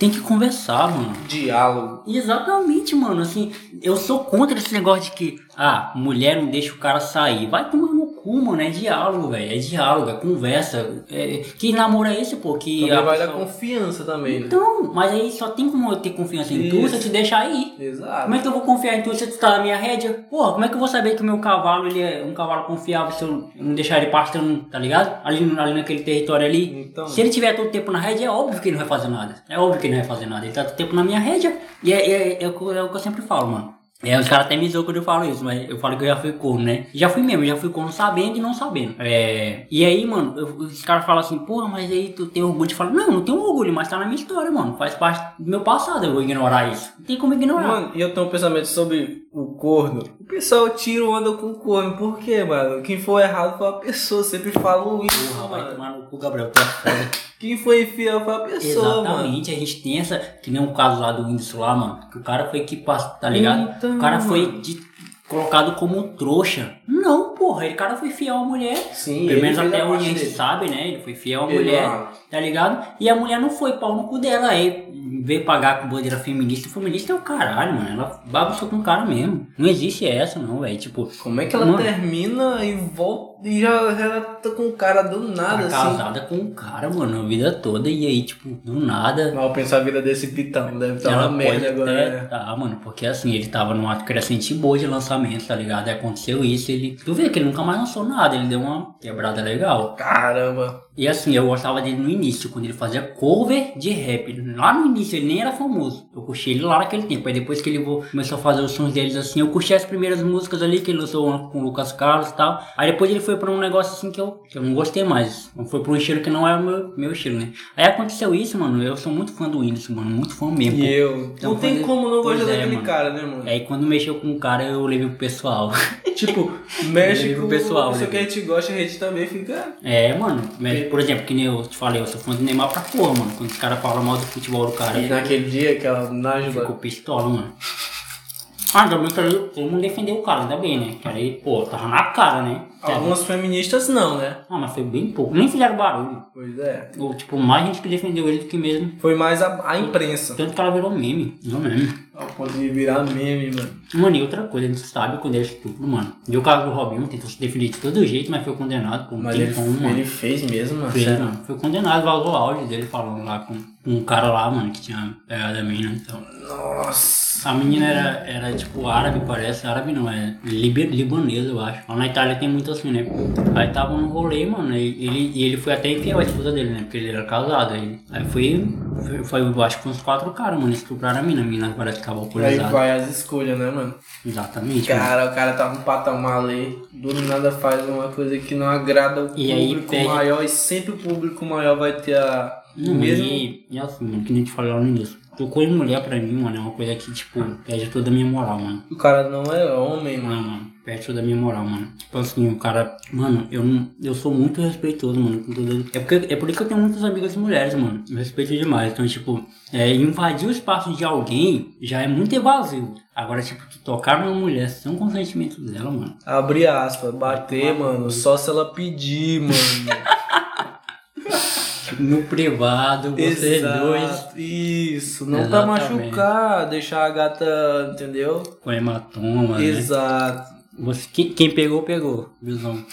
Tem que conversar, mano. Diálogo. Exatamente, mano. Assim, eu sou contra esse negócio de que, ah, mulher não deixa o cara sair. Vai tomar no cu, mano. É diálogo, velho. É diálogo, é conversa. É... Que namoro é esse, pô? Que Também a vai dar pessoa- confiança também, né? Então, mas aí só tem como eu ter confiança em tu Isso. se eu te deixar ir. Exato. Como é que eu vou confiar em tu se tu tá na minha rédea? Porra, como é que eu vou saber que o meu cavalo ele é um cavalo confiável se eu não deixar ele pastando, tá ligado? Ali, ali naquele território ali. Então. Se ele tiver todo tempo na rédea, é óbvio que ele não vai fazer nada. É óbvio que ele não vai fazer nada. Ele tá todo tempo na minha rédea. E é, é, é o é o que eu sempre falo, mano. É, os caras até me zoam quando eu falo isso, mas eu falo que eu já fui corno, né? Já fui mesmo, já fui corno sabendo e não sabendo. É... E aí, mano, eu- os caras falam assim, porra, mas aí tu tem orgulho de falar, não, não tenho orgulho, mas tá na minha história, mano. Faz parte do meu passado, eu vou ignorar isso. Não tem como ignorar. Mano, eu tenho um pensamento sobre o corno. O pessoal tira onda com o corno. Por quê, mano? Quem for errado foi a pessoa. Sempre falo isso, Porra, vai mano. tomar no cu, Gabriel, tu é foda. Quem foi infiel foi a pessoa, mano. Exatamente, a gente tem essa. Que nem um caso lá do Whindersson lá, mano. Que o cara foi equipado, tá ligado? Então, o cara foi mano. de- colocado como trouxa. Não, porra, ele cara foi fiel à mulher. Sim, Pelo menos até onde a gente dele. sabe, né? Ele foi fiel à Ele mulher, lá. tá ligado? E a mulher não foi pau no cu dela. Aí veio pagar com bandeira feminista. Feminista é o caralho, mano. Ela bagunçou com o cara mesmo. Não existe essa, não, velho. Tipo, Como é que ela Mano. termina e volta e já, já tá com o cara do nada, tá assim? casada com o cara, mano, a vida toda. E aí, tipo, do nada. Mal pensar a vida desse pitão. Deve estar Ela uma merda agora, né? Tá, mano, porque assim, ele tava numa crescente boa de lançamento, tá ligado? Aí aconteceu isso, ele. Tu vê que ele nunca mais lançou nada, ele deu uma quebrada legal. Caramba. E assim, eu gostava dele no início, quando ele fazia cover de rap. Lá no início ele nem era famoso. Eu curti ele lá naquele tempo. Aí depois que ele começou a fazer os sons deles assim, eu curti as primeiras músicas ali que ele lançou com o Lucas Carlos e tal. Aí depois ele foi pra um negócio assim que eu, que eu não gostei mais. Foi pra um estilo que não é o meu, meu estilo, né? Aí aconteceu isso, mano. Eu sou muito fã do Whindersson, mano. Muito fã mesmo. E eu. Então, não tem quando- como não gostar é, daquele mano. cara, né, mano? Aí quando mexeu com o cara, eu levei pro pessoal. <laughs> Tipo, mexe com pro pessoal, Isso né? que a gente gosta, a gente também fica. É, mano. me- por exemplo, que nem eu te falei, eu sou fã do Neymar pra porra, mano. Quando os caras falam mal do futebol do cara, E naquele dia, aquela nájula. ficou pistola, mano. Ah, ainda bem que ali todo mundo defendeu o cara, ainda bem, né? Que aí, pô, tava na cara, né? Algumas feministas não, né? Ah, mas foi bem pouco. Nem fizeram barulho. Pois é. Ou, tipo, mais gente que defendeu ele do que mesmo. Foi mais a, a imprensa. Tanto que ela virou meme, não meme. Ao ponto de virar meme, mano. Mano, e outra coisa, a gente sabe quando é estupro, mano. E o caso do Robinho tentou se defender de todo jeito, mas foi condenado por um Mas ele, tempão, mano. ele fez mesmo, mano. Fez, mano. Foi condenado, vazou áudio dele falando lá com, com um cara lá, mano, que tinha pegado a menina, então. Nossa. A menina era, era tipo árabe, parece. Árabe não, é liber, libanesa, eu acho. Lá na Itália tem muito assim, né? Aí tava no rolê, mano, e ele, e ele foi até infiel à esposa dele, né? Porque ele era casado. Aí, aí foi, foi, foi, eu acho que uns quatro caras, mano, estupraram a mina. A mina parece que tava Aí alcoolizada. vai as escolhas, né, mano? Exatamente. mano. Cara, o cara tá num patamar ali, do nada faz uma coisa que não agrada o E aí público pede- maior e sempre o público maior vai ter a. Não, mesmo. e, e assim, mano, que nem te lá no início. Tocou em mulher pra mim, mano, é uma coisa que, tipo, perde toda a minha moral, mano. O cara não é homem, mano. Não, mano, perde toda a minha moral, mano. Tipo assim, o cara, mano, eu não. Eu sou muito respeitoso, mano. com tudo. É, porque, é por isso que eu tenho muitas amigas mulheres, mano. Eu respeito demais. Então, tipo, é, invadir o espaço de alguém já é muito evasivo. Agora, tipo, tu tocar numa mulher sem o consentimento dela, mano. Abre aspas, bater, mano, só se ela pedir, mano. <laughs> No privado, vocês dois Exato, Isso, não pra Exatamente. machucar, deixar a gata, entendeu? com hematoma, né? Você, quem, quem pegou, pegou, visão.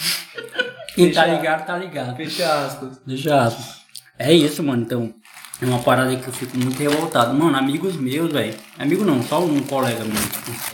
Quem tá Fecha- ligado, tá ligado. Fecha aspas. Deixa aspas. É isso, mano. Então, é uma parada que eu fico muito revoltado. Mano, amigos meus, velho. Amigo não, só um colega meu.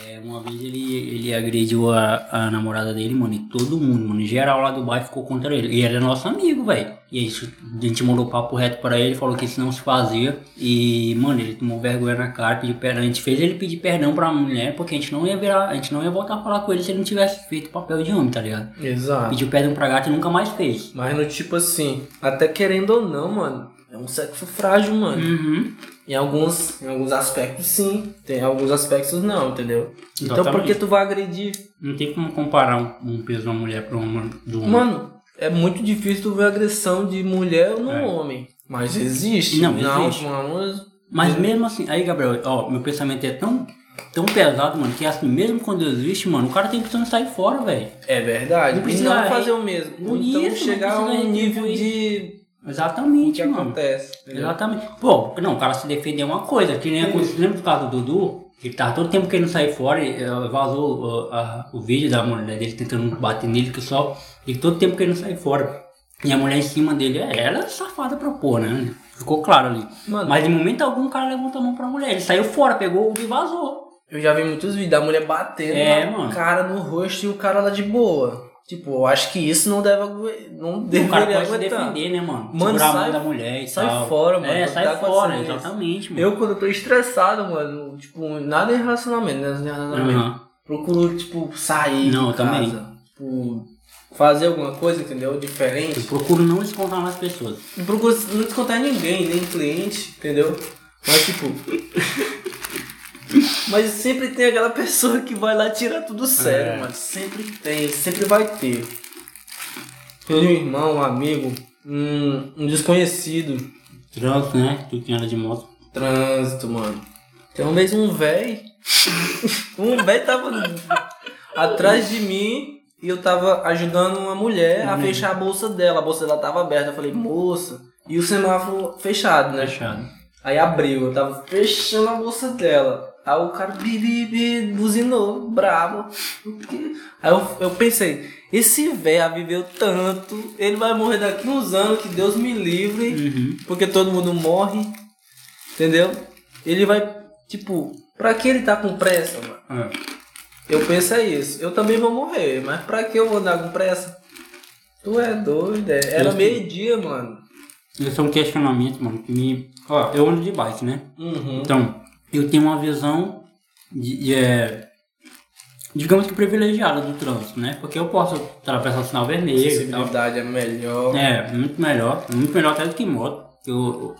É, uma vez ele, ele agrediu a, a namorada dele, mano. E todo mundo, mano. Em geral lá do bairro ficou contra ele. E ele era nosso amigo, velho. E aí a gente mandou papo reto pra ele, falou que isso não se fazia. E, mano, ele tomou vergonha na cara, pediu perdão. A gente fez ele pedir perdão pra mulher, porque a gente não ia virar, a gente não ia voltar a falar com ele se ele não tivesse feito papel de homem, tá ligado? Exato. Pediu perdão pra gata e nunca mais fez. Mas no tipo assim, até querendo ou não, mano, é um sexo frágil, mano. Uhum. Em alguns, em alguns aspectos sim, tem alguns aspectos não, entendeu? Então por Exatamente. que tu vai agredir? Não tem como comparar um, um peso de uma mulher pra uma do homem. Mano, é muito difícil tu ver agressão de mulher no É. homem. Mas existe. Não, existe. Mano, Mas mesmo assim, aí Gabriel, ó, meu pensamento é tão, tão pesado, mano, que assim, mesmo quando existe, mano, o cara tem que sair fora, velho. é verdade. Não precisa- não fazer o mesmo. Não então isso, não chegar a um nível retribuir. De o Exatamente, que mano. acontece. entendeu? Exatamente. Pô, não, o cara se defender é uma coisa, que nem aconteceu, lembra do caso do Dudu? Que ele tava todo tempo querendo sair fora e eh, vazou uh, a- o vídeo da mulher dele tentando bater nele, que só. Ele todo tempo querendo sair fora. E a mulher em cima dele, é, ela é safada pra pôr, né? Ficou claro ali. Mano. Mas em momento algum o cara levantou a mão pra mulher. Ele saiu fora, pegou o e vazou. Eu já vi muitos vídeos da mulher batendo É, na mano. cara no rosto e o cara lá de boa. Tipo, eu acho que isso não deve não o cara deveria pode aguentar. defender, né, mano? Mano, Segurar a sai- mão da mulher e sai tal. fora, mano. É, sai dá fora, exatamente, mano. Eu, quando eu tô estressado, mano, tipo, nada em relacionamento, né? Relacionamento. Aham. Procuro, tipo, sair Não, de eu também. casa. Tipo, fazer alguma coisa, entendeu? Eu Diferente. procuro não descontar nas pessoas. Não procuro não descontar ninguém, nem cliente, entendeu? Mas, tipo... <laughs> Mas sempre tem aquela pessoa que vai lá tirar tudo sério, É. mano. Sempre tem, sempre vai ter. Tem um irmão, um amigo, um, um desconhecido. Trânsito, né? Tu que anda de moto. Trânsito, mano. Tem uma vez um véi. <laughs> um véi tava atrás de mim e eu tava ajudando uma mulher a Uhum. fechar a bolsa dela. A bolsa dela tava aberta. Eu falei, moça. E o semáforo fechado, né? Fechado. Aí abriu, eu tava fechando a bolsa dela. Aí o cara bi, bi, bi, buzinou, bravo. Aí eu, eu pensei, esse velho viveu tanto, ele vai morrer daqui uns anos, que Deus me livre, Uhum. porque todo mundo morre, entendeu? Ele vai, tipo, pra que ele tá com pressa, mano? É. Eu penso é isso, eu também vou morrer, mas pra que eu vou andar com pressa? Tu é doido, é. era meio-dia, mano. Esse é um questionamento, mano, que me. Ó, eu ando de bike, né? Uhum. Então, eu tenho uma visão de, de, é, digamos que privilegiada do trânsito, né? Porque eu posso atravessar o sinal vermelho e tal. Acessibilidade é melhor. É, muito melhor. Muito melhor até do que moto. Eu,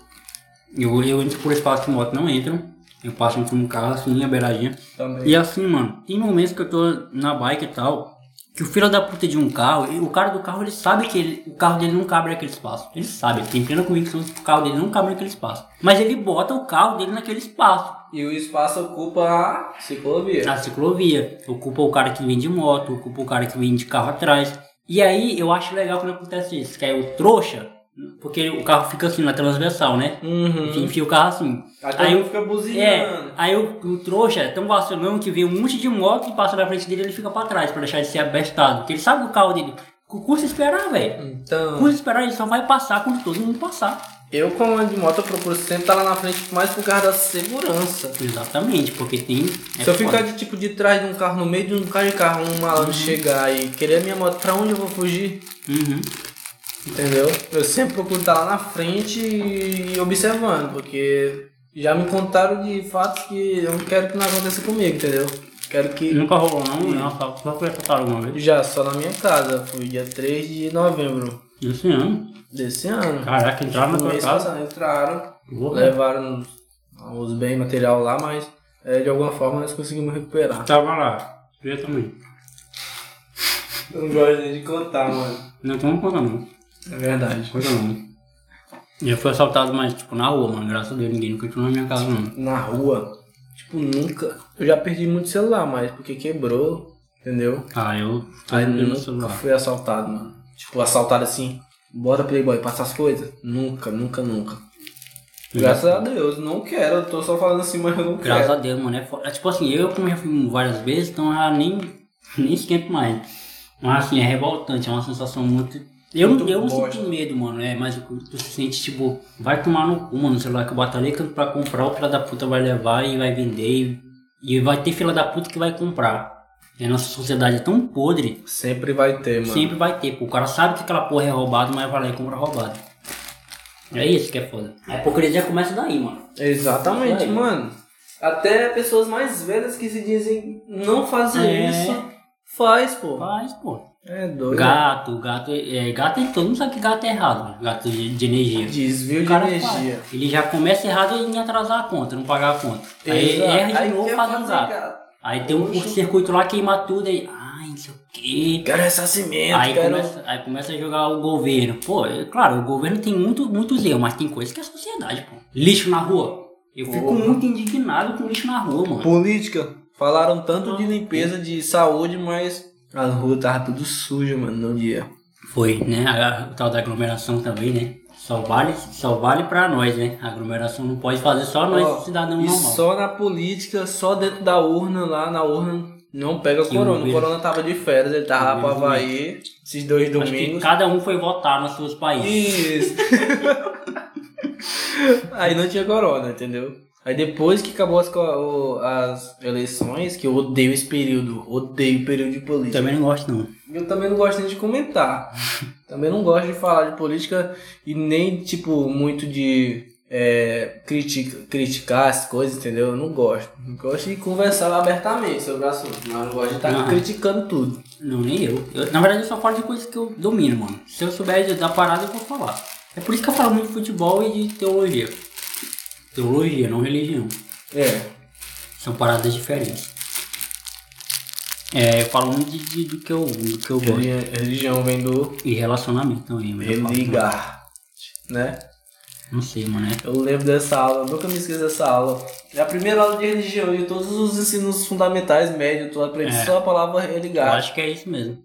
eu, eu entro por espaço que moto não entram. Eu passo entre um carro assim, a beiradinha. Também. E assim, mano, tem momentos que eu tô na bike e tal. que o filho da puta de um carro, o cara do carro, ele sabe que ele, o carro dele não cabe naquele espaço. Ele sabe, ele tem plena convicção que o carro dele não cabe naquele espaço. Mas ele bota o carro dele naquele espaço. E o espaço ocupa a ciclovia. A ciclovia. Ocupa o cara que vem de moto, ocupa o cara que vem de carro atrás. E aí eu acho legal quando acontece isso, que é o trouxa, porque o carro fica assim na transversal, né? Uhum. Enfia o carro assim. Aí, o- fica buzinando. É, aí o, o trouxa é tão vacilão que vê um monte de moto e passa na frente dele e ele fica pra trás pra deixar de ser abestado. Porque ele sabe que o carro dele cu- custa esperar, velho. Então, Custa esperar, ele só vai passar quando todo mundo passar. Eu como ando de moto, eu procuro sempre estar lá na frente mais por causa da segurança. Exatamente, porque tem. é Se eu foda. ficar de tipo de trás de um carro, no meio de um carro de carro, um malandro chegar e querer a minha moto, pra onde eu vou fugir? Uhum. Entendeu? Eu sempre procuro estar lá na frente e observando, porque já me contaram de fatos que eu não quero que não aconteça comigo, entendeu? Quero que. Nunca rolou, não? Não, só, só foi assaltado alguma vez. Já só na minha casa, foi dia 3 de novembro Esse ano. Desse ano. Caraca, entraram na No tua mês casa. passado, entraram, Porra. levaram os, os bens material lá, mas é, de alguma forma nós conseguimos recuperar. Tava lá. Eu também. Não gosto nem de contar, mano. Não tem uma coisa não. É verdade. Coisa não. Já foi assaltado, mas tipo na rua, mano. Graças a Deus, ninguém nunca entrou na minha casa, não. Na rua, tipo, nunca. Eu já perdi muito celular, mas porque quebrou, entendeu? Ah, eu. Aí eu nunca celular. fui assaltado, mano. Tipo, assaltado assim, bora Playboy, passa as coisas? Nunca, nunca, nunca. Graças a Deus, não quero, eu tô só falando assim, mas eu não Graças quero. a Deus, mano. É, é tipo assim, eu como já fui várias vezes, então já nem, nem esquento mais. Mas assim, é revoltante, é uma sensação muito. Eu, não- Muito eu não sinto medo, mano. É, mas tu, se sente tipo, vai tomar no cu, mano. O celular que eu batalhei pra comprar, o filho da puta vai levar e vai vender. E, e vai ter fila da puta que vai comprar. A nossa sociedade é tão podre, Sempre vai ter, mano. sempre vai ter. Pô. O cara sabe que aquela porra é roubada, mas vai lá e compra roubado. É isso que é foda. A hipocrisia começa daí, mano. Exatamente, Aí. mano. Até pessoas mais velhas que se dizem não fazer É. isso, faz, pô. Faz, pô. É doido. Gato, gato, é, gato é todo mundo sabe que gato é errado, mano. gato de, de energia. Desvio de energia. faz. Ele já começa errado em atrasar a conta, não pagar a conta. Aí Exato. erra de Aí novo quer faz fazer gato. gato. Aí tem um curto-circuito lá, queima tudo aí. Ai, não sei o quê. Quero ressarcimento, Aí quero... começa, aí começa a jogar o governo. Pô, é, claro, o governo tem muito, muitos erros, mas tem coisas que é a sociedade, pô. Lixo na rua. Eu fico muito indignado com lixo na rua, mano. Política. Falaram tanto de limpeza, de saúde, mas a rua tava tudo suja, mano, no dia. Foi, né? A, o tal da aglomeração também, né? Só vale, só vale pra nós, né? A aglomeração não pode fazer só nós, Ó, cidadão e normal. só na política, só dentro da urna, lá na urna, não pega Que corona. o corona tava de férias, ele tava lá pro vírus Havaí, esses dois Acho que domingos. cada um foi votar nos seus países. Isso. <laughs> Aí não tinha corona, entendeu? Aí depois que acabou as, o- as eleições, que eu odeio esse período, odeio o período de política. Também não gosto, não. Eu também não gosto nem de comentar. <laughs> também não gosto de falar de política e nem, tipo, muito de é, critica, criticar as coisas, entendeu? Eu não gosto. Eu gosto de conversar abertamente sobre o assunto, mas eu não gosto de estar Ah. criticando tudo. Não, nem eu. Eu, Na verdade, eu só falo de coisas que eu domino, mano. Se eu souber da parada, eu vou falar. É por isso que eu falo muito de futebol e de teologia. Teologia, não religião. É. São paradas diferentes. É, eu falo muito de, de- do, que eu, do que eu gosto. Religi- Religião vem do E relacionamento também. eu religar, né? Não sei, mano. É Eu lembro dessa aula, eu nunca me esqueço dessa aula. É a primeira aula de religião e todos os ensinos fundamentais, médios, tu aprende É. só a palavra Eu religar. acho que é isso mesmo.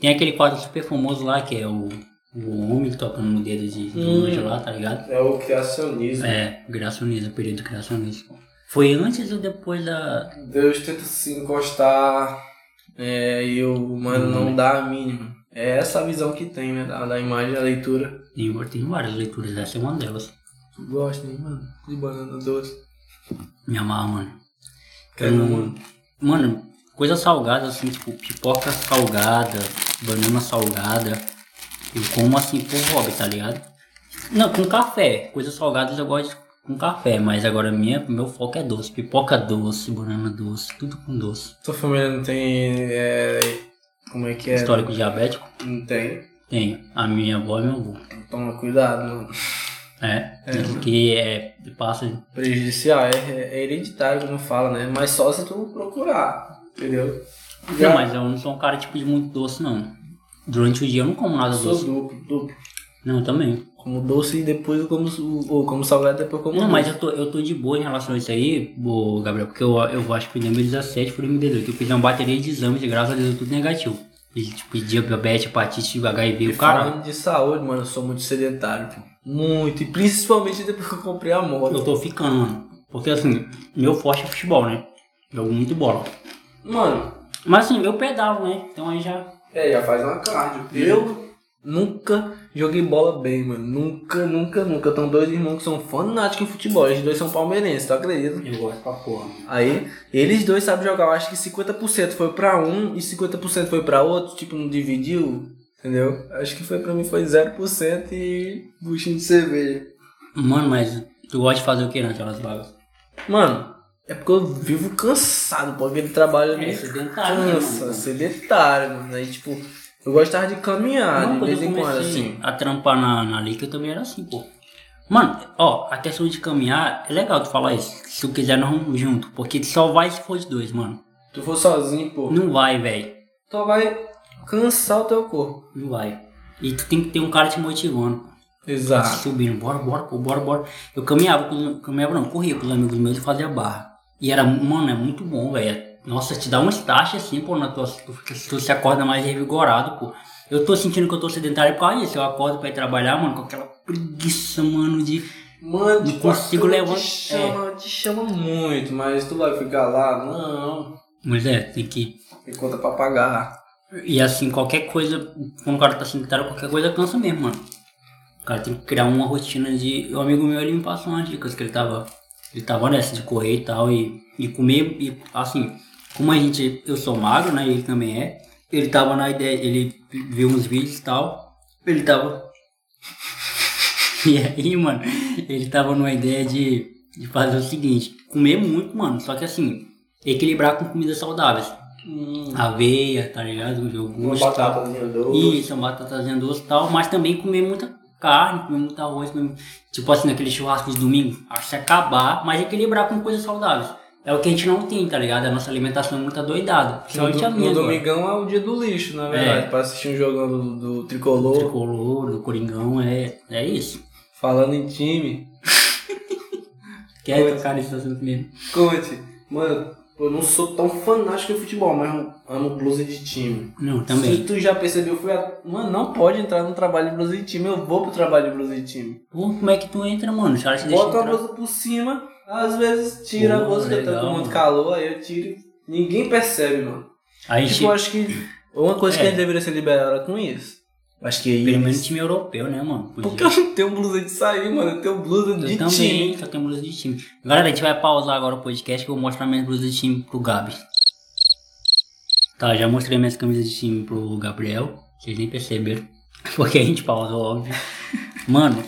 Tem aquele quadro super famoso lá que é o, o homem tocando no dedo de, de Hum. anjo lá, tá ligado? É o criacionismo. É, criacionismo, período criacionismo. Foi antes ou depois da. Deus tenta se encostar é, e o humano não dá a mínima. É essa a visão que tem, né? Da, da imagem, da leitura. Tem, tem várias leituras, essa é uma delas. Tu gosta, né, mano? De banana doce. Me amarra, mano. Quero não- uma. Mano, coisa salgada assim, tipo pipoca salgada, banana salgada. Eu como assim por hobby, tá ligado? Não, com café. Coisas salgadas eu gosto com café, mas agora minha, meu foco é doce. Pipoca doce, banana doce, tudo com doce. Sua família não tem. é, como é que é? Histórico diabético? Não tem. Tenho. A minha avó e meu avô. Toma cuidado, mano. É, que é, passa Prejudicial, é, é hereditário, como fala, né? Mas só se tu procurar, entendeu? Não, mas eu não sou um cara tipo de muito doce, não. Durante o dia eu não como nada Sou doce. duplo, duplo. Não, também. Como doce e depois eu como, ou como salgado depois eu como Não, doce. mas eu tô, eu tô de boa em relação a isso aí, ô, Gabriel, porque eu, eu acho que em 2017 foi 2018. Eu fiz uma bateria de exames e graças a Deus tudo negativo. Fiz, Tipo, diabetes, hepatite, HIV, E o cara. falando de saúde, mano, eu sou muito sedentário, pô. Muito. E principalmente depois que eu comprei a moto. Eu tô ficando, mano. Porque assim, meu forte é futebol, né? Jogo muito bola. Mano, Mas assim, eu pedalo, né? Então aí já. É, já faz uma cardio. Eu nunca joguei bola bem, mano. Nunca, nunca, nunca. Tem dois irmãos que são fanáticos em futebol. Eles dois são palmeirenses, tu acredita? Eu gosto pra porra. Aí, eles dois sabem jogar. Eu acho que 50% foi pra um e 50% foi pra outro. Tipo, não dividiu. Entendeu? Acho que foi pra mim foi 0% e buchinho de cerveja. Mano, mas tu gosta de fazer o que naquelas vagas? Mano, é porque eu vivo cansado, pô. Aquele trabalho É, sedentário, cansa, sedentário, mano. Aí, tipo, eu gostava de caminhar Não, de vez em quando, assim. a trampar na, na Liga, eu também era assim, pô. Mano, ó, a questão de caminhar, é legal tu falar isso. Se tu quiser, nós vamos junto. Porque só vai se for de dois, mano. Tu for sozinho, pô, Não vai, velho. tu vai cansar o teu corpo. Não vai. E tu tem que ter um cara te motivando. Exato. Subindo, bora, bora, pô, bora, bora. Eu caminhava, com, caminhava não, corria com os amigos meus e fazia barra. E era, mano, é muito bom, velho. Nossa, te dá um start assim, pô, na tua, tu, se acorda mais revigorado, pô. Eu tô sentindo que eu tô sedentário por causa disso. Eu acordo pra ir trabalhar, mano, com aquela preguiça, mano, de. Mano, Não tipo, consigo levantar- Te chama, te chama muito, mas tu vai ficar lá? Não. Mas é, tem que. Tem conta pra pagar. E assim, qualquer coisa, quando o cara tá sedentário, qualquer coisa cansa mesmo, mano. O cara tem que criar uma rotina de. O amigo meu ele me passou umas dicas que ele tava. Ele tava nessa de correr e tal, e, e comer, e assim, como a gente, eu sou magro, né? Ele também é. Ele tava na ideia, ele viu uns vídeos e tal. Ele tava. <laughs> E aí, mano, ele tava numa ideia de, de fazer o seguinte, comer muito, mano, só que assim, equilibrar com comidas saudáveis. Hum, Aveia, tá ligado? uma Iogurte, tal. batatazinha doce. Isso, uma batatazinha doce e tal, mas também comer muita carne, comer muito arroz, comer, tipo assim, naquele churrasco de domingo, acho que acabar, mas equilibrar com coisas saudáveis. É o que a gente não tem, tá ligado? A nossa alimentação é muito adoidada. Principalmente a do- minha no domingão é o dia do lixo, na verdade, É. pra assistir um jogão do, do tricolor. Tricolor, do Coringão, é, é isso. Falando em time, <laughs> Quer Pois. tocar nesse assunto mesmo? conte, mano, eu não sou tão fanático em futebol, mas eu amo blusa de time. Não, Se também. tu já percebeu, foi a... Mano, não pode entrar no trabalho de blusa de time, eu vou pro trabalho de blusa de time. Pô, como é que tu entra, mano? Caras te Bota a blusa por cima, às vezes tira a Pô, blusa, que eu tô com muito calor, aí eu tiro. Ninguém percebe, mano. A gente, Tipo, eu acho que uma coisa que É. a gente deveria ser liberada com isso. Acho que pelo aí. menos time europeu, né, mano? Podia. Porque eu não tenho blusa de sair, mano. Eu tenho blusa Eu de também, time. só tenho blusa de time. Galera, a gente vai pausar agora o podcast que eu vou mostrar minhas blusas de time pro Gabi. Tá, já mostrei minhas camisas de time pro Gabriel. Vocês nem perceberam. <laughs> Porque a gente pausou, óbvio. <laughs> Mano,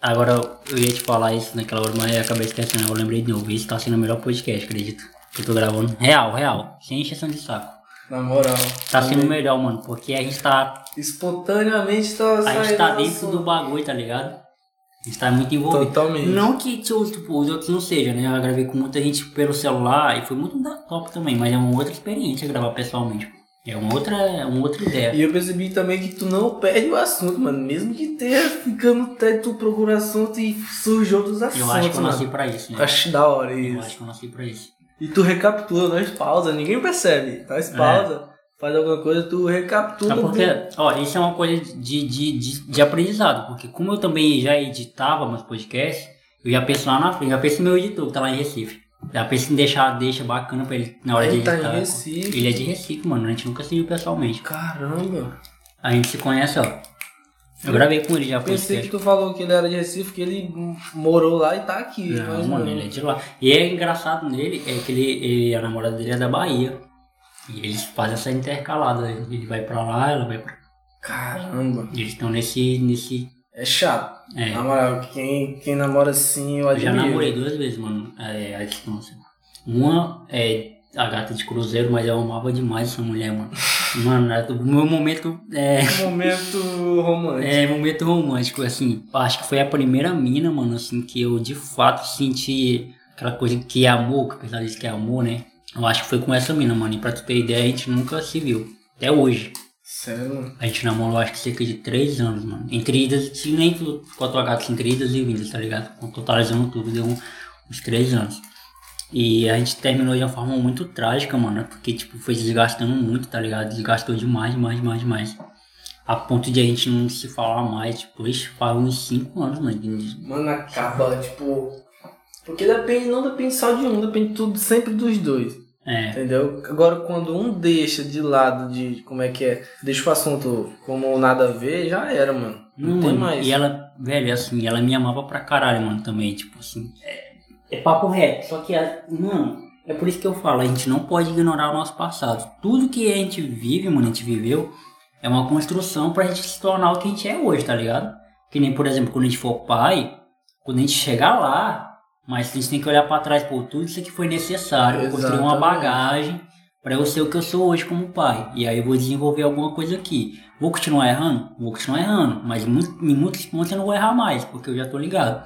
agora eu ia te falar isso naquela hora, mas eu acabei esquecendo. Eu lembrei de novo. Isso tá sendo o melhor podcast, acredito. Que eu tô gravando. Real, real. Sem encheção de saco. Na moral. Tá sendo melhor, mano. Porque a gente tá. Espontaneamente tá A gente tá dentro assunto. do bagulho, tá ligado? A gente tá muito envolvido. Totalmente. Não que tipo, tipo, os outros não sejam, né? Eu gravei com muita gente pelo celular e foi muito da top também, mas é uma outra experiência gravar pessoalmente. É uma outra, é uma outra ideia. E eu percebi também que tu não perde o assunto, mano. Mesmo que tenha ficando até tu procura assunto e surge outros assuntos. Eu acho que eu nasci mano. pra isso, né? Acho da hora Eu isso. acho que eu nasci pra isso. E tu recapitula, nós pausa, ninguém percebe. Nós pausa, faz alguma coisa, tu recapitula. É porque, ó, isso é uma coisa de, de, de, de aprendizado, porque como eu também já editava meus podcasts, eu já penso lá na frente, já penso no meu editor que tá lá em Recife. Já penso em deixar, deixa bacana pra ele na hora Ele de tá em editar. Recife. Ele é de Recife, mano, a gente nunca se viu pessoalmente. Caramba. A gente se conhece, ó. Eu gravei com ele já Pensei podcast. que tu falou que ele era de Recife, que ele morou lá e tá aqui. Não, mas mano, ele é de lá. E é engraçado nele, é que ele, ele, a namorada dele é da Bahia. E eles fazem essa intercalada. Ele vai pra lá, ela vai pra Caramba. Eles estão nesse. nesse. É chato. É. Na moral, quem, quem namora assim, eu Eu já admiro. namorei duas vezes, mano, é, a distância. Uma é a gata de cruzeiro, mas eu amava demais essa mulher, mano. Mano, era o meu momento. É, <laughs> momento romântico. é momento romântico, assim. Acho que foi a primeira mina, mano, assim, que eu de fato senti aquela coisa que é amor, que o pessoal diz que é amor, né? Eu acho que foi com essa mina, mano. E pra tu ter ideia, a gente nunca se viu. Até hoje. Sério? A gente namorou acho que cerca de 3 anos, mano. Entre idas, nem tu tua gata entre idas e vindas, tá ligado? Totalizando tudo, deu uns 3 anos. E a gente terminou de uma forma muito trágica, mano. Porque, tipo, foi desgastando muito, tá ligado? Desgastou demais, demais, demais, demais. A ponto de a gente não se falar mais, tipo, faz uns 5 anos, mano. Mano, acaba, tipo. Porque depende, não depende só de um, depende tudo sempre dos dois. É. Entendeu? Agora, quando um deixa de lado de como é que é, deixa o assunto como nada a ver, já era, mano. Não, não tem mais. E ela, velho, assim, ela me amava pra caralho, mano, também, tipo assim. É, é papo reto. Só que, mano, é por isso que eu falo, a gente não pode ignorar o nosso passado. Tudo que a gente vive, mano, a gente viveu, é uma construção pra gente se tornar o que a gente é hoje, tá ligado? Que nem, por exemplo, quando a gente for pai, quando a gente chegar lá, mas a gente tem que olhar para trás, por tudo isso aqui foi necessário, Exatamente. construir uma bagagem para eu ser o que eu sou hoje como pai. E aí eu vou desenvolver alguma coisa aqui. Vou continuar errando? Vou continuar errando, mas em muitos pontos eu não vou errar mais, porque eu já tô ligado.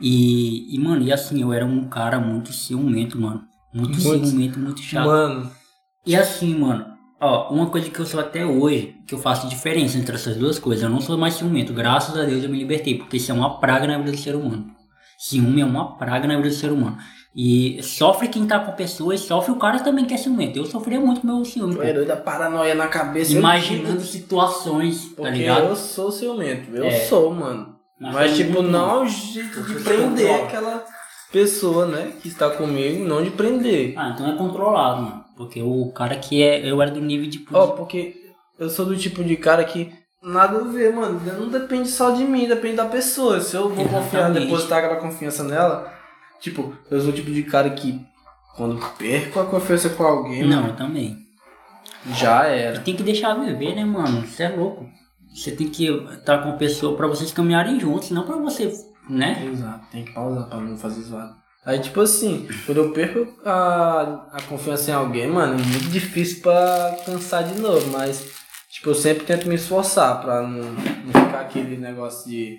E, e mano, e assim, eu era um cara muito ciumento, mano. Muito, muito ciumento, muito chato. Mano. E assim, mano, ó, uma coisa que eu sou até hoje, que eu faço diferença entre essas duas coisas, eu não sou mais ciumento. Graças a Deus eu me libertei, porque isso é uma praga na vida do ser humano. Ciúme é uma praga na vida do ser humano. E sofre quem tá com pessoas, sofre o cara também que é ciumento. Eu sofria muito com meu ciúme. Eu da paranoia na cabeça. Imaginando situações, tá ligado? eu sou ciumento. Eu é. sou, mano. Mas, Mas tipo, não o jeito de prender aquela pessoa, né, que está comigo, não de prender. Ah, então é controlado, mano. Porque o cara que é. Eu era do nível de. Ó, oh, porque eu sou do tipo de cara que Nada a ver, mano. Não depende só de mim, depende da pessoa. Se eu vou Exatamente. confiar, depositar aquela confiança nela, tipo, eu sou o tipo de cara que quando perco a confiança com alguém. Não, mano, eu também. Já era. Tem que deixar viver, né, mano? Você é louco. Você tem que estar com a pessoa pra vocês caminharem juntos, não pra você, né? Exato, tem que pausar pra não fazer zoado. Aí, tipo assim, quando eu perco a, a confiança em alguém, mano, é muito difícil pra cansar de novo, mas Tipo, eu sempre tento me esforçar pra não, não ficar aquele negócio de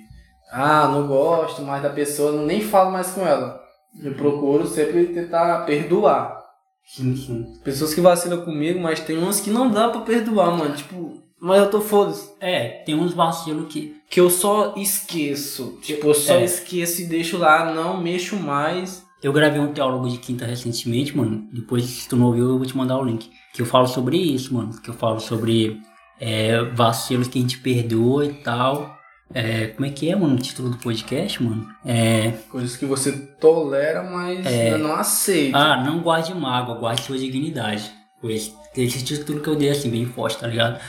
ah, não gosto mais da pessoa, nem falo mais com ela. Eu procuro sempre tentar perdoar. Sim, sim. Pessoas que vacilam comigo, mas tem umas que não dá pra perdoar, mano. Tipo, mas eu tô foda-se. É, tem uns vacilos que. Que eu só esqueço. Tipo, eu só é. esqueço e deixo lá, não mexo mais. Eu gravei um teólogo de quinta recentemente, mano. Depois, se tu não ouviu, eu vou te mandar o link. Que eu falo sobre isso, mano. Que eu falo sobre é, vacilos que a gente perdoa e tal. É, como é que é, mano, o título do podcast, mano? É, Coisas que você tolera, mas é, não aceita. Ah, não guarde mágoa, guarde sua dignidade. Esse, esse título que eu dei, assim, bem forte, tá ligado?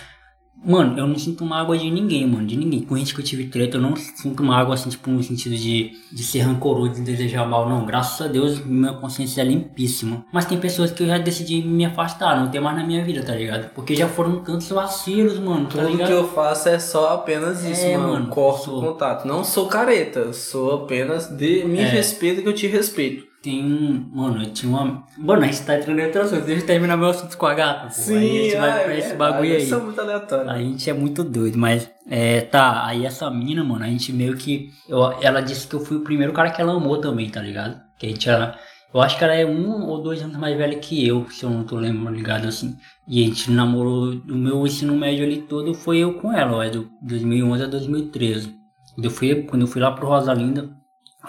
Mano, eu não sinto mágoa de ninguém, mano. De ninguém. Com gente que eu tive treta, eu não sinto mágoa, assim, tipo, no sentido de, de ser rancoroso, de desejar mal, não. Graças a Deus, minha consciência é limpíssima. Mas tem pessoas que eu já decidi me afastar, não ter mais na minha vida, tá ligado? Porque já foram tantos vacilos, mano. Tá Tudo ligado? que eu faço é só apenas isso, é, mano. mano. Corto o contato. Não sou careta, sou apenas de me é. respeito que eu te respeito tem um. Mano, eu tinha uma. Mano, a gente tá entrando em outro assunto. Deixa eu terminar meu assunto com a gata. Pô. Sim, aí a gente vai pra esse bagulho aí. Isso é muito aleatório. A gente é muito doido, mas. É, tá, aí essa mina, mano, a gente meio que. Eu, ela disse que eu fui o primeiro cara que ela amou também, tá ligado? Que a gente era. Eu acho que ela é um ou dois anos mais velha que eu, se eu não tô lembrando ligado assim. E a gente namorou, o meu ensino médio ali todo foi eu com ela, ó, é do 2011 a 2013. Eu fui, quando eu fui lá pro Rosalinda,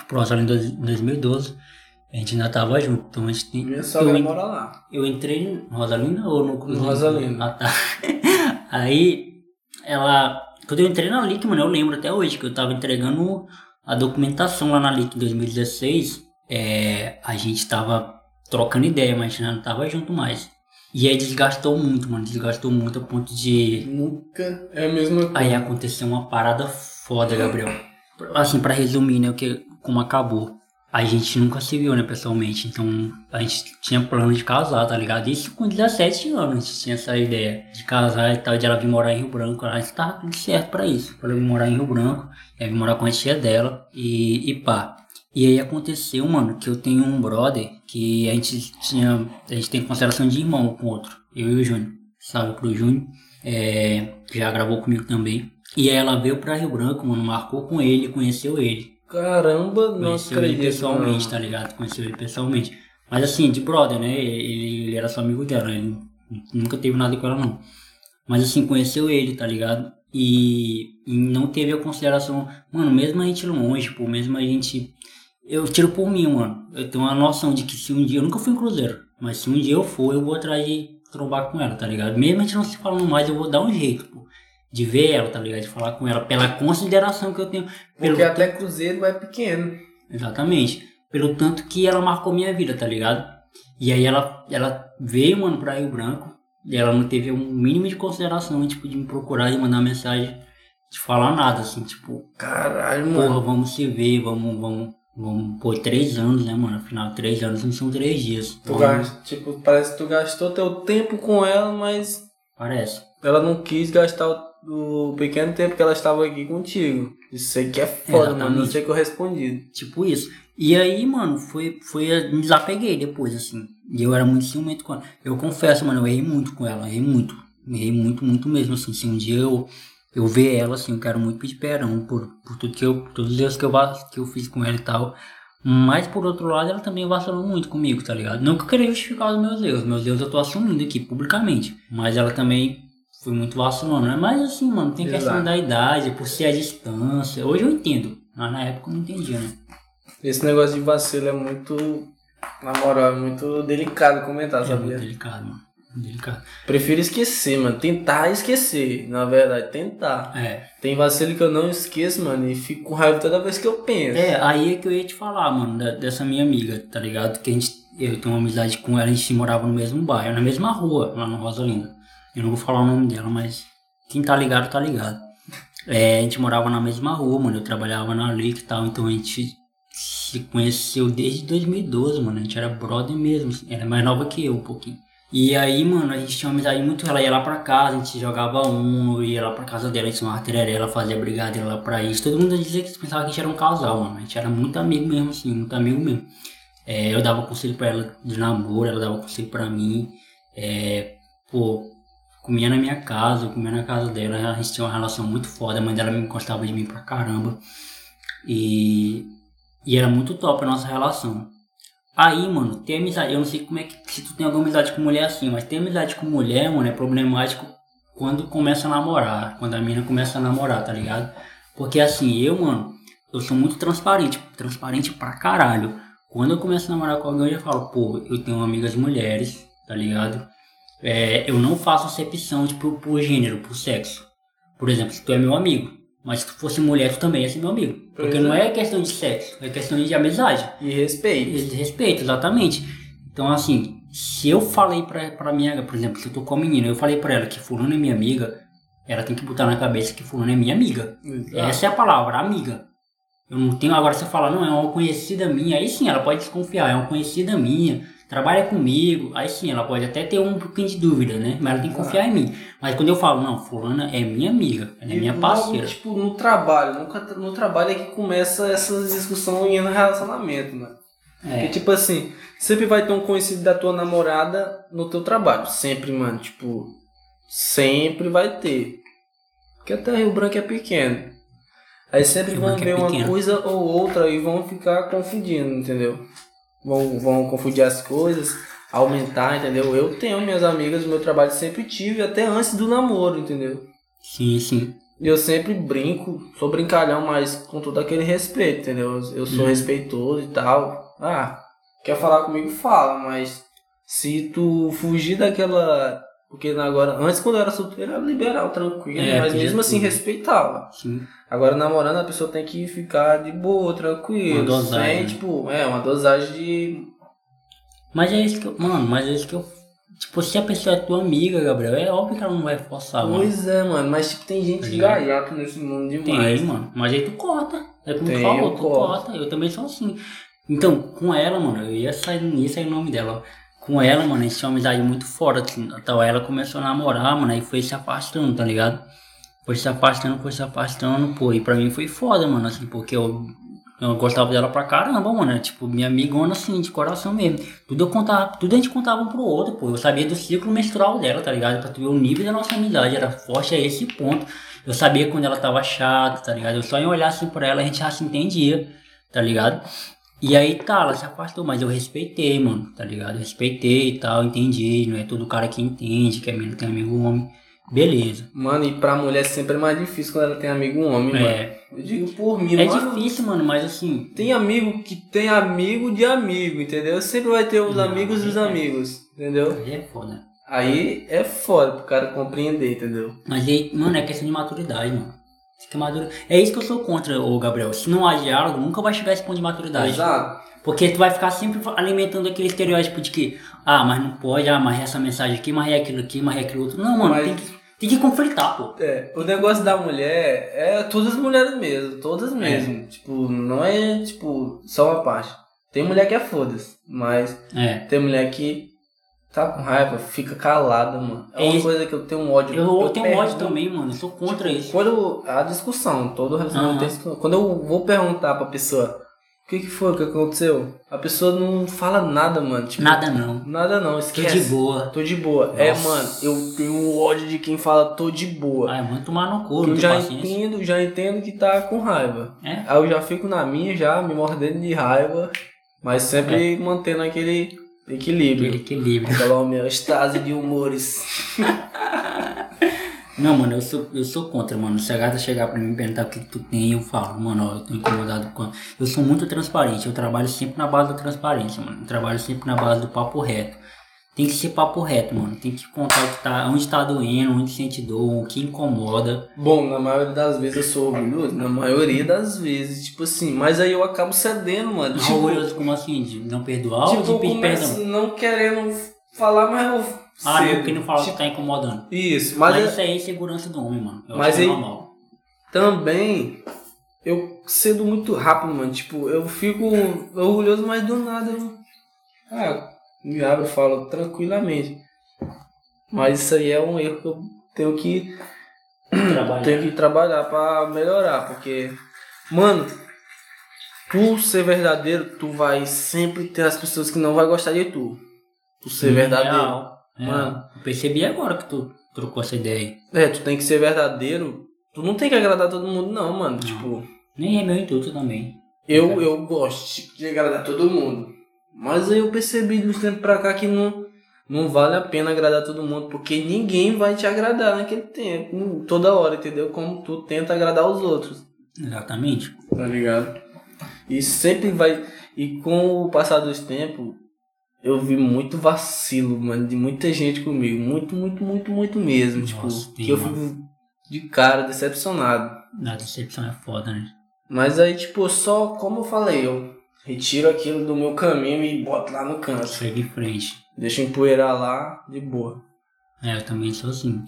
pro Rosalinda 2012, a gente ainda tava junto, então a gente tem. Minha sogra eu, mora lá. Eu entrei no Rosalina ou no Cruzeiro? No Rosalina. Ah, tá. <laughs> Aí, ela. Quando eu entrei na LIC, mano, eu lembro até hoje que eu tava entregando a documentação lá na LIC em 2016. É, a gente tava trocando ideia, mas a gente não tava junto mais. E aí desgastou muito, mano. Desgastou muito a ponto de. Nunca é a mesma coisa. Aí aconteceu uma parada foda, Gabriel. Assim, pra resumir, né, o que, como acabou a gente nunca se viu, né, pessoalmente. Então, a gente tinha plano de casar, tá ligado? Isso com 17 anos, a gente tinha essa ideia de casar e tal, de ela vir morar em Rio Branco. A gente tava tudo certo pra isso, pra ela vir morar em Rio Branco, ela vir morar com a tia dela e, e pá. E aí aconteceu, mano, que eu tenho um brother que a gente tinha, a gente tem consideração de irmão com o outro, eu e o Júnior. Salve pro Júnior, é, já gravou comigo também. E aí ela veio pra Rio Branco, mano, marcou com ele, conheceu ele. Caramba, não Conheceu ele pessoalmente, tá ligado? Conheceu ele pessoalmente. Mas assim, de brother, né? Ele, ele era só amigo dela, ele nunca teve nada com ela, não. Mas assim, conheceu ele, tá ligado? E, e não teve a consideração. Mano, mesmo a gente longe, pô, mesmo a gente. Eu tiro por mim, mano. Eu tenho uma noção de que se um dia. Eu nunca fui em Cruzeiro, mas se um dia eu for, eu vou atrás de trombar com ela, tá ligado? Mesmo a gente não se falando mais, eu vou dar um jeito, pô. De ver ela, tá ligado? De falar com ela, pela consideração que eu tenho. Porque até Cruzeiro é pequeno. Exatamente. Pelo tanto que ela marcou minha vida, tá ligado? E aí ela, ela veio, mano, pra Rio Branco. E ela não teve um mínimo de consideração, tipo, de me procurar e mandar mensagem, de falar nada, assim, tipo. Caralho, Porra, mano. vamos se ver, vamos, vamos, vamos. Pô, três anos, né, mano? Afinal, três anos não são três dias. Tu Vamos- gasta, tipo, parece que tu gastou teu tempo com ela, mas Parece. ela não quis gastar o, o pequeno tempo que ela estava aqui contigo. Isso aí que é foda, mano. Não Exatamente. ser correspondido. Tipo isso. E aí, mano, foi, foi, me desapeguei depois, assim. E eu era muito ciumento com ela. Eu confesso, mano, eu errei muito com ela, errei muito. Errei muito, muito mesmo, assim. Se um dia eu, eu ver ela, assim, eu quero muito pedir perdão por, por tudo que eu, por todos os erros que eu, que eu fiz com ela e tal. Mas, por outro lado, ela também vacilou muito comigo, tá ligado? Não que eu queria justificar os meus erros. Meus erros eu tô assumindo aqui, publicamente. Mas ela também foi muito vacilona, né? Mas, assim, mano, tem questão Exato. da idade, por ser a distância. Hoje eu entendo. Mas na época eu não entendia, né? Esse negócio de vacilo é muito. Na moral, é muito delicado comentar, É muito sabia? delicado, mano. Delicado. Prefiro esquecer, mano. Tentar esquecer, na verdade, tentar. É. Tem vacilo que eu não esqueço, mano, e fico com raiva toda vez que eu penso. É, aí é que eu ia te falar, mano, da- dessa minha amiga, tá ligado? Que a gente, eu tenho uma amizade com ela, a gente morava no mesmo bairro, na mesma rua, lá no Rosalina. Eu não vou falar o nome dela, mas quem tá ligado, tá ligado. É, a gente morava na mesma rua, mano, eu trabalhava na LIC e tal, então a gente se conheceu desde 2012, mano, a gente era brother mesmo, assim, ela é mais nova que eu um pouquinho. E aí, mano, a gente tinha uma amizade muito. Ela ia lá pra casa, a gente jogava um, ia lá pra casa dela, a gente tomava tereré, ela fazia brigadeiro lá pra isso. Todo mundo dizia que pensava que a gente era um casal, mano. A gente era muito amigo mesmo, assim, muito amigo mesmo. É, eu dava conselho pra ela de namoro, ela dava conselho pra mim. É, pô, comia na minha casa, eu comia na casa dela, a gente tinha uma relação muito foda, a mãe dela me gostava de mim pra caramba. E, e era muito top a nossa relação. Aí, mano, ter amizade, eu não sei como é que se tu tem alguma amizade com mulher assim, mas ter amizade com mulher, mano, é problemático quando começa a namorar, quando a mina começa a namorar, tá ligado? Porque assim, eu, mano, eu sou muito transparente, transparente pra caralho. Quando eu começo a namorar com alguém, eu já falo, pô, eu tenho amigas mulheres, tá ligado? É, eu não faço acepção tipo, por gênero, por sexo. Por exemplo, se tu é meu amigo, mas se tu fosse mulher, tu também ia ser meu amigo. Porque Pois não é. é questão de sexo, é questão de amizade. E respeito. Eles respeitam, exatamente. Então, assim, se eu falei pra, pra minha, por exemplo, se eu tô com a menina, eu falei pra ela que fulano é minha amiga, ela tem que botar na cabeça que fulano é minha amiga. Essa é a palavra, amiga. Eu não tenho, agora você fala, não, é uma conhecida minha, aí sim, ela pode desconfiar, é uma conhecida minha, trabalha comigo, aí sim, ela pode até ter um pouquinho de dúvida, né? Mas ela tem que confiar em mim. Mas quando eu falo, não, fulana é minha amiga, ela é minha E parceira. logo, tipo, no trabalho. Nunca, no trabalho é que começa essas discussões no relacionamento. Porque, É, tipo assim, sempre vai ter um conhecido da tua namorada no teu trabalho. Sempre, mano. Tipo, sempre vai ter. Porque até Rio Branco é pequeno. Aí sempre Rio vão é ver uma pequeno. coisa ou outra e vão ficar confundindo, entendeu? Vão, vão confundir as coisas, aumentar, entendeu? Eu tenho minhas amigas meu trabalho, sempre tive, até antes do namoro, entendeu? sim, sim. E eu sempre brinco, sou brincalhão, mas com todo aquele respeito, entendeu? Eu sou Uhum. respeitoso e tal. Ah, quer falar comigo, fala, mas se tu fugir daquela. Porque agora, antes quando eu era solteiro, era liberal, tranquilo, É, mas mesmo assim tudo. respeitava. sim. Agora namorando, a pessoa tem que ficar de boa, tranquilo. Uma dosagem, sem, né? tipo, é, uma dosagem de. Mas é isso que eu. Mano, mas é isso que eu. Tipo, se a pessoa é tua amiga, Gabriel, é óbvio que ela não vai forçar, mano. Pois é, mano, mas tipo, tem gente ligado? gaiato nesse mundo demais. Tem, mano. Mas aí tu corta. É como tu Tem, falou, eu tu corto. corta. Eu também sou assim. Então, com ela, mano, eu ia sair, ia sair o nome dela. ó. Com ela, mano, a gente tinha uma amizade muito forte. Assim, então ela começou a namorar, mano, aí foi se afastando, tá ligado? Foi se afastando, foi se afastando, pô. E pra mim foi foda, mano, assim, porque eu, eu gostava dela pra caramba, mano. é, Tipo, minha amigona, assim, de coração mesmo. Tudo eu contava, tudo a gente contava um pro outro, pô. Eu sabia do ciclo menstrual dela, tá ligado? Pra tu ver o nível da nossa amizade, era forte a esse ponto. Eu sabia quando ela tava chata, tá ligado? Eu só em olhar assim pra ela, a gente já se entendia, tá ligado? E aí tá, ela se afastou, mas eu respeitei, mano, tá ligado? Respeitei e tal, entendi. Não é todo cara que entende, que é menino tem amigo homem. Beleza. Mano, e pra mulher sempre é mais difícil quando ela tem amigo homem, É. mano. Eu digo por mim, É mano. difícil, mano, mas assim. Tem amigo que tem amigo de amigo, entendeu? Sempre vai ter os Não, amigos dos é. amigos, entendeu? Aí é foda. Aí é foda pro cara compreender, entendeu? Mas aí, mano, é questão de maturidade, mano. Que madura- É isso que eu sou contra, ô Gabriel. Se não há diálogo, nunca vai chegar esse ponto de maturidade. Exato. Porque tu vai ficar sempre alimentando aquele estereótipo de que, ah, mas não pode, ah, mas é essa mensagem aqui, mas é aquilo aqui, mas é aquilo outro. Não, mano, Mas- tem, que, tem que conflitar, pô. É, o negócio da mulher é todas as mulheres mesmo, todas mesmo. Tipo, não é tipo só uma parte. Tem mulher que é foda-se, mas É. tem mulher que tá com raiva, fica calada, mano. É É uma coisa que eu tenho um ódio. Eu, tenho ódio também, mano. Eu sou contra isso. Quando a discussão, todo relacionamento tem discussão. Quando eu vou perguntar pra pessoa o que, que foi que aconteceu, a pessoa não fala nada, mano. Tipo, Nada não. Nada não, Tô esquece. de boa. Tô de boa. É, Nossa. mano, eu tenho ódio de quem fala tô de boa. Ai, mano, tomar no cu, eu já paciência. entendo, já entendo que tá com raiva. É? Aí eu já fico na minha, já me mordendo de raiva, mas sempre mantendo aquele equilíbrio. Aquele equilíbrio. Aquela homeostase de humores. <laughs> Não, mano, eu sou, eu sou contra, mano. Se a gata chegar pra mim e perguntar o que, que tu tem, eu falo, mano, ó, eu tô incomodado com. Eu sou muito transparente, eu trabalho sempre na base da transparência, mano. Eu trabalho sempre na base do papo reto. Tem que ser papo reto, mano. Tem que contar o que tá, onde tá doendo, onde sente dor, o que incomoda. Bom, na maioria das vezes eu sou orgulhoso, na maioria das vezes, tipo assim, mas aí eu acabo cedendo, mano. Não Tipo, orgulhoso como assim, de não perdoar ou tipo de eu pedir começo perdão? não querendo falar, mas eu Ah, cedo. não, porque não fala Tipo, que tá incomodando. Isso, Mas, mas, eu- isso aí é insegurança do homem, mano. Eu Mas que é aí- normal. também eu cedo muito rápido, mano. Tipo, eu fico orgulhoso, mas do nada eu. Ah, me abro e falo tranquilamente. Mas isso aí é um erro que eu tenho que, Trabalhar. <clears throat> tenho que trabalhar pra melhorar, porque, mano, tu ser verdadeiro, tu vai sempre ter as pessoas que não vai gostar de tu. Tu ser verdadeiro. Real, real. Mano. Eu percebi agora que tu trocou essa ideia aí. É, tu tem que ser verdadeiro. Tu não tem que agradar todo mundo, não, mano. Tipo. Nem é meu intuito também. Eu, eu gosto de agradar todo mundo. Mas aí eu percebi uns tempos pra cá que não, não vale a pena agradar todo mundo, porque ninguém vai te agradar naquele tempo, hum, toda hora, entendeu? Como tu tenta agradar os outros, Exatamente. tá ligado? E sempre vai. E com o passar dos tempos, eu vi muito vacilo, mano, de muita gente comigo. Muito, muito, muito, muito mesmo. Nossa, tipo, que eu fico de cara, decepcionado. A decepção é foda, né? Mas aí, tipo, só como eu falei, eu retiro aquilo do meu caminho e boto lá no canto. Segue em frente. Deixa empoeirar lá, de boa. É, eu também sou assim.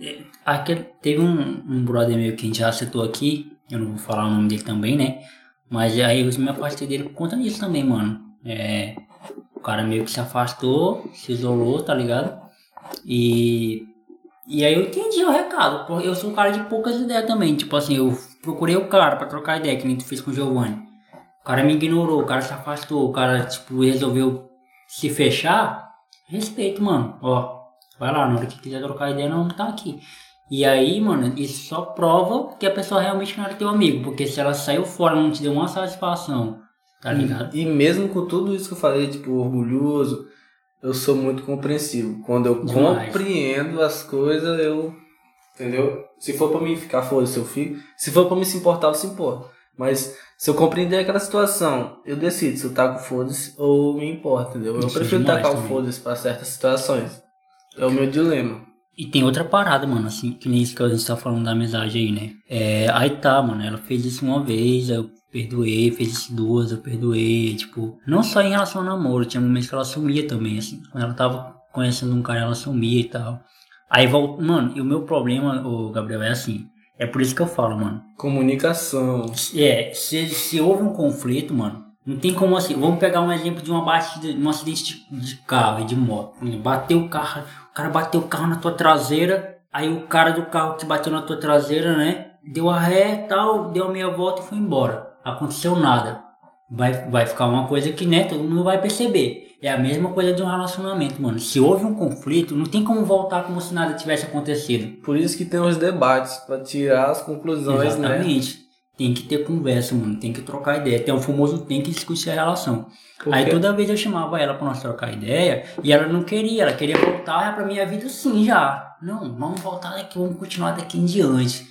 É, Aquele, teve um, um brother meu que a gente já citou aqui, eu não vou falar o nome dele também, né? Mas aí eu me afastei dele por conta disso também, mano. É, cara meio que se afastou, se isolou, tá ligado? E, e aí eu entendi o recado, eu sou um cara de poucas ideias também. Tipo assim, eu procurei o cara pra trocar ideia, que nem tu fez com o Giovanni. O cara me ignorou, o cara se afastou, o cara, tipo, resolveu se fechar. Respeito, mano. Ó, vai lá, na hora que quiser trocar ideia, não tá aqui. E aí, mano, isso só prova que a pessoa realmente não era teu amigo. Porque se ela saiu fora não te deu uma satisfação, tá ligado? E mesmo com tudo isso que eu falei, tipo, orgulhoso, eu sou muito compreensivo. Quando eu Demais. compreendo as coisas, eu. Entendeu? Se for pra mim ficar foda-se, eu fico. Se for pra me se importar, eu se importo. Mas se eu compreender aquela situação, eu decido se eu taco foda-se ou me importa, entendeu? Eu Isso é prefiro tacar o foda-se pra certas situações. É o meu dilema. E tem outra parada, mano, assim, que nem isso que a gente tá falando da amizade aí, né? É, aí tá, mano, ela fez isso uma vez, eu perdoei, fez isso duas, eu perdoei, tipo, não só em relação ao namoro, tinha momentos que ela sumia também, assim, quando ela tava conhecendo um cara, ela sumia e tal. Aí volta, mano, e o meu problema, ô Gabriel, é assim, é por isso que eu falo, mano, Comunicação. é, se, se houve um conflito, mano, não tem como assim. Vamos pegar um exemplo de uma batida, um acidente de, de carro e de moto. Bateu o carro, o cara bateu o carro na tua traseira, aí o cara do carro que bateu na tua traseira, né? Deu a ré tal, deu a meia volta e foi embora. Aconteceu nada. Vai, vai ficar uma coisa que, né, todo mundo vai perceber. É a mesma coisa de um relacionamento, mano. Se houve um conflito, não tem como voltar como se nada tivesse acontecido. Por isso que tem os debates, pra tirar as conclusões, né? Exatamente. tem que ter conversa, mano. Tem que trocar ideia. Tem o famoso tem que discutir a relação. Aí toda vez eu chamava ela pra nós trocar ideia e ela não queria, ela queria voltar pra minha vida assim já. Não, vamos voltar daqui, vamos continuar daqui em diante.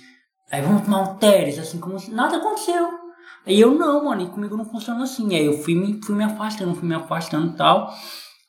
Aí vamos tomar um teres, assim, como se nada aconteceu. Aí eu não, mano, e comigo não funciona assim. Aí eu fui me, fui me afastando, fui me afastando e tal.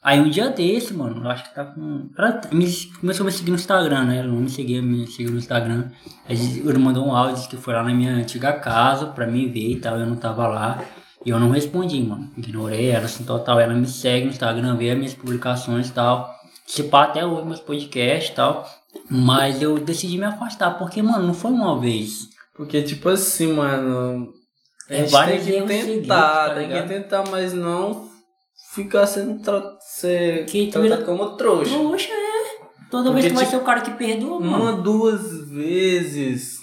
Aí um dia desse, mano, eu acho que tá com. Ela me, começou a me seguir no Instagram, né? Ela não me seguia, me seguiu no Instagram. Aí ele mandou um áudio que foi lá na minha antiga casa pra me ver e tal. Eu não tava lá. E eu não respondi, mano. Ignorei ela assim total. Ela me segue no Instagram, vê as minhas publicações e tal. Se pá, até ouve meus podcasts e tal. Mas eu decidi me afastar, porque, mano, não foi uma vez. Porque, tipo assim, mano. A É gente vários tem que tentar, tá tem que tentar, mas não ficar sendo tra ser Que tratado como trouxa. Poxa, é. Toda Porque, vez que vai ser o cara que perdoa, mano. Uma, duas vezes.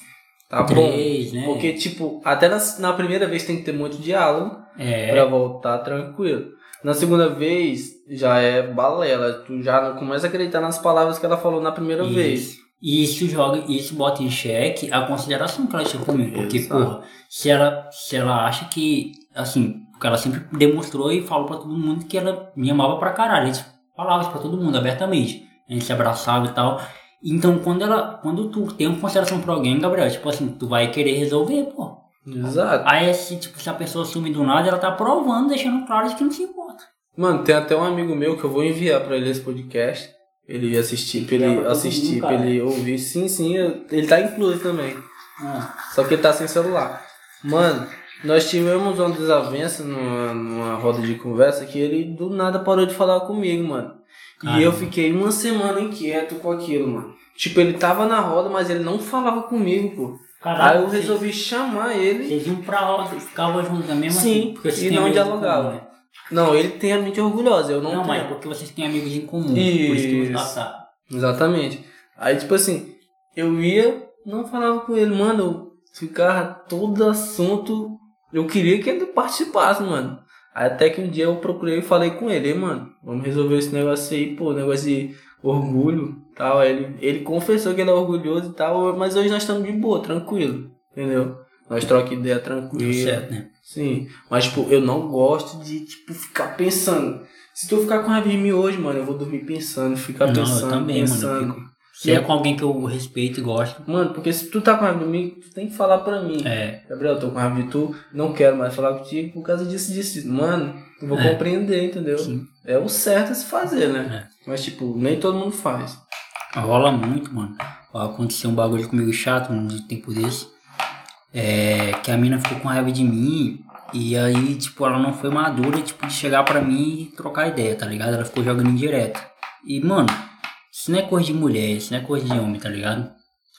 Tá Três, bom. né? Porque, tipo, até na, na primeira vez tem que ter muito diálogo É. pra voltar tranquilo. Na segunda vez já é balela. Tu já não começa a acreditar nas palavras que ela falou na primeira Isso. vez. E isso joga, isso bota em xeque a consideração que ela tinha comigo. Porque, Exato. porra, se ela, se ela acha que, assim, porque ela sempre demonstrou e falou pra todo mundo que ela me amava pra caralho. A gente falava isso pra todo mundo abertamente. A gente se abraçava e tal. Então, quando ela, quando tu tem uma consideração pra alguém, Gabriel, tipo assim, tu vai querer resolver, pô. Exato. Aí, se, tipo, se a pessoa some do nada, ela tá provando, deixando claro de que não se importa. Mano, tem até um amigo meu que eu vou enviar pra ele esse podcast. Ele assistir, pra ele assistir, pra ele ouvir. Sim, sim, ele tá incluso também. Ah, Só que ele tá sem celular. Mano, nós tivemos uma desavença numa, numa roda de conversa que ele do nada parou de falar comigo, mano. E Caramba. eu fiquei uma semana inquieto com aquilo, mano. Tipo, ele tava na roda, mas ele não falava comigo, pô. caralho, Aí eu vocês- resolvi chamar ele. Vocês iam pra roda e ficavam juntos da mesma Sim, vocês e não amigos Não, ele tem a mente orgulhosa, eu não, Não, tenho. mas porque vocês têm amigos em comum. Por isso que Isso. você tá. Exatamente. Aí, tipo assim, eu ia, não falava com ele, mano, eu ficava todo assunto. Eu queria que ele participasse, mano. Aí até que um dia eu procurei e falei com ele, "Ei, mano, vamos resolver esse negócio aí, pô, negócio de orgulho tal. Ele, ele confessou que ele é orgulhoso e tal, mas hoje nós estamos de boa, tranquilo, entendeu? Nós troca ideia tranquila. certo, né? Sim, mas tipo, eu não gosto de tipo ficar pensando. Se tu ficar com raiva de mim hoje, mano, eu vou dormir pensando, ficar Não, eu pensando, também, mano, eu pensando. fico- Se é com alguém que eu respeito e gosto, Mano, porque se tu tá com raiva de mim, tu tem que falar pra mim. é. Gabriel, eu tô com raiva de tu, não quero mais falar contigo por causa disso, disso. disso. Mano, eu vou É. compreender, entendeu? Sim. É o certo a se fazer, né? É. Mas tipo, nem todo mundo faz. Rola muito, mano. Aconteceu um bagulho comigo chato um tempo desse. É, que a mina ficou com raiva de mim. E aí, tipo, ela não foi madura, tipo, de chegar pra mim e trocar ideia, tá ligado? Ela ficou jogando indireto. E, mano, isso não é coisa de mulher, isso não é coisa de homem, tá ligado?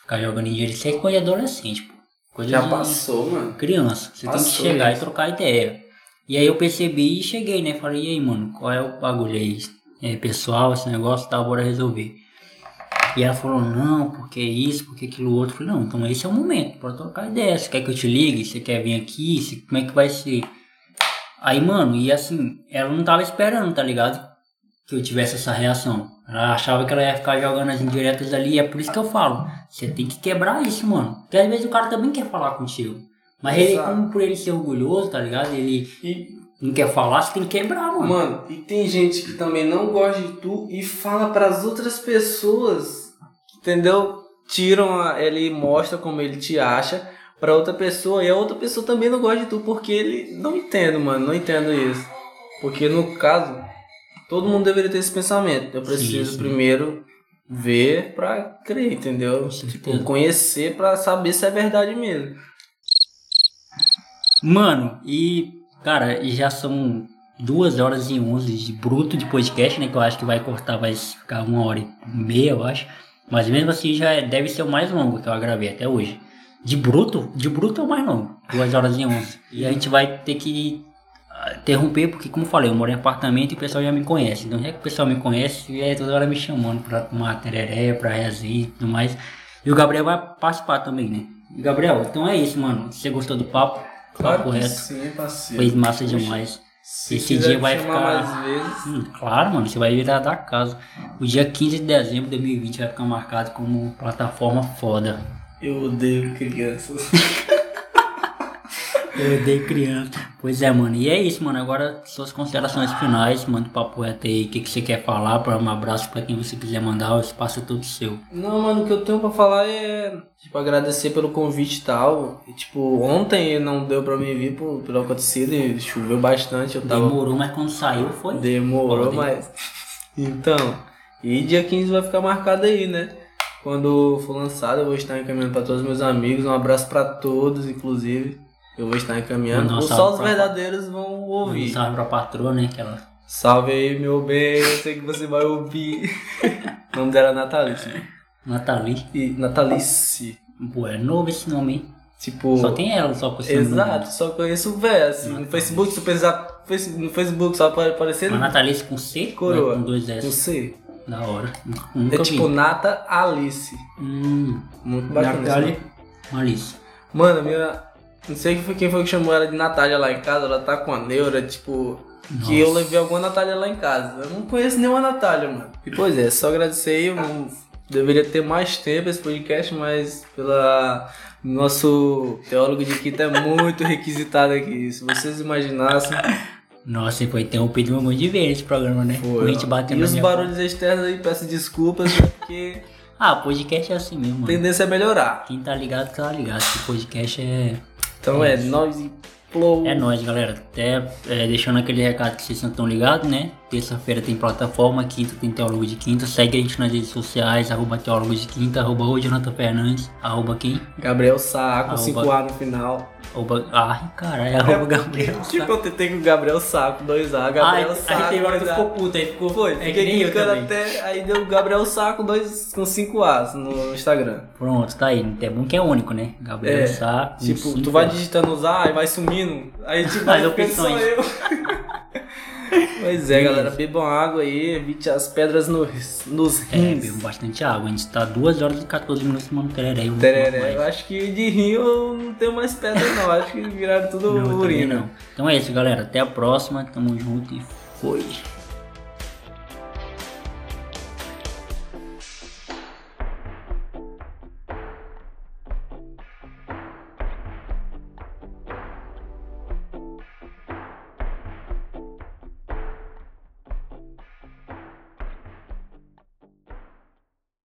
Ficar jogando indireto, isso é coisa de adolescente, pô. Coisa Já de passou, mano. criança. Você tem Passou que chegar isso. e trocar ideia. E aí eu percebi e cheguei, né? Falei, e aí, mano, qual é o bagulho aí? É pessoal, esse negócio, tá, bora resolver. E ela falou, não, porque isso, porque aquilo outro. Eu falei, não, então esse é o momento para trocar ideia. Você quer que eu te ligue? Você quer vir aqui? Você- como é que vai ser? Aí, mano, e assim, ela não tava esperando, tá ligado? Que eu tivesse essa reação. Ela achava que ela ia ficar jogando as indiretas ali, é por isso que eu falo. Você tem que quebrar isso, mano. Porque às vezes o cara também quer falar contigo. Mas ele, Exato. como por ele ser orgulhoso, tá ligado? Ele E, não quer falar, você tem que quebrar, mano. mano, e tem gente que também não gosta de tu e fala pras outras pessoas, entendeu? Tiram, a, ele mostra como ele te acha pra outra pessoa e a outra pessoa também não gosta de tu porque ele não entendo, mano, não entendo isso. Porque no caso, todo mundo deveria ter esse pensamento. Eu preciso Sim, sim. primeiro ver pra crer, entendeu? Tipo, conhecer pra saber se é verdade mesmo. Mano, e cara, e já são duas horas e onze de bruto de podcast, né? Que eu acho que vai cortar, vai ficar uma hora e meia, eu acho. Mas mesmo assim já é- deve ser o mais longo que eu gravei até hoje. De bruto, de bruto é o mais longo, duas horas e onze. E a gente vai ter que ah, interromper, porque como eu falei, eu moro em apartamento e o pessoal já me conhece. Então já que o pessoal me conhece, é toda hora me chamando pra tomar tereré, pra resenha e tudo mais. E o Gabriel vai participar também, né? E Gabriel, então é isso, mano. Você gostou do papo? Claro papo que reto. sim, parceiro. Foi massa demais. Se Esse dia vai ficar- mais vezes. Hum, claro, mano, você vai virar da casa. O dia 15 de dezembro de 2020 vai ficar marcado como plataforma foda. Eu odeio crianças. <laughs> Eu odeio criança. Pois é, mano. E é isso, mano. Agora, suas considerações finais, manda o papo reto aí. O que, que você quer falar? Para um abraço pra quem você quiser mandar. O espaço é todo seu. Não, mano, o que eu tenho pra falar é, tipo, agradecer pelo convite e tal. E, tipo, ontem não deu pra mim vir por, pelo acontecido e choveu bastante. Eu tava... Demorou, mas quando saiu foi. Demorou, Pode. mas. Então. E dia 15 vai ficar marcado aí, né? Quando for lançado, eu vou estar encaminhando pra todos os meus amigos. Um abraço pra todos, inclusive. Eu vou estar encaminhando. Ou só os pra- verdadeiros vão Um ouvir. salve pra patroa, né? Que ela... Salve aí, meu bem. Eu sei que você vai ouvir. o nome dela é Natalice. Nathalie. E Natalice. Pô, é novo esse nome, hein? Tipo. Só tem ela, só com esse. Exato, só conheço o véio, assim. No Natalice. Facebook, se tu pesquisar no Facebook, só pode aparecer Mas Nathalie com C? Coroa. Com dois com S. C. Da hora. Nunca É tipo vi. Nata Alice. Hum, Muito bacana. nome. Malice. Mano, a minha. Não sei quem foi, que chamou ela de Natália lá em casa, ela tá com a neura, tipo. Que eu Nossa. levei alguma Natália lá em casa. Eu não conheço nenhuma Natália, mano. E pois é, só agradecer aí. Eu deveria ter mais tempo esse podcast, mas pela. Nosso teólogo de quinta é muito requisitado aqui. Se vocês imaginassem. Nossa, e foi interrompido um monte de vezes esse programa, né? Foi, a gente ó. batendo E os barulhos externos aí, peço desculpas, porque Ah, podcast é assim mesmo, mano. tendência é melhorar. Quem tá ligado, tá ligado. Que podcast é. Então é, nós e flow. É nóis, galera. Até é, deixando aquele recado que vocês não estão ligados, né? Terça-feira tem plataforma, quinta tem Teólogo de Quinta. Segue a gente nas redes sociais, arroba Teólogo de Quinta, arroba o Jonathan Fernandes, arroba quem? Gabriel Arroba- 5A no final. Arroba. Ai, caralho, arroba Gabriel. <laughs> Tipo, eu tentei com o Gabriel Saco, 2A, Ai, Gabriel aí Saco. tem hora que 2A. ficou puto, aí ficou. Foi, é que fiquei clicando até, aí deu Gabriel Saco dois, com 5As no Instagram. Pronto, tá aí. É bom que é único, né? Gabriel É, Sá. com tipo, cinco tu vai As. digitando os A e vai sumindo, aí tipo, <laughs> As só opções. eu. <laughs> pois é, galera, bebam água aí, evite as pedras no, nos É, rins. bebo bastante água. A gente tá 2 horas e 14 minutos tomando tereré. um Tereré, eu acho que de eu não tenho mais pedra não, acho que viraram tudo Não, urina. não. Então é isso, galera. Até a próxima. Tamo junto e foi.